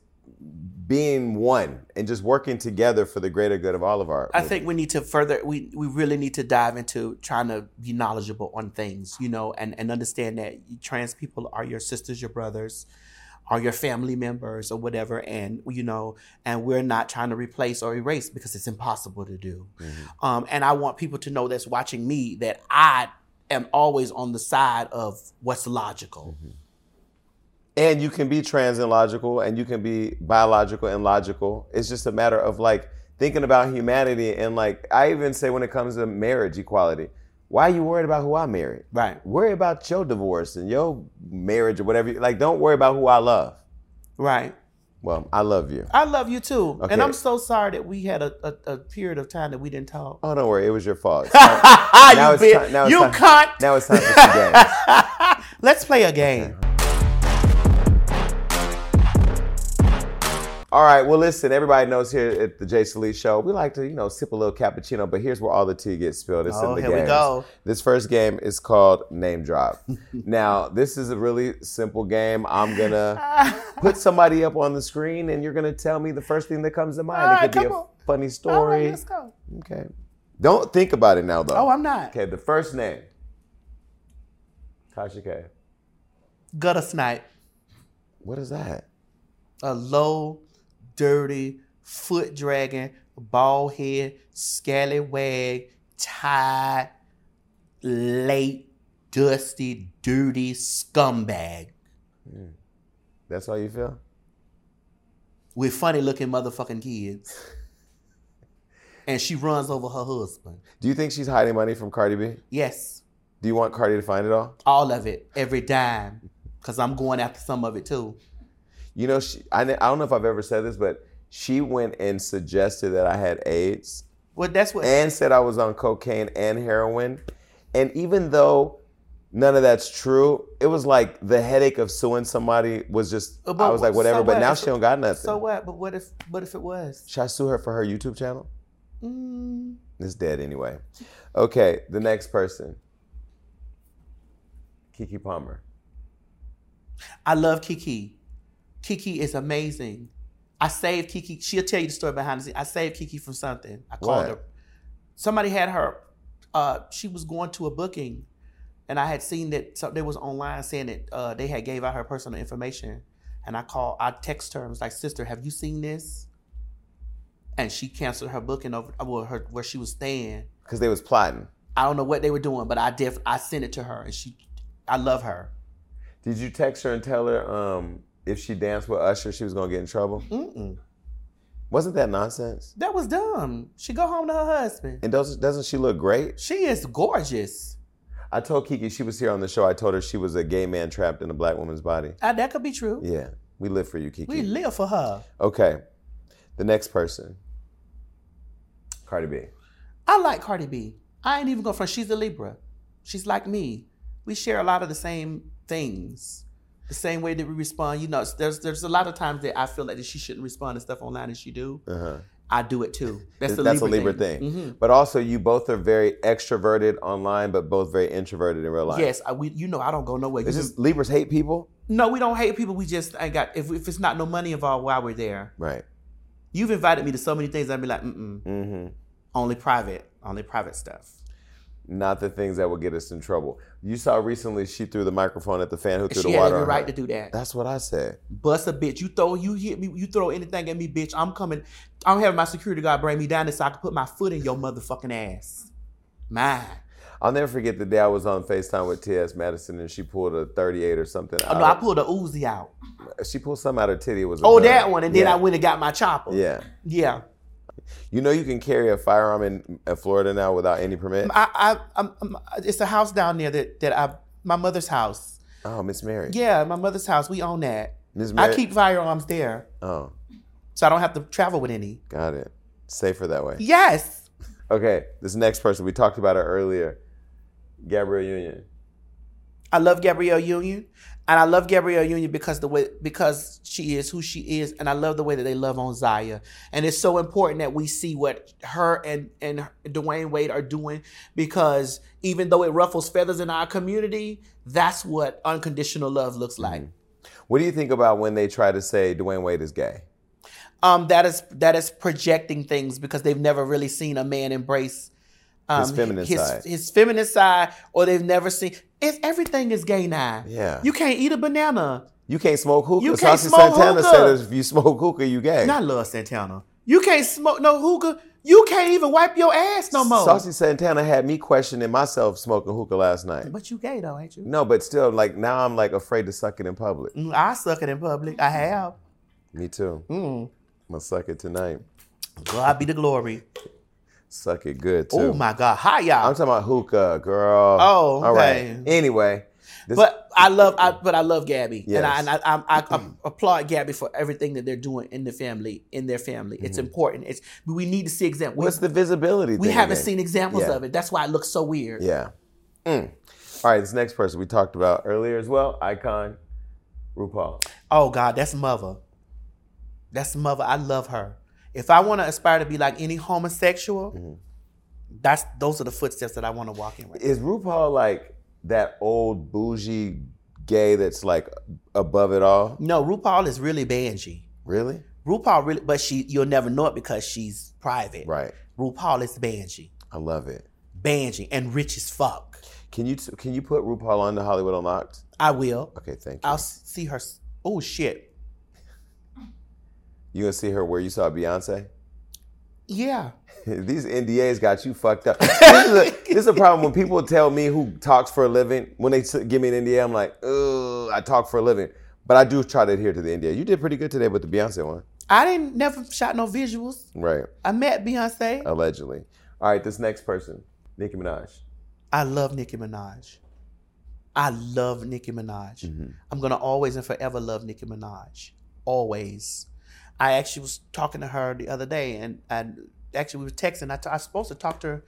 being one and just working together for the greater good of all of our? I think we need to further we we really need to dive into trying to be knowledgeable on things, you know, and and understand that trans people are your sisters, your brothers, are your family members or whatever and you know and we're not trying to replace or erase because it's impossible to do. Um and I want people to know that's watching me that I am always on the side of what's logical. And you can be trans and logical, and you can be biological and logical. It's just a matter of like thinking about humanity. And like, I even say when it comes to marriage equality, why are you worried about who I married? Right. Worry about your divorce and your marriage or whatever. Like, don't worry about who I love. Right. Well, I love you. I love you too. Okay. And I'm so sorry that we had a, a, a period of time that we didn't talk. Oh, don't worry. It was your fault. Now you it's bitch. ti- now it's you time- now it's time for some games. Let's play a game. All right. Well, listen. Everybody knows here at the Jason Lee Show, we like to, you know, sip a little cappuccino. But here's where all the tea gets spilled. It's Oh, in the here we go. This first game is called Name Drop. now, this is a really simple game. I'm gonna put somebody up on the screen, and you're gonna tell me the first thing that comes to mind. All it right, could be a on. funny story. right, let's go. Okay. Don't think about it now, though. Oh, I'm not. Okay. The first name. Tasha K. Gutter snipe. What is that? A low, dirty, foot dragging, bald head, scallywag, tied, late, dusty, dirty scumbag mm. That's how you feel? with funny looking motherfucking kids. And she runs over her husband. Do you think she's hiding money from Cardi B? Yes, Do you want Cardi to find it all? all of it, every dime. Because I'm going after some of it too. You know, she, I, I don't know if I've ever said this, but she went and suggested that I had AIDS Well, that's what. and said I was on cocaine and heroin. And even though none of that's true, it was like the headache of suing somebody was just, but I was like, so whatever. but what now if- she don't got nothing. So what? But what if? What if it was? Should I sue her for her YouTube channel? Mm, It's dead anyway. Okay, the next person. Keke Palmer. I love Keke. Keke is amazing. I saved Keke. She'll tell you the story behind the scenes. I saved Keke from something. I called What? her. Somebody had her. Uh, she was going to a booking, and I had seen that so, they was online saying that uh, they had gave out her personal information. And I called. I text her and was like, "Sister, have you seen this?" And she canceled her booking over well, her where she was staying. Because they was plotting. I don't know what they were doing, but I def I sent it to her, and she. I love her. Did you text her and tell her um, if she danced with Usher, she was gonna get in trouble? Mm-mm. Wasn't that nonsense? That was dumb. She go home to her husband. And doesn't doesn't she look great? She is gorgeous. I told Keke she was here on the show. I told her she was a gay man trapped in a black woman's body. Uh, that could be true. Yeah, we live for you, Keke. We live for her. okay, the next person, Cardi B. I like Cardi B. I ain't even going front. She's a Libra. She's like me. We share a lot of the same things. The same way that we respond. You know, there's there's a lot of times that I feel like that she shouldn't respond to stuff online and she do. Uh-huh. I do it too. That's, That's, the a Libra thing. thing. Mhm. But also, you both are very extroverted online, but both very introverted in real life. Yes, I, we, you know I don't go nowhere. It's You just Libras hate people. no, we don't hate people. We just ain't got if, if it's not no money involved while we're there. Right. You've invited me to so many things. I'd be like, mm mm, Mm-hmm. only private, only private stuff. Not the things that will get us in trouble. You saw recently she threw the microphone at the fan who threw she the had water every on right to do that. That's what I said. Bust a bitch. You throw, you hit me, you throw anything at me, bitch. I'm coming. I'm having my security guard bring me down there so I can put my foot in your motherfucking ass. Mine. I'll never forget the day I was on FaceTime with T.S. Madison and she pulled a 38 or something. Oh, out no, I pulled a Uzi out. She pulled something out of her titty. It was Oh, gun. that one. And then yeah. I went and got my chopper. Yeah. Yeah. You know you can carry a firearm in, in Florida now without any permit. I, I, I'm, it's a house down there that, that I, my mother's house. Oh, Miss Mary. Yeah, my mother's house. We own that. Miss Mary. I keep firearms there Oh, so I don't have to travel with any. got it. Safer that way. Yes. Okay, this next person we talked about her earlier, Gabrielle Union. I love Gabrielle Union, and I love Gabrielle Union because the way because she is who she is, and I love the way that they love on Zaya. And it's so important that we see what her and and Dwyane Wade are doing because even though it ruffles feathers in our community, that's what unconditional love looks like. What do you think about when they try to say Dwyane Wade is gay? Um, that is that is projecting things because they've never really seen a man embrace um, His feminine his, side. his feminine side, or they've never seen. It's everything is gay now. Yeah. you can't eat a banana. You can't smoke hookah. You can't Saucy smoke Santana hookah. said if you smoke hookah, you gay. I love Santana. You can't smoke no hookah. You can't even wipe your ass no more. Saucy Santana had me questioning myself smoking hookah last night. But you gay though, ain't you? No, but still, like now I'm like afraid to suck it in public. Mm, I suck it in public. I have. Me too. Mm. I'm gonna suck it tonight. God be the glory. Suck it good too. Oh my God. Hi y'all. I'm talking about hookah, girl. Oh, all right. Anyway, this, But I love, I, but I love Gabby, and I, and I, I, I, I applaud Gabby for everything that they're doing in the family, in their family. It's important. It's we need to see examples. Mm-hmm. what's the visibility? we haven't again? seen examples Yeah. of it. That's why it looks so weird. Yeah. Mm. All right, this next person we talked about earlier as well, icon RuPaul. Oh God, that's mother. That's mother. I love her. If I want to aspire to be like any homosexual, Mm-hmm. that's those are the footsteps that I want to walk in. Right. Is RuPaul like that old bougie gay that's like above it all? No, RuPaul is really Banji. Really? RuPaul really, but she you'll never know it because she's private. Right. RuPaul is Banji, I love it. Banji, and rich as fuck. Can you can you put RuPaul on the Hollywood Unlocked? I will. Okay, thank you. I'll see her. s- Oh shit. You gonna see her where you saw Beyonce? Yeah. These NDAs got you fucked up. this, is a, this is a problem when people tell me who talks for a living. When they give me an NDA, I'm like, oh, I talk for a living. But I do try to adhere to the NDA. You did pretty good today with the Beyonce one. I didn't never shot no visuals. Right. I met Beyonce. Allegedly. All right, this next person, Nicki Minaj. I love Nicki Minaj. I love Nicki Minaj. Mm-hmm. I'm gonna always and forever love Nicki Minaj. Always. I actually was talking to her the other day, and and actually we were texting. I, t- I was supposed to talk to her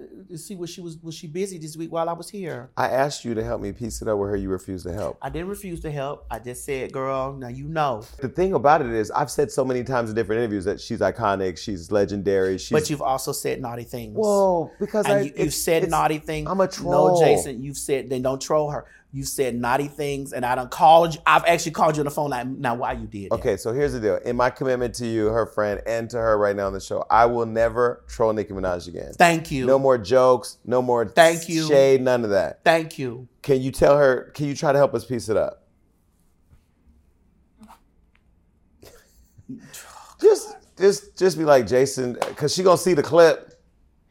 uh, to see what she was was she busy this week while I was here. I asked you to help me piece it up with her. You refused to help. I didn't refuse to help. I just said, "Girl, now you know." The thing about it is, I've said so many times in different interviews that she's iconic, she's legendary. She's But you've also said naughty things. whoa because I, you, you've said naughty things. I'm a troll. No. Jason, you've said then don't troll her. You said naughty things, and I done called you. I've actually called you on the phone. Like, now why you did? that? Okay, so here's the deal. In my commitment to you, her friend, and to her right now on the show, I will never troll Nicki Minaj again. Thank you. No more jokes, no more Thank you. shade, none of that. Thank you. Can you tell her, can you try to help us piece it up? just just just be like Jason, cause she gonna see the clip.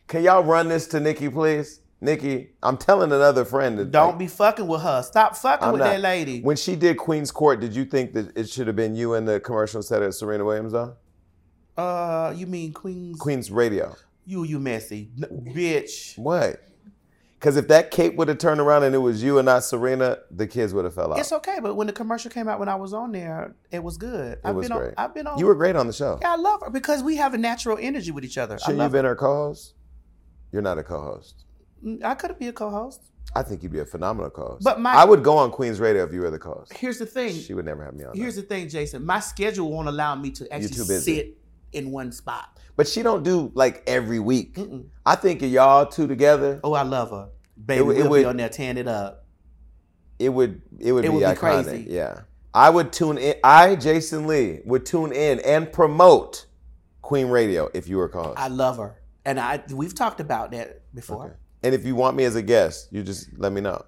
Can y'all run this to Nicki, please? Nicki, I'm telling another friend that Don't like, be fucking with her. Stop fucking I'm with not- that lady. When she did Queen's Court, did you think that it should have been you in the commercial set of Serena Williams though? uh, you mean Queens? Queen's Radio. You, you messy N- bitch. What? Because if that cape would have turned around and it was you and not Serena, the kids would have fell out. It's okay, but when the commercial came out when I was on there, it was good. It I've was been great. on. I've been on. You were great on the show. Yeah, I love her because we have a natural energy with each other. I Shouldn't you have been her co-host? You're not a co-host. I could be a co-host. I think you'd be a phenomenal co-host. But my- I would go on Queen's Radio if you were the co-host. Here's the thing. She would never have me on. Here's there. the thing, Jason. My schedule won't allow me to actually sit in one spot. But she don't do like every week. I think of y'all two together, Oh, I love her, baby. It would- it we'll would- be on there tearing it up. it would it would It be would be iconic. crazy. Yeah. I would tune in. I, Jason Lee, would tune in and promote Queen Radio if you were co-host. I love her, and I we've talked about that before. Okay. And if you want me as a guest, you just let me know.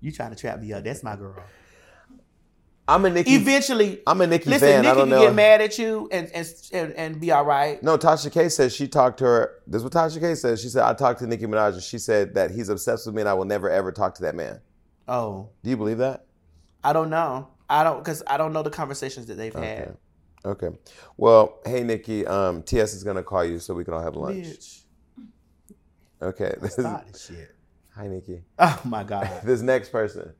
You trying to trap me up? That's my girl. I'm a Nicki. Eventually, I'm a Nicki listen. fan. I Nicki don't can know. get mad at you and and and, and be all right. No, Tasha K says she talked to her. This is what Tasha K says. She said, I talked to Nicki Minaj and she said that he's obsessed with me and I will never ever talk to that man. Oh, Do you believe that? I don't know. I don't because I don't know the conversations that they've Okay. had. Okay. Well, hey Nicki, um, TS is gonna call you so we can all have lunch. Bitch, Okay. This is, stop this shit. hi Nicki. Oh my god, This next person.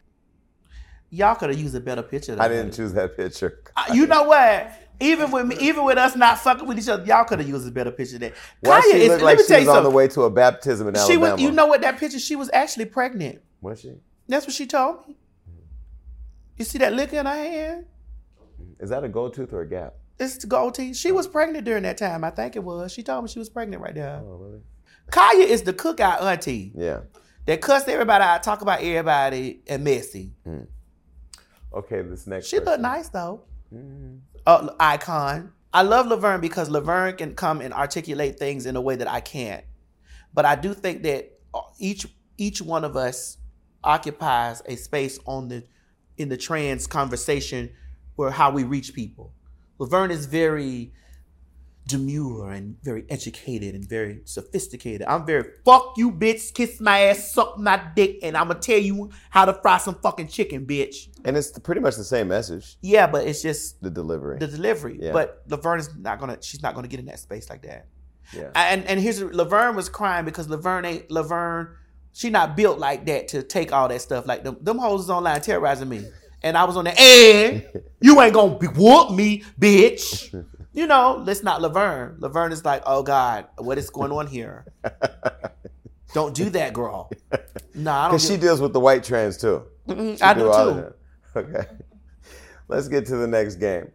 y'all could have used a better picture. I didn't choose that picture. Uh, You know what? Even with me, even with us not fucking with each other, y'all could have used a better picture than Why Kaya she is. look Let like me she tell was you on the way to a baptism in She Alabama? was. You know what? That picture. She was actually pregnant. Was she? That's what she told me. You see that liquor in her hand? Is that a gold tooth or a gap? It's gold teeth. She was pregnant during that time. I think it was. She told me she was pregnant right there. Oh, really? Kaya is the cookout auntie Yeah. that cuss everybody out, talk about everybody, and messy. Okay, this next. She look nice though. Uh, icon. I love Laverne because Laverne can come and articulate things in a way that I can't. But I do think that uh, each each one of us occupies a space on the in the trans conversation where how we reach people. Laverne is very demure and very educated and very sophisticated. I'm very fuck you, bitch, kiss my ass, suck my dick, and I'ma tell you how to fry some fucking chicken, bitch. And it's pretty much the same message. Yeah, but it's just The delivery. the delivery. Yeah. But Laverne is not gonna. She's not gonna get in that space like that. yeah. And and here's Laverne was crying because Laverne ain't Laverne. She not built like that to take all that stuff. Like them, them hoes is online terrorizing me, and I was on the eh? air. you ain't gonna be, whoop me, bitch. You know, let's not Laverne. Laverne is like, oh God, what is going on here? don't do that, girl. No, I don't. Because she deals with the white trans too. Mhm, I do of too. Okay. Let's get to the next game.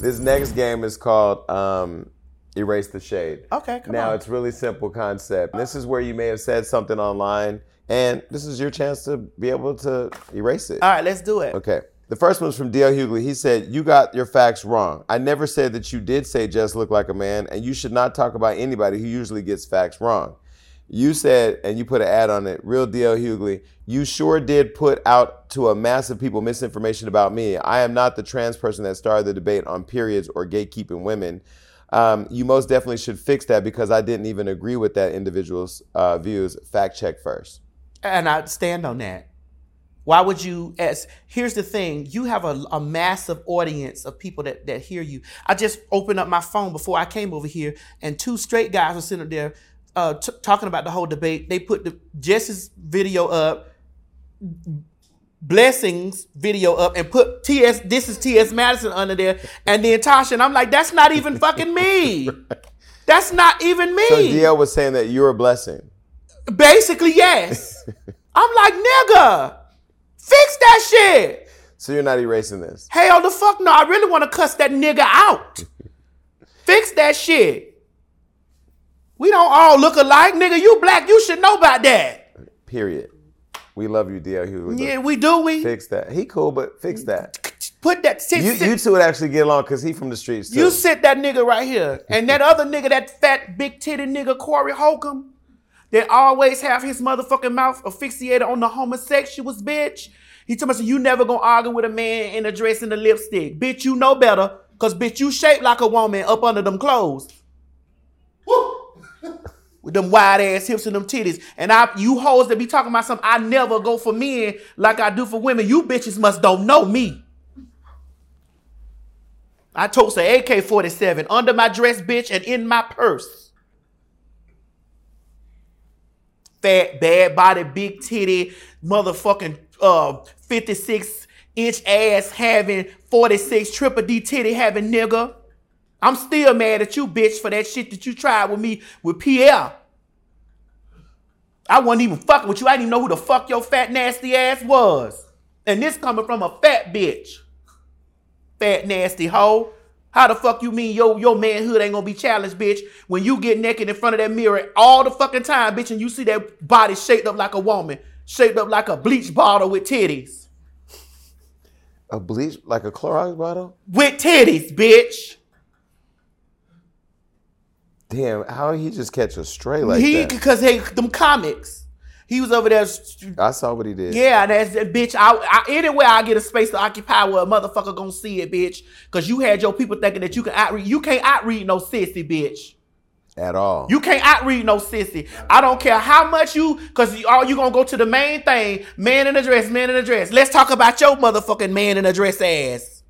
This next game is called um, Erase the Shade. Okay, come now on. it's really simple concept. This is where you may have said something online, and this is your chance to be able to erase it. All right, let's do it. Okay. The first one's from D.L. Hughley. He said, You got your facts wrong. I never said that you did say just look like a man, and you should not talk about anybody who usually gets facts wrong. You said, and you put an ad on it, real D.L. Hughley, you sure did put out to a mass of people misinformation about me. I am not the trans person that started the debate on periods or gatekeeping women. Um, you most definitely should fix that because I didn't even agree with that individual's uh, views. Fact check first. And I stand on that. Why would you as here's the thing, you have a, a massive audience of people that, that hear you. I just opened up my phone before I came over here, and two straight guys were sitting there uh, t- talking about the whole debate. They put the Jess's video up, Blessings video up, and put TS, this is TS Madison under there, and then Tasha, and I'm like, that's not even fucking me. That's not even me. So DL was saying that you're a blessing. Basically, yes. I'm like, nigga, fix that shit. So you're not erasing this. Hell the fuck no. I really want to cuss that nigga out. fix that shit. We don't all look alike, nigga. You black, you should know about that. Period. We love you, DL Hughley. Yeah, we do. We Fix that. He cool, but fix that. put that. Sit, You, sit- you two would actually get along because he from the streets too. You sit that nigga right here. And that other nigga, that fat, big titty nigga, Corey Holcomb, that always have his motherfucking mouth asphyxiated on the homosexuals, bitch. He told me, you never gonna argue with a man in a dress and a lipstick. Bitch, you know better. Cause bitch, you shaped like a woman up under them clothes. With them wide ass hips and them titties. And I you hoes that be talking about something, I never go for men like I do for women. You bitches must don't know me. I toast a AK-47 under my dress, bitch, and in my purse. Fat, bad body, big titty, motherfucking uh 56 inch ass having 46 triple D titty having nigga. I'm still mad at you, bitch, for that shit that you tried with me with Pierre. I wasn't even fucking with you. I didn't even know who the fuck your fat nasty ass was. And this coming from a fat bitch fat nasty hoe. How the fuck you mean your your manhood ain't gonna be challenged, bitch? When you get naked in front of that mirror all the fucking time, bitch, and you see that body shaped up like a woman, shaped up like a bleach bottle with titties, a bleach like a Clorox bottle. with titties, bitch. Damn, how he just catch a stray like he that? because hey, them comics. He was over there. I saw what he did. Yeah, that's that bitch. I, I anywhere I get a space to occupy where a motherfucker gonna see it, bitch. Cause you had your people thinking that you can outread. You can't outread no sissy, bitch. At all. You can't outread no sissy. I don't care how much you, cause you, all you gonna go to the main thing, man in a dress, man in a dress. Let's talk about your motherfucking man in a dress ass.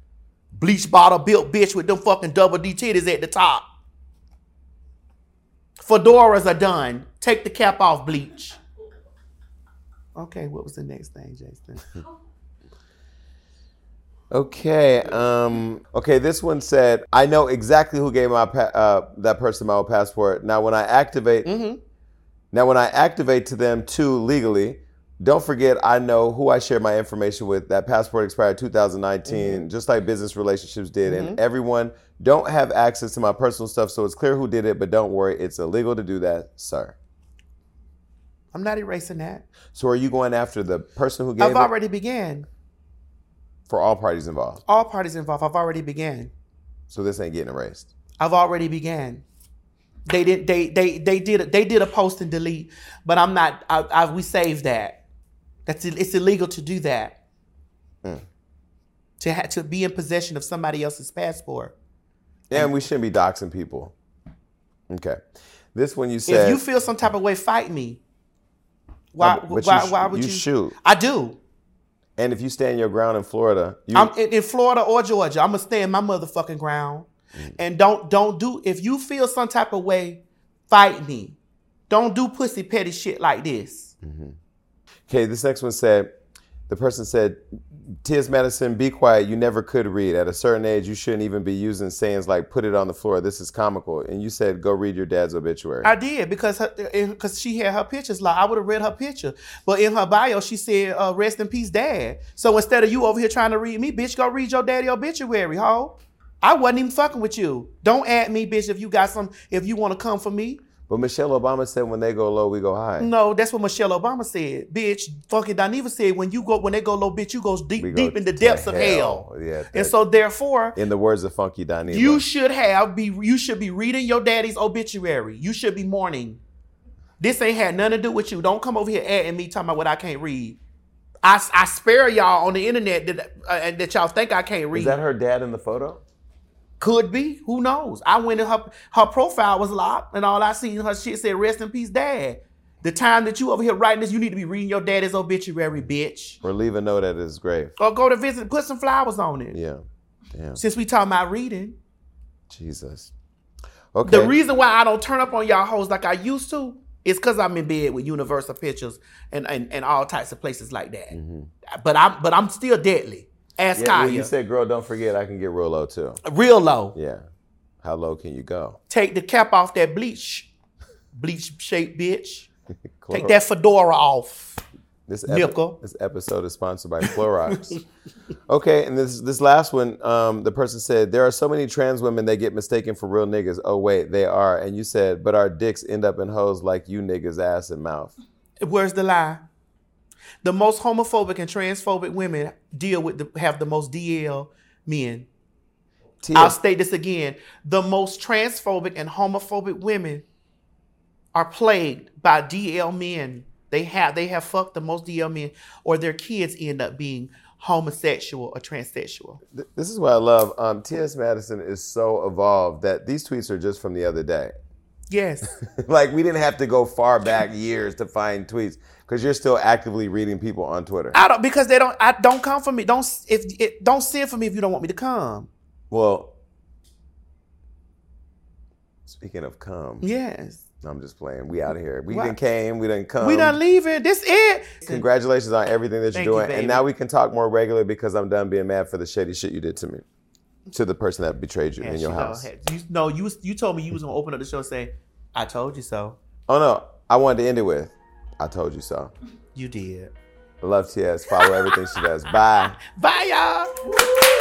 Bleach bottle built bitch with them fucking double D titties at the top. Fedoras are done. Take the cap off, bleach. Okay, what was the next thing, Jason? Okay. Um. Okay. This one said, "I know exactly who gave my pa- uh, that person my old passport. Now, when I activate, now when I activate to them too legally, don't forget I know who I share my information with. That passport expired 2019, just like business relationships did, and everyone don't have access to my personal stuff. So it's clear who did it, but don't worry, it's illegal to do that, sir. I'm not erasing that. So are you going after the person who gave I've it already began. for all parties involved? All parties involved. I've already began. So this ain't getting erased. I've already began. They did. They they they did. They did a post and delete, but I'm not. I, I we saved that. That's it's illegal to do that. Mm. To ha- to be in possession of somebody else's passport. And we shouldn't be doxing people. Okay. This one you said. if you feel some type of way, fight me. Why? but why? sh- why would you you? shoot. I do. and if you stand your ground in Florida, you, I'm in, in Florida or Georgia. I'm gonna stand my motherfucking ground. Mm. And don't don't do if you feel some type of way, fight me. Don't do pussy petty shit like this. okay, this next one said, the person said, Tis Madison, be quiet. You never could read. At a certain age, you shouldn't even be using sayings like "put it on the floor." This is comical. And you said, "Go read your dad's obituary." I did because because she had her pictures like I would have read her picture, but in her bio she said uh, "Rest in peace, Dad." So instead of you over here trying to read me, bitch, go read your daddy obituary, ho. I wasn't even fucking with you. Don't add me, bitch, if you got some. If you want to come for me, but Michelle Obama said, "When they go low, we go high." no, that's what Michelle Obama said, bitch. Fucking Dineva said, when you go when they go low, bitch, you go deep go deep in the depths of hell. hell. Yeah, and so therefore, In the words of Funky Dineva, you should have be you should be reading your daddy's obituary. You should be mourning. This ain't had nothing to do with you. Don't come over here adding me talking about what I can't read. I, I spare y'all on the internet that uh, that y'all think I can't read. is that her dad in the photo? Could be. Who knows? I went in her her profile was locked, and all I seen her shit said "Rest in peace, Dad." The time that you over here writing this, you need to be reading your daddy's obituary, bitch. Or leave a note at his grave? Or go to visit, put some flowers on it. Yeah. Damn. Since we talking about reading. Jesus. Okay. The reason why I don't turn up on y'all hoes like I used to is because I'm in bed with Universal Pictures and, and, and all types of places like that. Mm-hmm. But I'm but I'm still deadly. Ask yeah, when Kaya. you said, "Girl, don't forget, I can get real low too." Real low. Yeah. How low can you go? Take the cap off that bleach, bleach shaped bitch. Take that fedora off. This, Nickel. this episode is sponsored by Clorox. okay, and this this last one, um, the person said there are so many trans women that get mistaken for real niggas. Oh wait, they are. And you said, but our dicks end up in hoes like you niggas ass and mouth. Where's the lie? The most homophobic and transphobic women deal with the, have the most DL men. Tia, I'll state this again. The most transphobic and homophobic women are plagued by DL men. They have they have fucked the most DL men, or their kids end up being homosexual or transsexual. this is what I love. Um, T.S. Madison is so evolved that these tweets are just from the other day. Yes. like we didn't have to go far back years to find tweets because you're still actively reading people on Twitter. I don't because they don't I don't come for me. Don't if it, don't send for me if you don't want me to come. Well, speaking of come, Yes. I'm just playing. We out of here. We What? done came. We done come. we done leaving. This it. Congratulations on everything that you're Thank doing. baby. and now we can talk more regularly because I'm done being mad for the shady shit you did to me. To the person that betrayed you And in your house. You, no, you you told me you was gonna open up the show and say, "I told you so." Oh no. I wanted to end it with I told you so. You did. Love TS. Follow everything she does. Bye. Bye, y'all.